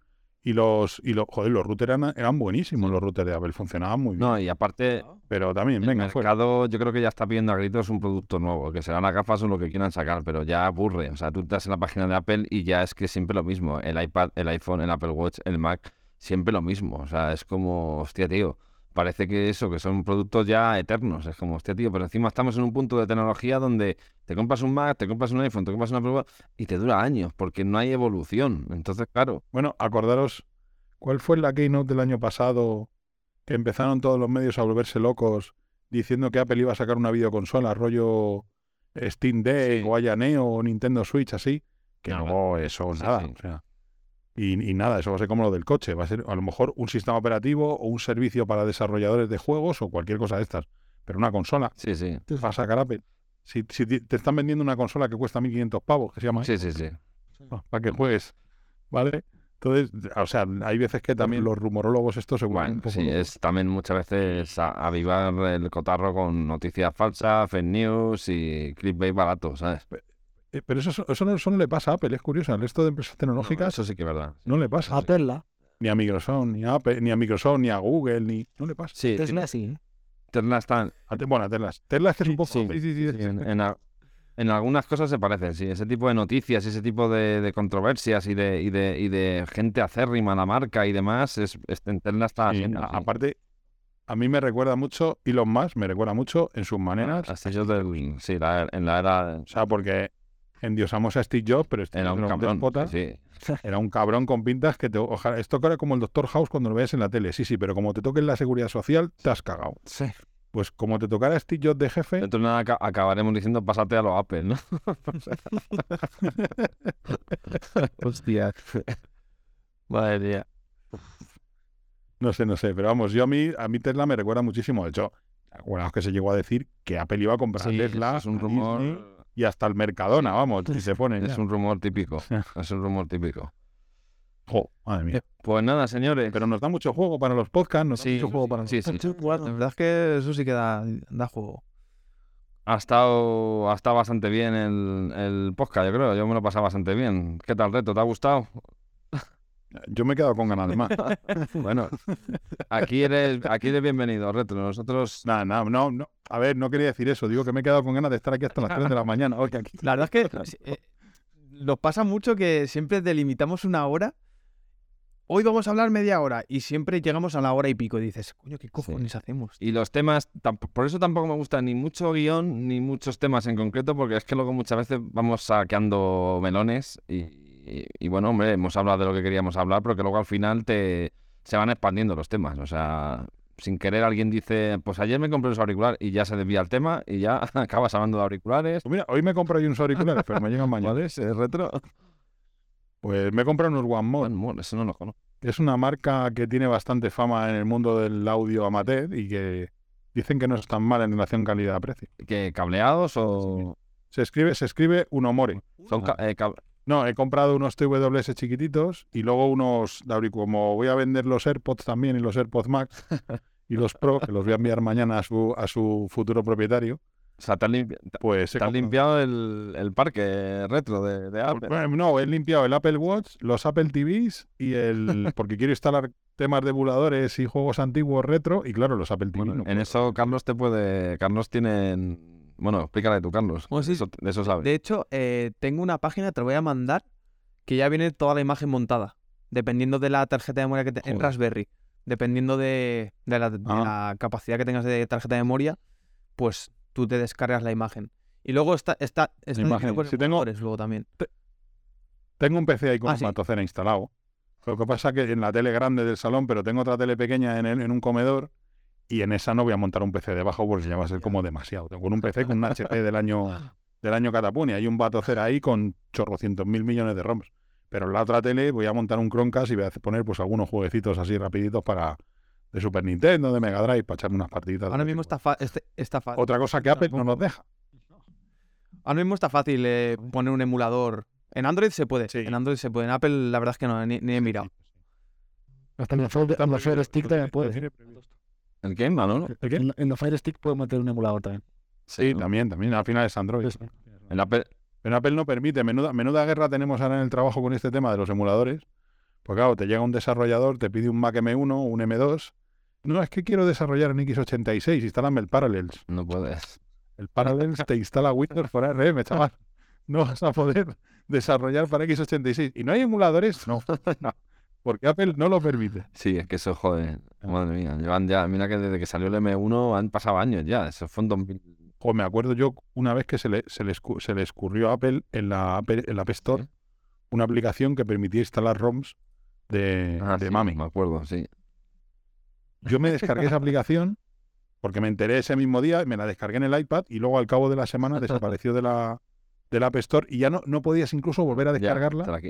y los, y los, joder, los routers eran, buenísimos, los routers de Apple, funcionaban muy bien. No, y aparte, pero también, venga, el mercado yo creo que ya está pidiendo a gritos un producto nuevo, que serán las gafas o lo que quieran sacar, pero ya aburre. O sea, tú estás en la página de Apple y ya es que siempre lo mismo. El iPad, el iPhone, el Apple Watch, el Mac, siempre lo mismo. O sea, es como, hostia, tío parece que eso, que son productos ya eternos. Es como, hostia, tío, pero encima estamos en un punto de tecnología donde te compras un Mac, te compras un iPhone, te compras una prueba y te dura años, porque no hay evolución. Entonces, claro. Bueno, acordaros, ¿cuál fue la keynote del año pasado que empezaron todos los medios a volverse locos diciendo que Apple iba a sacar una videoconsola, rollo Steam Deck o Aya Neo o Nintendo Switch, así? Que no, eso, nada. O sea, y, nada, eso va a ser como lo del coche. Va a ser a lo mejor un sistema operativo o un servicio para desarrolladores de juegos o cualquier cosa de estas. Pero una consola. Sí, sí. Va a sacar Apple. Si, si te están vendiendo una consola que cuesta 1.500 pavos, que se llama... Sí, sí, sí. para que juegues. ¿Vale? Entonces, o sea, hay veces que también los rumorólogos estos se bueno, sí, es también muchas veces avivar el cotarro con noticias falsas, fake news y clickbait barato, ¿sabes? Eh, pero eso, eso, no, le pasa a Apple, es curioso. Al resto de empresas tecnológicas. eso sí que es verdad. No le pasa. A Tesla. Ni a Microsoft, ni a Apple, ni a Microsoft, ni a Google, ni. No le pasa. Tesla sí. Tesla está. Bueno, Tesla. Tesla es que es un poco. Sí, sí, sí. en, En algunas cosas se parecen, sí. Ese tipo de noticias, ese tipo de, controversias y de, y, de, y de gente acérrima a la marca y demás, es, es está haciendo. Aparte, a mí me recuerda mucho, y los más, me recuerda mucho en sus maneras. Hasta ellos del, sí, en la era... O sea, porque endiosamos a Steve Jobs, pero era un cabrón, sí. Era un cabrón con pintas que te... Ojalá, esto era como el Doctor House cuando lo ves en la tele. Sí, sí, pero como te toque en la seguridad social, te has cagado. Sí. Pues como te tocara Steve Jobs de jefe. Entonces nada, acabaremos diciendo pásate a los Apple, ¿no? Hostia. Madre mía. No sé, no sé, pero vamos, yo a mí, a mí Tesla me recuerda muchísimo. De hecho, es que se llegó a decir que Apple iba a comprar Tesla. Es un rumor. Y hasta el Mercadona, vamos, si se pone. Es un rumor típico. es un rumor típico. madre mía. Pues nada, señores. Pero nos da mucho juego para los podcasts, nos sí, da mucho juego para sí, sí. La verdad es que eso sí que da, juego. Ha estado, ha estado bastante bien el, el podcast, yo creo. Yo me lo he pasado bastante bien. ¿Qué tal, Reto? ¿Te ha gustado? Yo me he quedado con ganas de más. bueno, aquí eres, aquí eres bienvenido, Retro. Nosotros. Nada, nada, no, no. A ver, no quería decir eso. Digo que me he quedado con ganas de estar aquí hasta las 3 de la mañana. La verdad es que eh, nos pasa mucho que siempre delimitamos una hora hoy vamos a hablar media hora y siempre llegamos a la hora y pico y dices, coño, ¿qué cojones hacemos? Y los temas, por eso tampoco me gusta ni mucho guion ni muchos temas en concreto, porque es que luego muchas veces vamos saqueando melones y, bueno, hombre, hemos hablado de lo que queríamos hablar, pero que luego al final te se van expandiendo los temas. O sea, sin querer alguien dice, pues ayer me compré los auriculares y ya se desvía el tema y ya acabas hablando de auriculares. Pues mira, hoy me compro yo unos auriculares, pero me llegan mañana. ¿Es retro? Pues me he comprado unos One More. One More, eso no lo conozco. Es una marca que tiene bastante fama en el mundo del audio amateur y que dicen que no es tan mal en relación calidad-precio. ¿Que cableados o...? Se escribe, se escribe. Son eh, no, he comprado unos TWS chiquititos y luego unos, como voy a vender los AirPods también y los AirPods Max y los Pro, que los voy a enviar mañana a su, a su futuro propietario, o sea, te has, pues limpiado el, parque retro de, Apple. no, he limpiado el Apple Watch, los Apple TVs y el. porque quiero instalar temas de emuladores y juegos antiguos retro y claro, los Apple TVs. en eso Carlos te puede. Carlos tiene. Bueno, explícale tú, Carlos. eso, de eso sabes. De hecho, eh, tengo una página, te lo voy a mandar, que ya viene toda la imagen montada, dependiendo de la tarjeta de memoria que tengas en Raspberry. Dependiendo de, de ah. la capacidad que tengas de tarjeta de memoria, pues tú te descargas la imagen. Y luego está, está, está imagen. Si tengo, luego también. tengo un PC ahí con ah, instalado. Lo que pasa es que en la tele grande del salón, pero tengo otra tele pequeña en, en un comedor y en esa no voy a montar un PC debajo porque ya va a ser como demasiado. Tengo un PC con un HP del año del año Catapuni. Hay un Batocer ahí con chorrocientos mil millones de ROMs. Pero en la otra tele voy a montar un Chromecast y voy a poner pues algunos jueguecitos así rapiditos para, de Super Nintendo, de Mega Drive, para echarme unas partiditas. Ahora mismo está, este, está fácil. Otra cosa que Apple no nos deja. Ahora mismo está fácil eh, poner un emulador. En Android se puede. En Android se puede. En Apple, la verdad es que no, ni, he mirado. Hasta en Fire Stick también puede. ¿El qué? ¿No? ¿El qué? En, la Fire Stick meter un emulador también. Sí, también, también. Al final es Android. En Apple, en Apple no permite. Menuda, menuda guerra tenemos ahora en el trabajo con este tema de los emuladores. Pues claro, te llega un desarrollador, te pide un Mac M1, un M2, no, es que quiero desarrollar en X86, instálame el Parallels. No puedes. El Parallels te instala Windows por ARM, chaval. No vas a poder desarrollar para X86. ¿Y no hay emuladores? No. Porque Apple no lo permite. Sí, es que eso, joder, madre mía. Llevan ya, mira que desde que salió el M1 han pasado años ya. Eso fue en 2000. Joder, me acuerdo yo una vez que se le, se le, se le escurrió a Apple en la, en la App Store una aplicación que permitía instalar ROMs de, ah, de Mami. Me acuerdo, sí. Yo me descargué esa aplicación porque me enteré ese mismo día, me la descargué en el iPad y luego al cabo de la semana desapareció de la, del App Store y ya no, no podías incluso volver a descargarla.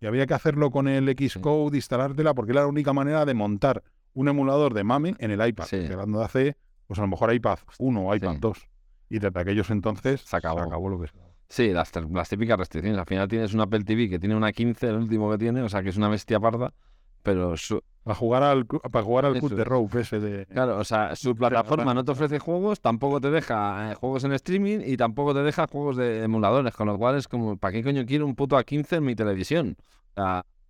Y había que hacerlo con el Xcode, instalártela, porque era la única manera de montar un emulador de MAME en el iPad. Hablando de hace, pues a lo mejor iPad 1 o iPad 2. Y desde aquellos entonces se acabó, acabó lo que Sí, las, las, típicas restricciones. Al final tienes un Apple TV que tiene una 15, el último que tiene, o sea que es una bestia parda, pero su, para jugar al, para jugar al cut de Rope ese de... Claro, o sea, su plataforma no te ofrece juegos, tampoco te deja eh, juegos en streaming y tampoco te deja juegos de emuladores, con lo cual es como, ¿para qué coño quiero un puto A15 en mi televisión?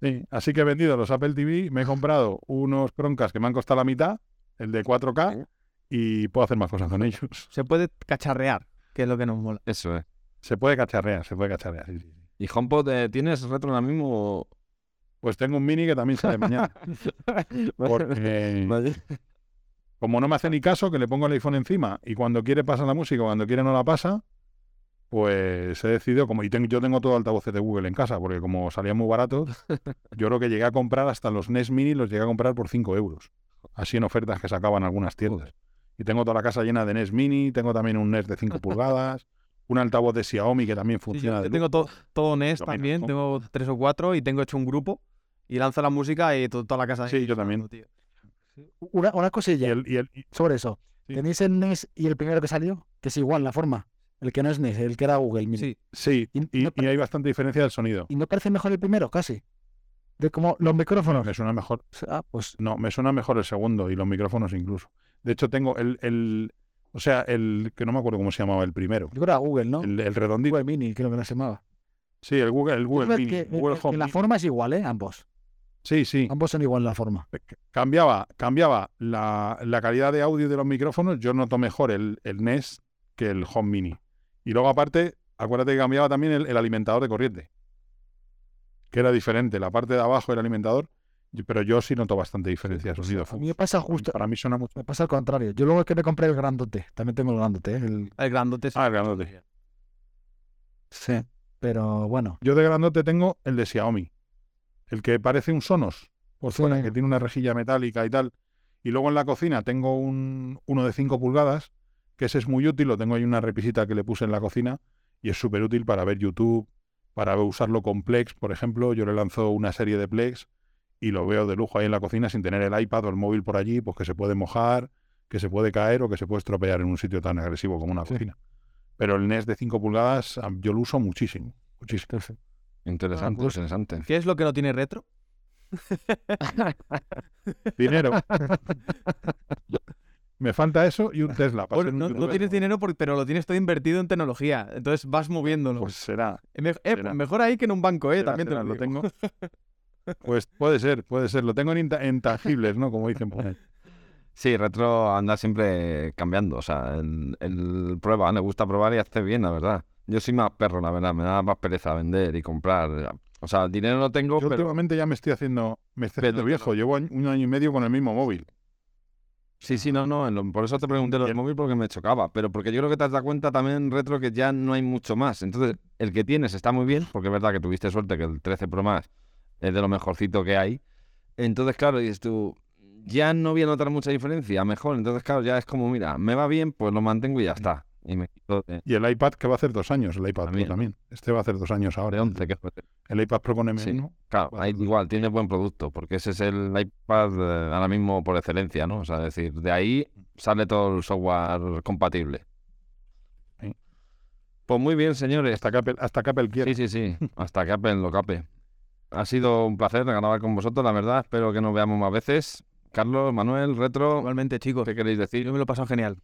sí, así que he vendido los Apple TV, me he comprado unos croncas que me han costado la mitad, el de 4K, y puedo hacer más cosas con ellos. Se puede cacharrear, que es lo que nos mola. Eso es. Se puede cacharrear, se puede cacharrear, sí, sí. ¿Y HomePod eh, tienes retro ahora mismo? Pues tengo un mini que también sale mañana. Porque como no me hace ni caso, que le pongo el iPhone encima y cuando quiere pasa la música, cuando quiere no la pasa, pues he decidido, como y tengo, yo tengo todo altavoces de Google en casa, porque como salían muy baratos, yo creo que llegué a comprar hasta los NES Mini, los llegué a comprar por 5 euros. Así en ofertas que sacaban algunas tiendas. Y tengo toda la casa llena de NES Mini, tengo también un NES de 5 pulgadas, un altavoz de Xiaomi que también funciona. yo tengo todo NES también, tengo tres o cuatro y tengo hecho un grupo y lanzo la música y toda la casa. Sí, yo también. Una, una cosilla sobre eso. ¿Tenéis el NES y el primero que salió? Que es igual la forma. El que no es NES, el que era Google mismo. Sí, sí. Y, hay bastante diferencia del sonido. ¿Y no parece mejor el primero, casi? De como los micrófonos. Me suena mejor. Ah, pues. No, me suena mejor el segundo y los micrófonos incluso. De hecho, tengo el, el o sea, el que no me acuerdo cómo se llamaba el primero. Yo creo que era Google, ¿no? El, el redondito. Google Mini, creo que se llamaba. Sí, el Google, el Google Mini. Que, Google que la forma es igual, ¿eh? Ambos. Sí, sí. Ambos son igual la forma. Cambiaba, cambiaba la, calidad de audio de los micrófonos. Yo noto mejor el, el, NES que el Home Mini. Y luego, aparte, acuérdate que cambiaba también el, alimentador de corriente. Que era diferente. La parte de abajo era alimentador. Pero yo sí noto bastante diferencia de sonido. A mí me pasa justo. Para mí suena mucho. Me pasa al contrario. Yo luego es que me compré el grandote. También tengo el grandote. ¿eh? El, el grandote. Ah, el grandote. Sí. Pero bueno. Yo de grandote tengo el de Xiaomi el que parece un Sonos, por fuera, que tiene una rejilla metálica y tal. Y luego en la cocina tengo un, uno de 5 pulgadas, que ese es muy útil, lo tengo ahí una repisita que le puse en la cocina y es súper útil para ver YouTube, para usarlo con Plex, por ejemplo. Yo le lanzo una serie de Plex y lo veo de lujo ahí en la cocina sin tener el iPad o el móvil por allí, pues que se puede mojar, que se puede caer o que se puede estropear en un sitio tan agresivo como una cocina. Pero el NES de 5 pulgadas yo lo uso muchísimo, muchísimo. Interesante, interesante. ¿Qué es lo que no tiene retro? Dinero. Me falta eso y un Tesla. no, tienes dinero, pero lo tienes todo invertido en tecnología. Entonces vas moviéndolo. Pues será. Eh, mejor ahí que en un banco, ¿eh? También te lo, tengo. Pues puede ser, puede ser. Lo tengo en intangibles, ¿no? Como dicen por ahí. Sí, retro anda siempre cambiando. O sea, el, prueba, le gusta probar y hace bien, la verdad. Yo soy más perro, la verdad. Me da más pereza vender y comprar. O sea, dinero no tengo. Yo últimamente ya me estoy haciendo, me estoy haciendo viejo. Llevo un año y medio con el mismo móvil. Sí, sí, no, no. por eso te pregunté lo del móvil porque me chocaba. Pero porque yo creo que te has dado cuenta también, Retro, que ya no hay mucho más. Entonces, el que tienes está muy bien, porque es verdad que tuviste suerte que el 13 Pro Max es de lo mejorcito que hay. Entonces, claro, dices tú, ya no voy a notar mucha diferencia, mejor. Entonces, claro, ya es como, mira, me va bien, pues lo mantengo y ya está. Y, el iPad que va a hacer dos años, el iPad también. Pro también. Este va a hacer dos años ahora. ¿De 11? ¿qué el iPad Pro con M1. claro, igual, tiene buen producto, porque ese es el iPad eh, ahora mismo por excelencia, ¿no? O sea, es decir, de ahí sale todo el software compatible. Pues muy bien, señores. Hasta que Apple, hasta que Apple quiera. Sí, sí, sí. hasta que Apple lo cape. Ha sido un placer grabar con vosotros, la verdad. Espero que nos veamos más veces. Carlos, Manuel, Retro. Igualmente, chicos. ¿Qué queréis decir? Yo me lo he pasado genial.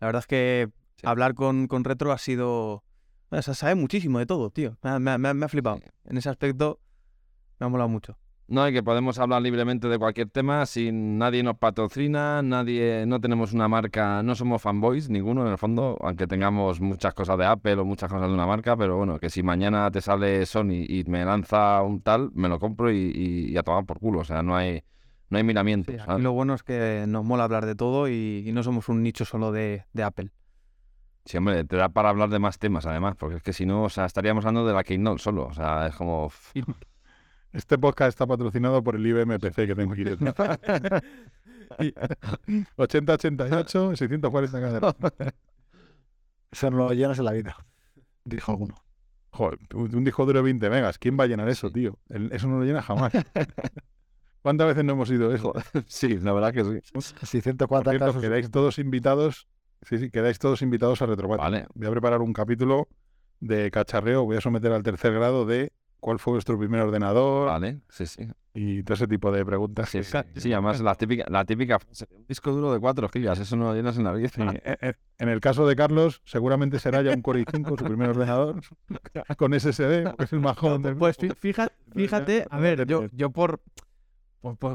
La verdad es que hablar con, con, Retro ha sido... O sea, sabe muchísimo de todo, tío. Me, ha flipado. En ese aspecto me ha molado mucho. No, y que podemos hablar libremente de cualquier tema sin nadie nos patrocina, nadie, no tenemos una marca, no somos fanboys, ninguno en el fondo, aunque tengamos muchas cosas de Apple o muchas cosas de una marca, pero bueno, que si mañana te sale Sony y me lanza un tal, me lo compro y, a tomar por culo, o sea, no hay, no hay miramientos. lo bueno es que nos mola hablar de todo y, no somos un nicho solo de, de Apple. Sí, hombre, te da para hablar de más temas además, porque es que si no, o sea, estaríamos hablando de la Keynote solo, o sea, es como... Este podcast está patrocinado por el IBM PC que tengo aquí. 80-88, 640 cada Eso no lo llenas en la vida, dijo alguno. Joder, un disco duro de 20 megas, ¿quién va a llenar eso, tío? Eso no lo llena jamás. ¿Cuántas veces no hemos ido eso? Sí, la verdad que sí. 640 cierto, quedáis todos invitados Sí, sí, quedáis todos invitados a Retrobat. Vale. Voy a preparar un capítulo de cacharreo, voy a someter al tercer grado de cuál fue vuestro primer ordenador. Vale, sí, sí. Y todo ese tipo de preguntas. Sí, sí, además la típica, la típica un disco duro de 4 gigas, eso no lo llenas en la vida. Eh, eh, en el caso de Carlos, seguramente será ya un Core i5 su primer ordenador, con SSD, que es el más joven Pues fíjate, fíjate, a ver, yo, yo por,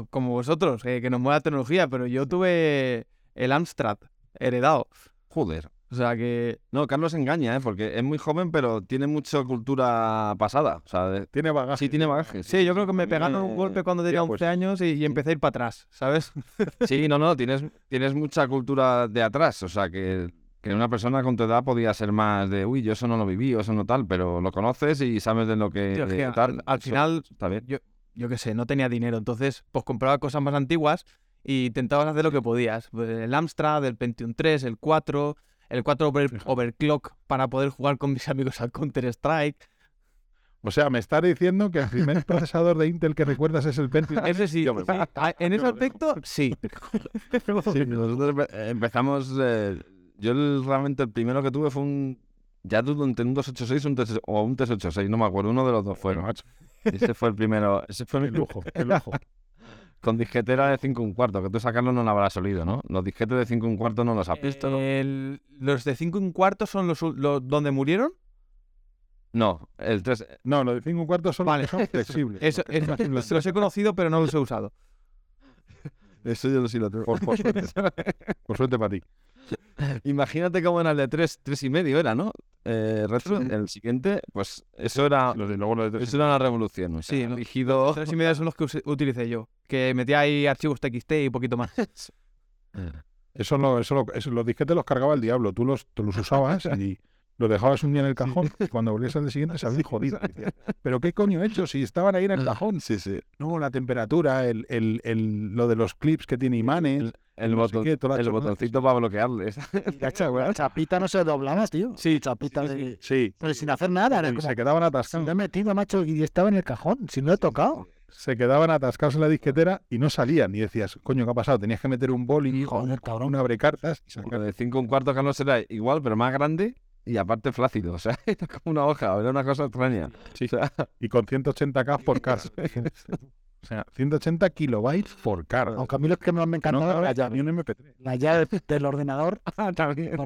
como vosotros, eh, que nos mueve la tecnología, pero yo tuve el Amstrad heredado. Joder. O sea que. No, Carlos engaña, ¿eh? porque es muy joven, pero tiene mucha cultura pasada. O sea, tiene bagaje. Sí, tiene bagaje. Sí, yo creo que me pegaron un golpe cuando tenía 11 pues años y, empecé a ir para atrás, ¿sabes? Sí, no, no, tienes, tienes mucha cultura de atrás. O sea, que, que una persona con tu edad podía ser más de, uy, yo eso no lo viví, o eso no tal, pero lo conoces y sabes de lo que. tal. Al, final, está bien. Yo, yo qué sé, no tenía dinero, entonces pues compraba cosas más antiguas y intentabas hacer lo que podías. Pues, el Amstrad, el Pentium 3, el 4, el 4 Overclock para poder jugar con mis amigos al Counter-Strike. O sea, me estás diciendo que el primer procesador de Intel que recuerdas es el Pentium. Ese sí. Ah, en ese aspecto, sí. sí nosotros empezamos. Eh, yo realmente el primero que tuve fue un. Ya entre un 286 un o un 386, no me acuerdo. Uno de los dos fueron. Ese fue el primero. Ese fue mi lujo. El lujo. Con disquetera de 5 un cuarto, que tú sacarlo no lo habrás olido, ¿no? Los disquetes de 5 un cuarto no los has visto, ¿no? ¿Los de 5 un cuarto son los, donde murieron? No, el 3... No, los de 5 un cuarto son, vale. son flexibles. Eso, los he conocido, pero no los he usado. Eso yo sí lo tengo. Por, suerte. por suerte para ti. Imagínate cómo era el de 3, 3 y medio era, ¿no? Eh, retro, el siguiente, pues eso era, eso era una revolución. sí, los 3 y medio son los que utilicé yo, que metía ahí archivos TXT y poquito más. eso, no, eso, eso, los disquetes los cargaba el diablo, tú los, tú los usabas y lo dejabas un día en el cajón y cuando volvías al día siguiente se había jodido. Pero ¿qué coño he hecho si estaban ahí en el cajón? Sí, sí. No, la temperatura, el, el, el, lo de los clips que tiene imanes. El, el botoncito para bloquearles. La chapita no se doblaba, tío. Sí, chapita sí, Pero sin hacer nada. se quedaban atascados. Se he metido, macho, y estaba en el cajón. Si no he tocado. Se quedaban atascados en la disquetera y no salían. Y decías, coño, ¿qué ha pasado? Tenías que meter un boli, Joder, cabrón. un abre cartas. Y sacar... De 5 un cuarto, Carlos, era igual, pero más grande y aparte flácido, o sea, era como una hoja, era una cosa extraña. Sí, y con 180k por cara. O sea, 180 kilobytes por cara. Aunque a mí lo que más me encantaba la llave. Un MP3. La llave del ordenador. Ah, también.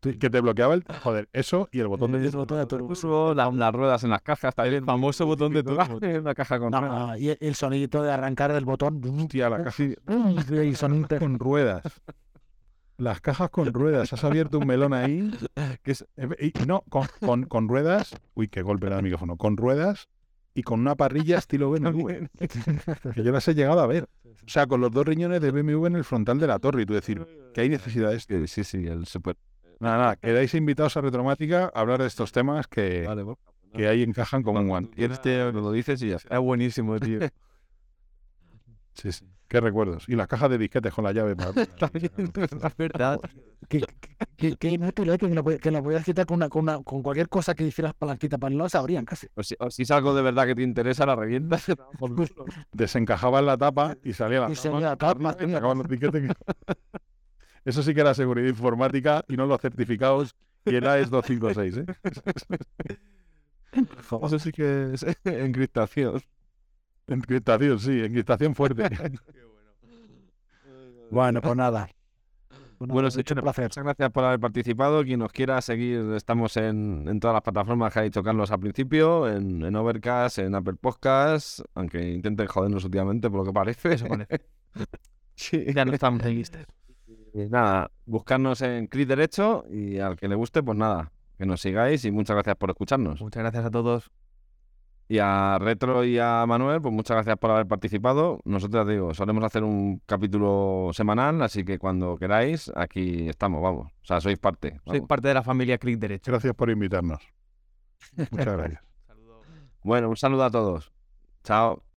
Que te bloqueaba el. Joder, eso y el botón de. El botón de turbo. las ruedas en las cajas, también el famoso botón de turbo. la caja con no, Y el sonido de arrancar el botón. Hostia, la caja. Y sonido con ruedas. Las cajas con ruedas. Has abierto un melón ahí. Que es, no, con, con, ruedas. Uy, qué golpe era el micrófono. Con ruedas y con una parrilla estilo BMW. que yo las he llegado a ver. O sea, con los dos riñones de BMW en el frontal de la torre. Y tú decir, que hay necesidades. Que, sí, sí, el super. Nada, nada. Quedáis invitados a Retromática a hablar de estos temas que, que ahí encajan como un guante. Y este lo dices y ya está. Es buenísimo, tío. sí, sí. Qué recuerdos. Y las cajas de disquetes con la llave. Para... Es verdad. que, que, que inútil, ¿eh? que, lo, que lo podías quitar con, una, con, una, con cualquier cosa que hicieras palanquita para no sabrían casi. O si, o si, es algo de verdad que te interesa, la revientas. Desencajabas la tapa y salía la y tapa. Salía la tapa los disquetes. Eso sí que era seguridad informática y no los certificados y el AES 256. ¿eh? Eso sí que es encriptación. Encriptación, sí, encriptación fuerte. bueno, pues nada. Bueno, pues hecho un placer. Muchas gracias por haber participado. Quien nos quiera seguir, estamos en, todas las plataformas que ha dicho Carlos al principio, en, Overcast, en Apple Podcasts, aunque intenten jodernos últimamente por lo que parece. Eso parece. sí. Ya no estamos en listas. Nada, buscarnos en Clic Derecho y al que le guste, pues nada, que nos sigáis y muchas gracias por escucharnos. Muchas gracias a todos. Y a Retro y a Manuel, pues muchas gracias por haber participado. Nosotros, digo, solemos hacer un capítulo semanal, así que cuando queráis, aquí estamos, vamos. O sea, sois parte. Sois parte de la familia Click Derecho. Gracias por invitarnos. Muchas gracias. Bueno, un saludo a todos. Chao.